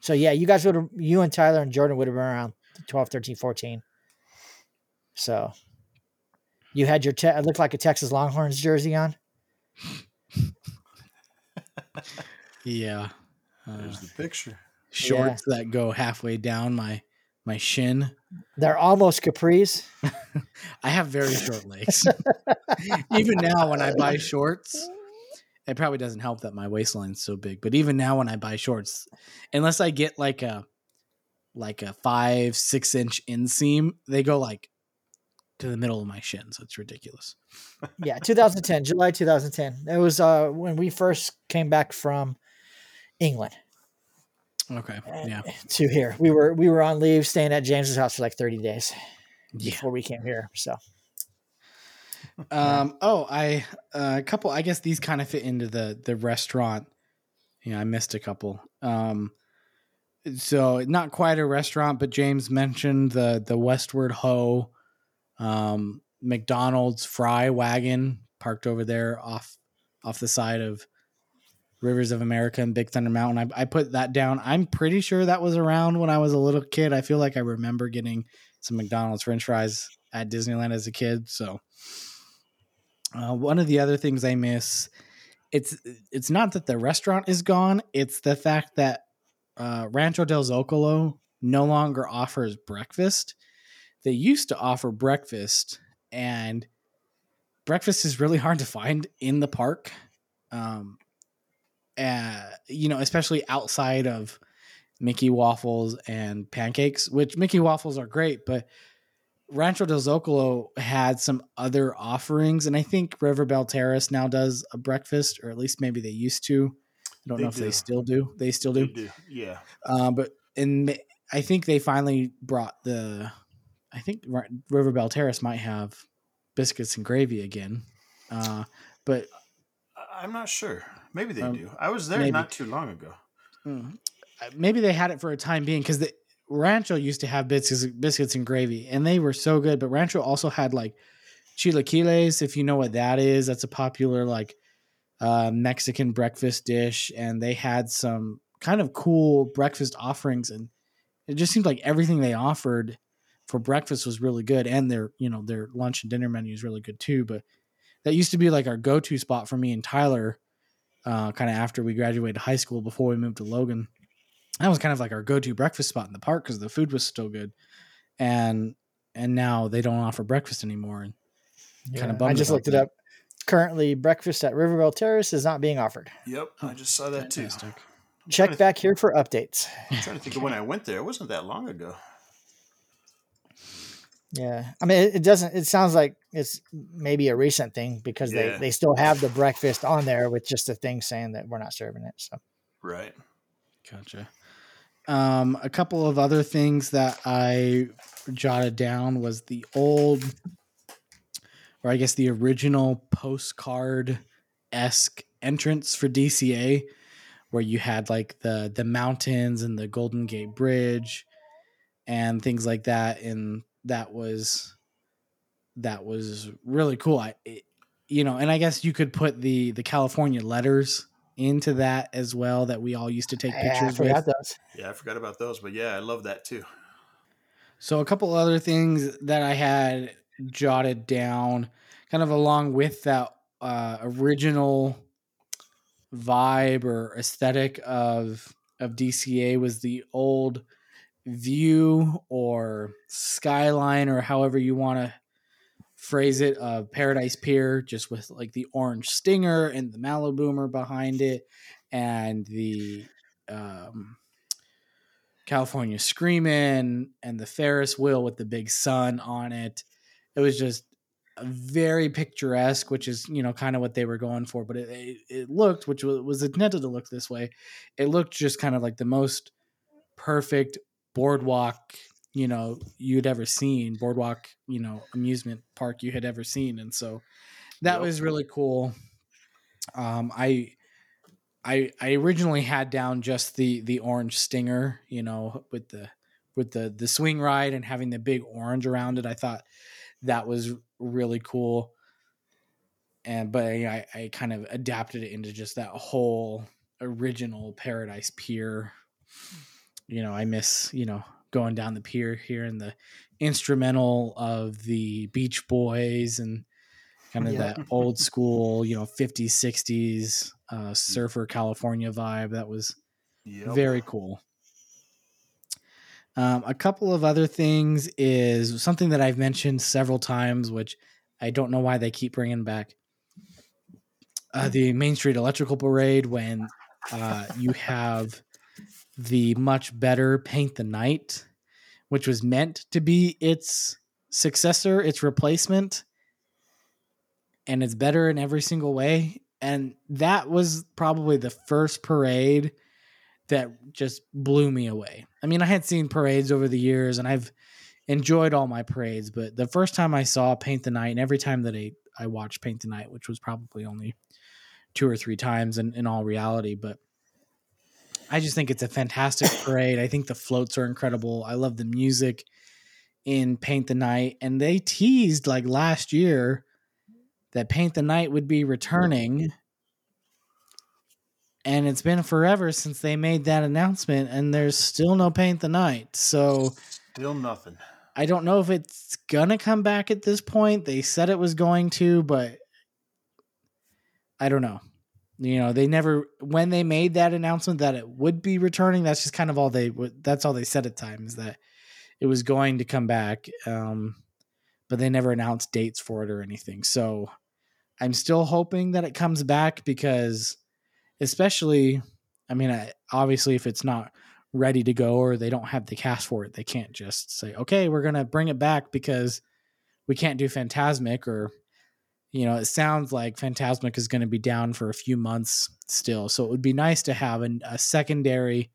Speaker 2: So yeah, you guys would have you and Tyler and Jordan would have been around 12, 13, 14. So you had your te- it looked like a Texas Longhorns jersey on.
Speaker 1: Yeah. Uh,
Speaker 3: There's the picture.
Speaker 1: shorts that go halfway down my my shin.
Speaker 2: They're almost capris.
Speaker 1: I have very short legs. even now, when I buy shorts, it probably doesn't help that my waistline's so big. But even now, when I buy shorts, unless I get like a like a five six inch inseam, they go like to the middle of my shin. So it's ridiculous.
Speaker 2: yeah, 2010, July 2010. It was uh when we first came back from England
Speaker 1: Okay. Yeah.
Speaker 2: to here. We were we were on leave staying at James's house for like 30 days
Speaker 1: Yeah.
Speaker 2: before we came here. So
Speaker 1: Um. Oh, I uh, a couple. I guess these kind of fit into the the restaurant. Yeah, I missed a couple. Um. So not quite a restaurant, but James mentioned the the Westward Ho, um, McDonald's fry wagon parked over there off off the side of Rivers of America and Big Thunder Mountain. I, I put that down. I'm pretty sure that was around when I was a little kid. I feel like I remember getting some McDonald's French fries at Disneyland as a kid. So uh, one of the other things I miss, it's it's not that the restaurant is gone. It's the fact that uh, Rancho del Zocalo no longer offers breakfast. They used to offer breakfast, and breakfast is really hard to find in the park. Um, uh, you know, especially outside of Mickey waffles and pancakes, which Mickey waffles are great, but Rancho del Zocalo had some other offerings, and I think River Belle Terrace now does a breakfast, or at least maybe they used to. I don't
Speaker 3: They
Speaker 1: know if they still do. They still
Speaker 3: They
Speaker 1: do.
Speaker 3: do. Yeah.
Speaker 1: Uh, but and I think they finally brought the. I think Ri- River Belle Terrace might have biscuits and gravy again, uh, but
Speaker 3: I'm not sure. Maybe they
Speaker 1: Um,
Speaker 3: do. I was there
Speaker 1: maybe.
Speaker 3: not too long ago.
Speaker 1: Mm. Uh, maybe they had it for a time being because the Rancho used to have biscuits, biscuits and gravy, and they were so good. But Rancho also had like chilaquiles, if you know what that is. That's a popular like uh, Mexican breakfast dish, and they had some kind of cool breakfast offerings, and it just seemed like everything they offered for breakfast was really good, and their you know their lunch and dinner menu is really good too. But that used to be like our go to spot for me and Tyler uh, kind of after we graduated high school before we moved to Logan. That was kind of like our go-to breakfast spot in the park because the food was still good, and and now they don't offer breakfast anymore. And Kinda
Speaker 2: Yeah, I just
Speaker 1: about
Speaker 2: looked it up. Currently, breakfast at River Belle Terrace is not being offered.
Speaker 3: Yep. I just saw that too.
Speaker 1: fantastic.
Speaker 3: I'm
Speaker 2: Check
Speaker 3: trying to-
Speaker 2: back here for updates.
Speaker 3: I'm trying to think of when I went there. It wasn't that long ago.
Speaker 2: Yeah, I mean, it, it doesn't. It sounds like it's maybe a recent thing because
Speaker 3: Yeah.
Speaker 2: they they still have the breakfast on there with just the thing saying that we're not serving it. So
Speaker 3: Right.
Speaker 1: Gotcha. Um, a couple of other things that I jotted down was the old, or I guess the original postcard esque entrance for DCA, where you had like the the mountains and the Golden Gate Bridge, and things like that, and that was that was really cool. I, it, you know, and I guess you could put the the California letters into that as well that we all used to take
Speaker 2: Yeah, I
Speaker 1: pictures with.
Speaker 2: those.
Speaker 3: Yeah, I forgot about those, but yeah, I love that too.
Speaker 1: So a couple other things that I had jotted down, kind of along with that uh, original vibe or aesthetic of of DCA was the old view or skyline or however you want to phrase it of Paradise Pier, just with like the orange stinger and the Maliboomer behind it, and the um, California screaming and the Ferris wheel with the big sun on it. It was just very picturesque, which is you know kind of what they were going for. But it it, it looked, which was intended to look this way, it looked just kind of like the most perfect boardwalk, you know, you'd ever seen, boardwalk, you know, amusement park you had ever seen. And so that
Speaker 3: Yep.
Speaker 1: was really cool. Um, I, I, I originally had down just the the orange stinger, you know, with the with the the swing ride and having the big orange around it. I thought that was really cool. And but I, I kind of adapted it into just that whole original Paradise Pier. You know, I miss you know going down the pier here and the instrumental of the Beach Boys and kind of
Speaker 2: Yeah.
Speaker 1: that old school, you know, 50s, 60s uh, surfer California vibe. That was
Speaker 3: Yep.
Speaker 1: very cool. Um, a couple of other things is something that I've mentioned several times, which I don't know why they keep bringing back. Uh, the Main Street Electrical Parade, when uh, you have the much better Paint the Night, which was meant to be its successor, its replacement, and it's better in every single way. And that was probably the first parade that just blew me away. I mean, I had seen parades over the years and I've enjoyed all my parades, but the first time I saw Paint the Night, and every time that I, I watched Paint the Night, which was probably only two or three times in, in all reality, but I just think it's a fantastic parade. I think the floats are incredible. I love the music in Paint the Night. And they teased like last year that Paint the Night would be returning. And it's been forever since they made that announcement, and there's still no Paint the Night. So
Speaker 3: Still nothing.
Speaker 1: I don't know if it's gonna come back at this point. They said it was going to, but I don't know. You know, they never when they made that announcement that it would be returning. That's just kind of all they. That's all they said at times that it was going to come back. Um, but they never announced dates for it or anything. So I'm still hoping that it comes back because, especially, I mean, I, obviously, if it's not ready to go or they don't have the cast for it, they can't just say, okay, we're going to bring it back because we can't do Phantasmic or, you know, it sounds like Phantasmic is going to be down for a few months still. So it would be nice to have an, a secondary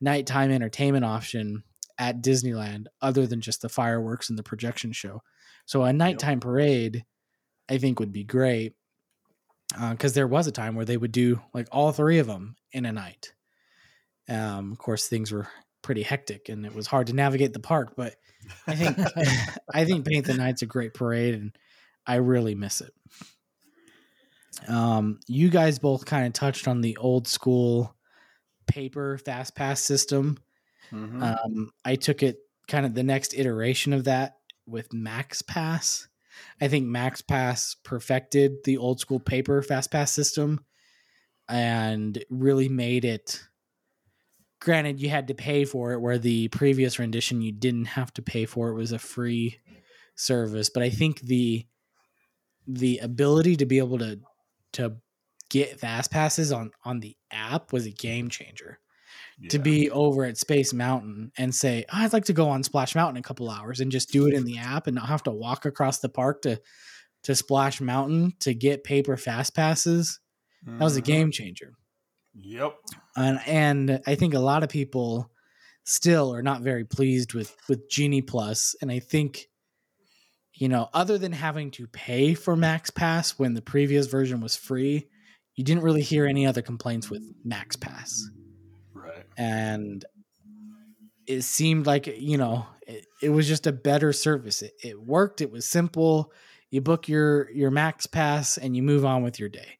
Speaker 1: nighttime entertainment option at Disneyland other than just the fireworks and the projection show. So a nighttime parade, I think, would be great because there was a time where they would do like all three of them in a night. Um, of course, things were pretty hectic and it was hard to navigate the park, but I think I think Paint the Night's a great parade and I really miss it. Um, you guys both kind of touched on the old school paper fast pass system.
Speaker 3: Mhm.
Speaker 1: Um, I took it kind of the next iteration of that with Max Pass. I think Max Pass perfected the old school paper fast pass system and really made it. Granted, you had to pay for it, where the previous rendition you didn't have to pay for. It was a free service, but I think the the ability to be able to to get fast passes on on the app was a game changer to be over at Space Mountain and say, "Oh, I'd like to go on Splash Mountain a couple hours and just do it in the app and not have to walk across the park to to Splash Mountain to get paper fast passes. That was a
Speaker 3: Mhm.
Speaker 1: game changer.
Speaker 3: Yep.
Speaker 1: And and I think a lot of people still are not very pleased with with Genie Plus and I think you know, other than having to pay for Max Pass when the previous version was free, you didn't really hear any other complaints with Max Pass.
Speaker 3: Right.
Speaker 1: and it seemed like you know it, it was just a better service. It, it worked. It was simple. You book your your max pass and you move on with your day.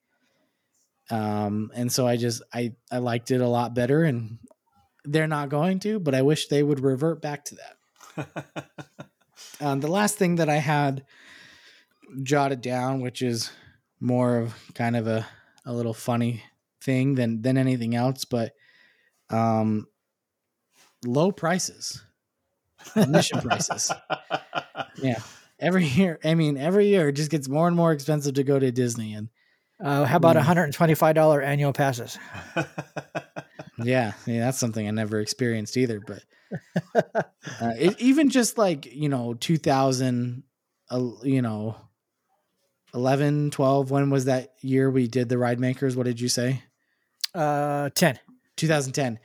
Speaker 1: Um and so i just i i liked it a lot better and they're not going to but i wish they would revert back to that um, the last thing that I had jotted down, which is more of kind of a, a little funny thing than than anything else, but um, low prices, admission prices. Yeah, every year. I mean, every year it just gets more and more expensive to go to Disney, and
Speaker 2: Uh, how about
Speaker 1: Mm.
Speaker 2: $125 annual passes?
Speaker 1: yeah, yeah, that's something I never experienced either. But uh, it, even just like you know 2000 uh, you know 11 12 when was that year we did the Ridemakerz what did you say
Speaker 2: Uh, 10.
Speaker 1: 2010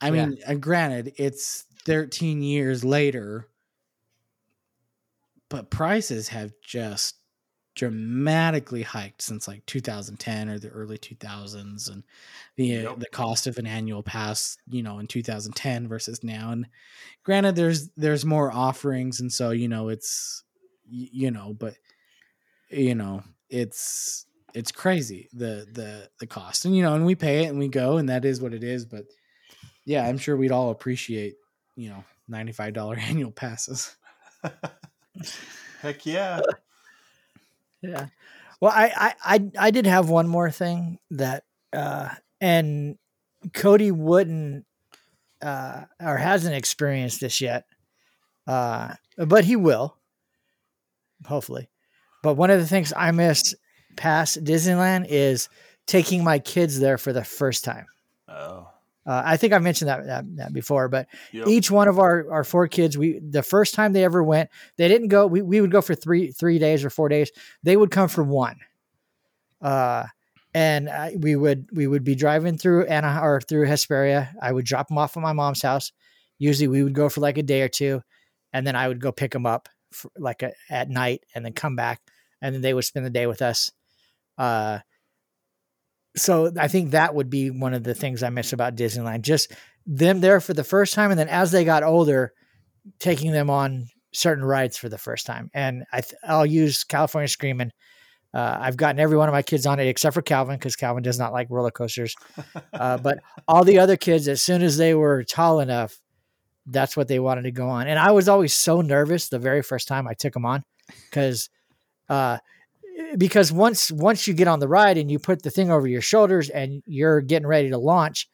Speaker 1: I
Speaker 2: Yeah.
Speaker 1: mean, uh, granted, it's 13 years later, but prices have just dramatically hiked since like 2010 or the early 2000s and the uh,
Speaker 3: Yep.
Speaker 1: the cost of an annual pass you know in 2010 versus now and granted there's there's more offerings and so you know it's you know but you know it's it's crazy the the the cost and you know and we pay it and we go and that is what it is but yeah i'm sure we'd all appreciate you know $95 annual passes
Speaker 3: Heck yeah.
Speaker 2: Yeah. Well, I, I I I did have one more thing that uh and Cody wouldn't uh or hasn't experienced this yet. Uh but he will. Hopefully. But one of the things I miss past Disneyland is taking my kids there for the first time.
Speaker 3: Oh.
Speaker 2: Uh, I think I've mentioned that, that, that before, but
Speaker 3: Yep.
Speaker 2: each one of our, our four kids, we the first time they ever went, they didn't go. We, we would go for three three days or four days. They would come for one, uh, and I, we would we would be driving through Anna or through Hesperia. I would drop them off at my mom's house. Usually, we would go for like a day or two, and then I would go pick them up for like a, at night, and then come back, and then they would spend the day with us. Uh, so I think that would be one of the things I miss about Disneyland. Just them there for the first time, and then as they got older, taking them on certain rides for the first time. And I th- I'll use California Screaming. Uh, I've gotten every one of my kids on it except for Calvin because Calvin does not like roller coasters. Uh, but all the other kids, as soon as they were tall enough, that's what they wanted to go on. And I was always so nervous the very first time I took them on because uh, because once once you get on the ride and you put the thing over your shoulders and you're getting ready to launch,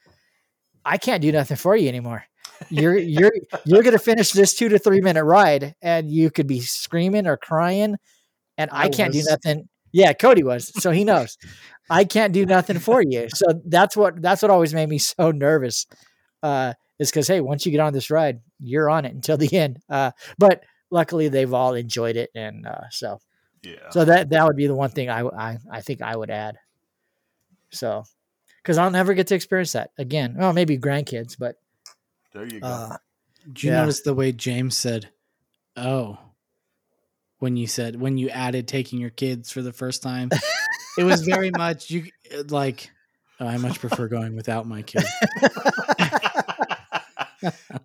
Speaker 2: I can't do nothing for you anymore. You're you're you're gonna finish this two to three minute ride and you could be screaming or crying, and I,
Speaker 1: I
Speaker 2: can't
Speaker 1: was.
Speaker 2: do nothing. Yeah, Cody was, so he knows. I can't do nothing for you. So that's what that's what always made me so nervous. Uh, is because hey, once you get on this ride, you're on it until the end. Uh, but luckily they've all enjoyed it, and uh, so
Speaker 3: Yeah.
Speaker 2: so that that would be the one thing I I, I think I would add. So, because I'll never get to experience that again. Well, maybe grandkids, but
Speaker 3: there you go.
Speaker 2: uh,
Speaker 1: Did you
Speaker 2: Yeah.
Speaker 1: notice the way James said, "Oh," when you said when you added taking your kids for the first time? it was very much you like. Oh, I much prefer going without my kids.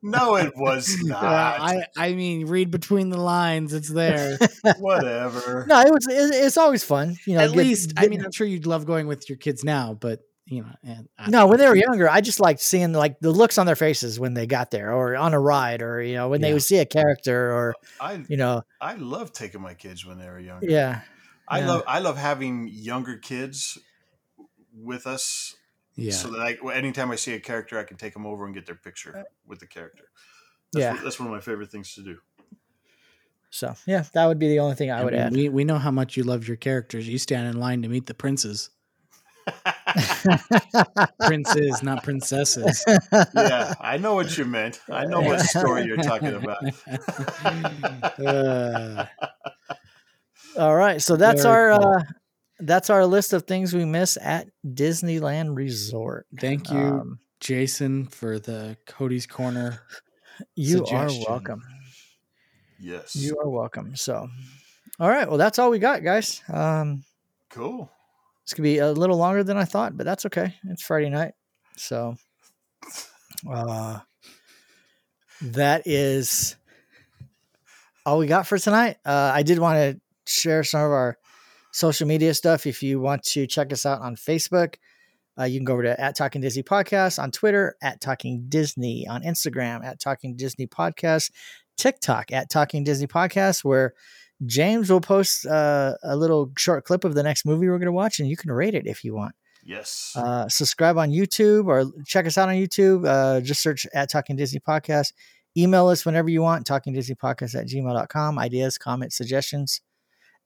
Speaker 3: no, it was
Speaker 1: Uh,
Speaker 3: not.
Speaker 1: I I mean, read between the lines. It's there.
Speaker 3: Whatever.
Speaker 2: no, it was it, it's always fun. You know,
Speaker 1: At
Speaker 2: get-
Speaker 1: least, I mean, I'm sure you'd love going with your kids now, but you know, and I-
Speaker 2: no, when they were younger, I just liked seeing like the looks on their faces when they got there, or on a ride, or you know, when they would see a character, or
Speaker 3: I
Speaker 2: you know,
Speaker 3: I love taking my kids when they were younger.
Speaker 2: yeah,
Speaker 3: I
Speaker 2: yeah.
Speaker 3: love I love having younger kids with us
Speaker 1: yeah,
Speaker 3: so that I, anytime I see a character, I can take them over and get their picture with the character. That's
Speaker 2: Yeah.
Speaker 3: one- that's one of my favorite things to do.
Speaker 2: So yeah, that would be the only thing I
Speaker 1: I
Speaker 2: would
Speaker 1: mean,
Speaker 2: add.
Speaker 1: We we know how much you love your characters. You stand in line to meet the princes, princes, not princesses.
Speaker 3: yeah, I know what you meant. I know what story you're talking about.
Speaker 1: Uh,
Speaker 2: All right, so that's
Speaker 1: Very
Speaker 2: our
Speaker 1: cool.
Speaker 2: uh, that's our list of things we miss at Disneyland Resort.
Speaker 1: thank you,
Speaker 2: Um,
Speaker 1: Jason, for the Cody's Corner.
Speaker 2: you
Speaker 1: suggestion.
Speaker 2: are welcome.
Speaker 3: yes.
Speaker 2: You are welcome. So, all right, well, that's all we got, guys. Um,
Speaker 3: cool.
Speaker 2: It's gonna be a little longer than I thought, but that's okay. It's Friday night, so uh, that is all we got for tonight. Uh, I did want to share some of our social media stuff. If you want to check us out on Facebook, uh, you can go over to at Talking Disney Podcast on Twitter, at Talking Disney on Instagram, at Talking Disney Podcast, TikTok at Talking Disney Podcast, where James will post uh, a little short clip of the next movie we're going to watch, and you can rate it if you want.
Speaker 3: Yes.
Speaker 2: Uh, subscribe on YouTube or check us out on YouTube. Uh, just search at Talking Disney Podcast. Email us whenever you want, Talking Disney Podcast at gmail.com. Ideas, comments, suggestions.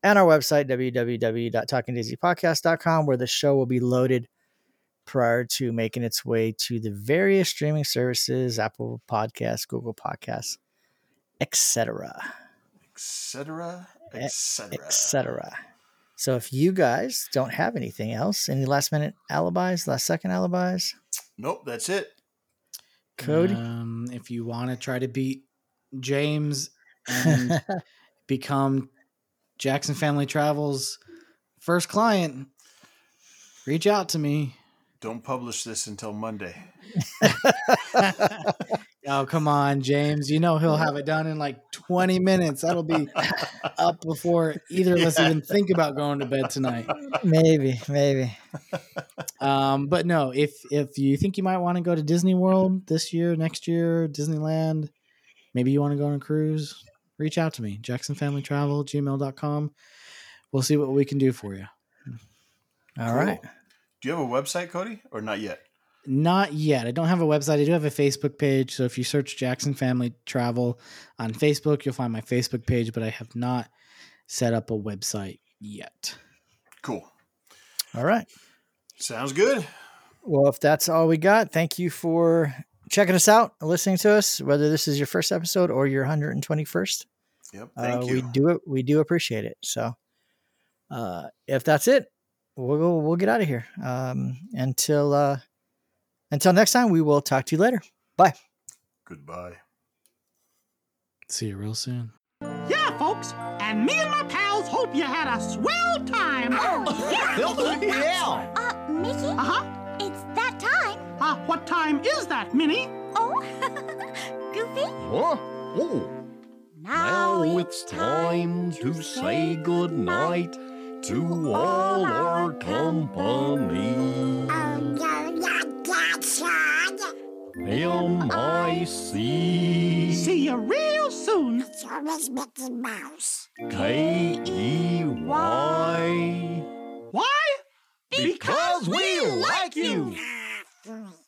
Speaker 2: And our website, www.talkingdisneypodcast.com, where the show will be loaded prior to making its way to the various streaming services, Apple Podcasts, Google Podcasts, etc
Speaker 3: Etc. Etc.
Speaker 2: etc. So if you guys don't have anything else, any last minute alibis, last second alibis,
Speaker 3: Nope, that's it.
Speaker 2: Cody.
Speaker 1: Um, if you want to try to beat James and become Jackson Family Travels first client, reach out to me.
Speaker 3: Don't publish this until Monday.
Speaker 1: Oh, come on, James. You know he'll have it done in like 20 minutes. That'll be up before either of us
Speaker 3: Yeah.
Speaker 1: even think about going to bed tonight.
Speaker 2: maybe, maybe.
Speaker 1: Um, but no, if if you think you might want to go to Disney World this year, next year, Disneyland, maybe you want to go on a cruise, reach out to me. JacksonFamilyTravel, gmail.com. We'll see what we can do for you.
Speaker 2: All right.
Speaker 3: Cool. Do you have a website, Cody, or not yet?
Speaker 1: Not yet. I don't have a website. I do have a Facebook page. So if you search Jackson Family Travel on Facebook, you'll find my Facebook page, but I have not set up a website yet.
Speaker 3: Cool.
Speaker 2: All right.
Speaker 3: Sounds good.
Speaker 2: Well, if that's all we got, thank you for checking us out, listening to us, whether this is your first episode or your 121st.
Speaker 3: Yep. Thank
Speaker 2: uh,
Speaker 3: you.
Speaker 2: We do it. We do appreciate it. So, uh, if that's it, we'll go, we'll get out of here. Um, until uh, until next time, we will talk to you later. Bye.
Speaker 3: Goodbye.
Speaker 1: See you real soon.
Speaker 4: Yeah, folks, and me and my pals hope you had a swell time.
Speaker 5: Oh, yeah.
Speaker 6: Uh, Mickey,
Speaker 4: Uh huh.
Speaker 6: it's that time.
Speaker 4: Uh, what time is that, Minnie?
Speaker 6: Oh, Goofy.
Speaker 5: Huh? Oh, now it's time to say goodnight to all our company. M-I-C
Speaker 4: See you real soon. It's always Mickey Mouse.
Speaker 5: K-E-Y
Speaker 4: Why?
Speaker 5: Because we like you!
Speaker 4: Gosh.